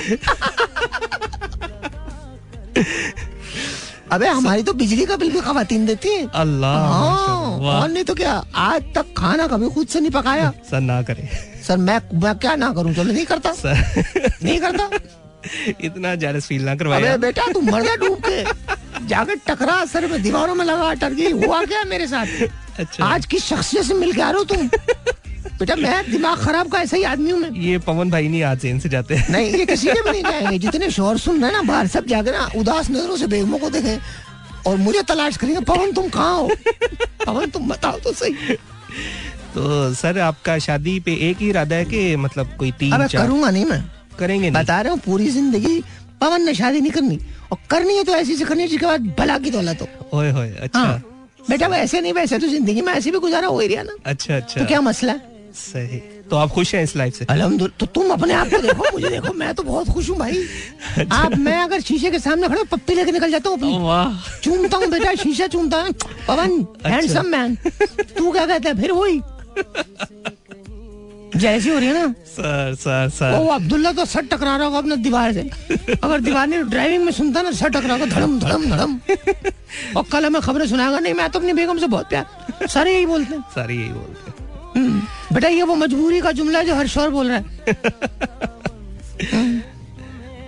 A: अबे हमारी तो बिजली का बिल भी खवातीन देती है।
B: अल्लाह
A: हाँ और नहीं तो क्या आज तक खाना कभी खुद से नहीं पकाया।
B: सर ना करे।
A: सर मैं मैं क्या ना करूँ? चलो नहीं करता।
B: सर।
A: नहीं करता।
B: इतना जेलस फील ना
A: अबे बेटा तू मर डूब के जाके टकरा सर में दीवारों में लगा अटक गई। हुआ क्या मेरे साथ?
B: अच्छा।
A: आज किस शख्सियत से मिल के आ रहे हो तुम? बेटा मैं दिमाग खराब का ऐसा ही आदमी हूँ मैं।
B: ये पवन भाई नहीं आज से जाते
A: नहीं ये किसी के भी नहीं जाएँगे। जितने शोर सुन रहे ना बाहर सब जाके ना उदास नज़रों से बेगमों को देखें और मुझे तलाश करेंगे पवन तुम कहाँ हो? पवन तुम बताओ तो सही।
B: तो सर आपका शादी पे एक ही इरादा है कि मतलब कोई तीन
A: करूँगा नहीं मैं।
B: करेंगे नहीं।
A: बता रहा हूँ पूरी ज़िंदगी पवन ने शादी नहीं करनी। और करनी है तो ऐसी से करनी है जिसके बाद भला की दौलत हो।
B: ओए होए अच्छा।
A: हाँ। बेटा वैसे नहीं वैसे तो ज़िंदगी में ऐसे भी गुजारा हो रहा ना।
B: अच्छा अच्छा।
A: तो क्या मसला है?
B: सही। तो आप खुश हैं इस लाइफ से?
A: अलहमदुल्ला तो तुम अपने आप को देखो मुझे देखो मैं तो बहुत खुश हूँ भाई। आप मैं अगर शीशे के सामने खड़े पप्पी लेके निकल जाता हूँ चूमता हूँ बेटा शीशा चूमता। पवन
B: अच्छा।
A: हैंडसम मैन तू क्या कहता है? फिर वही। जैसी हो रही है ना।
B: Sir sir sir.
A: वो अब्दुल्ला तो सर टकरा रहा होगा अपने दीवार से। अगर दीवार ने ड्राइविंग में सुनता ना सर टकरा होगा धड़म धड़म धड़म। और कल हमें खबरें सुनाएगा नहीं मैं तो अपनी बेगम से बहुत प्यार सारे यही बोलते हैं।
B: सर यही बोलते हैं।
A: हम्म, बेटा ये वो मजबूरी का जुमला है जो हर शोर बोल रहा है।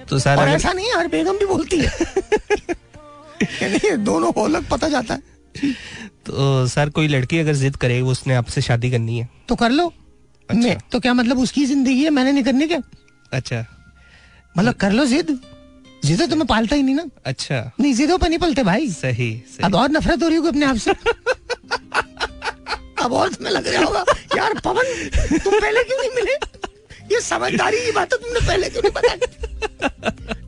B: तो सर
A: और ऐसा नहीं हर बेगम भी बोलती है। दोनों अलग पता जाता है।
B: तो सर कोई लड़की अगर जिद करे उसने आपसे शादी करनी है।
A: तो कर लो।
B: अच्छा।
A: मैं तो क्या मतलब उसकी ज़िंदगी है मैंने नहीं करने क्या?
B: अच्छा।
A: मतलब कर लो जिद। जिदो तुम्हें पालता ही नहीं ना।
B: अच्छा।
A: नहीं जिदो पर नहीं पलते भाई।
B: सही सही।
A: अब और नफरत हो रही होगी अपने आप से। <laughs> अब और तुम्हें लग रहा होगा यार पवन तुम पहले क्यों नहीं मिले? ये समझदारी की बात है तुमने पहले क्यों नहीं बताया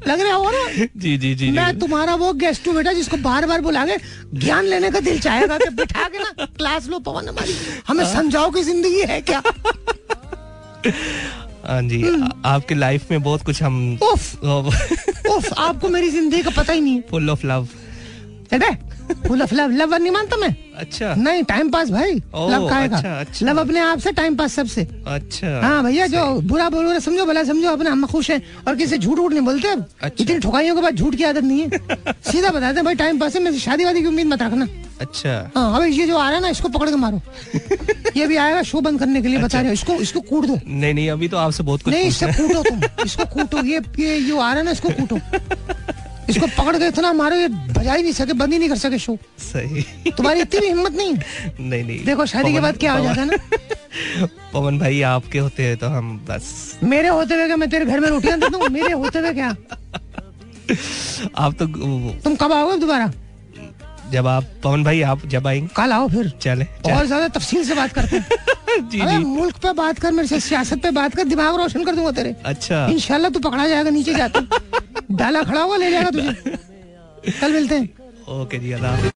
A: लग रहा होगा ना
B: जी जी जी
A: मैं तुम्हारा वो गेस्ट हूँ बेटा जिसको बार बार बुला के ज्ञान लेने का दिल चाहेगा कि बिठा के ना क्लास लो पवन हमारी। हमें समझाओ कि ज़िंदगी है क्या?
B: हाँ जी
A: हम्म।
B: आपकी लाइफ में बहुत कुछ हम
A: उफ! <laughs> उफ! आपको मेरी ज़िंदगी का पता ही नहीं
B: full of
A: love full of love love नहीं मानता मैं।
B: अच्छा।
A: नहीं टाइम पास भाई। लव खाएगा।
B: अच्छा, अच्छा।
A: लव अपने आप से टाइम पास सबसे।
B: अच्छा।
A: हाँ भैया जो बुरा बोलो ना समझो भला समझो अपने हम खुश हैं और किसी झूठ वूठ नहीं बोलते अब।
B: अच्छा।
A: इतनी ठुकाइयों के बाद झूठ की आदत नहीं है। <laughs> सीधा बताते हैं भाई टाइम पास है मेरे शादी वादी की उम्मीद मत रखना।
B: अच्छा।
A: हाँ अबे ये जो आ रहा है ना इसको पकड़ के मारो। <laughs> ये भी आएगा शो बंद करने के लिए अच्छा। बता रहे हो इसको इसको कूट दो।
B: नहीं नहीं अभी तो आपसे बहुत कुछ
A: नहीं इससे कूटो तुम इसको कूटो। ये ये जो आ रहा है ना इसको कूटो। <laughs> इसको पकड़ के इतना मारो ये बजा ही नहीं सके बंद ही नहीं कर सके शो
B: सही।
A: तुम्हारी इतनी भी हिम्मत नहीं?
B: नहीं नहीं।
A: देखो शादी के बाद क्या हो जाता है ना?
B: पवन- भाई आपके होते हैं तो हम बस।
A: मेरे होते हुए क्या? मैं तेरे घर में रोटियाँ दे हूँ मेरे होते हुए क्या?
B: आप तो
A: तुम कब आओगे दोबारा?
B: जब आप पवन भाई आप जब आएँगे
A: कल आओ फिर।
B: चले
A: और ज़्यादा तफसील से बात करते हैं। <laughs>
B: जी
A: अरे
B: जी।
A: मुल्क पे बात कर मेरे से सियासत पे बात कर दिमाग रोशन कर दूँगा तेरे।
B: अच्छा।
A: इनशाला तू पकड़ा जाएगा नीचे जाते <laughs> डाला खड़ा हुआ ले जाएगा तुझे। कल मिलते हैं।
B: ओके जी अल्लाह।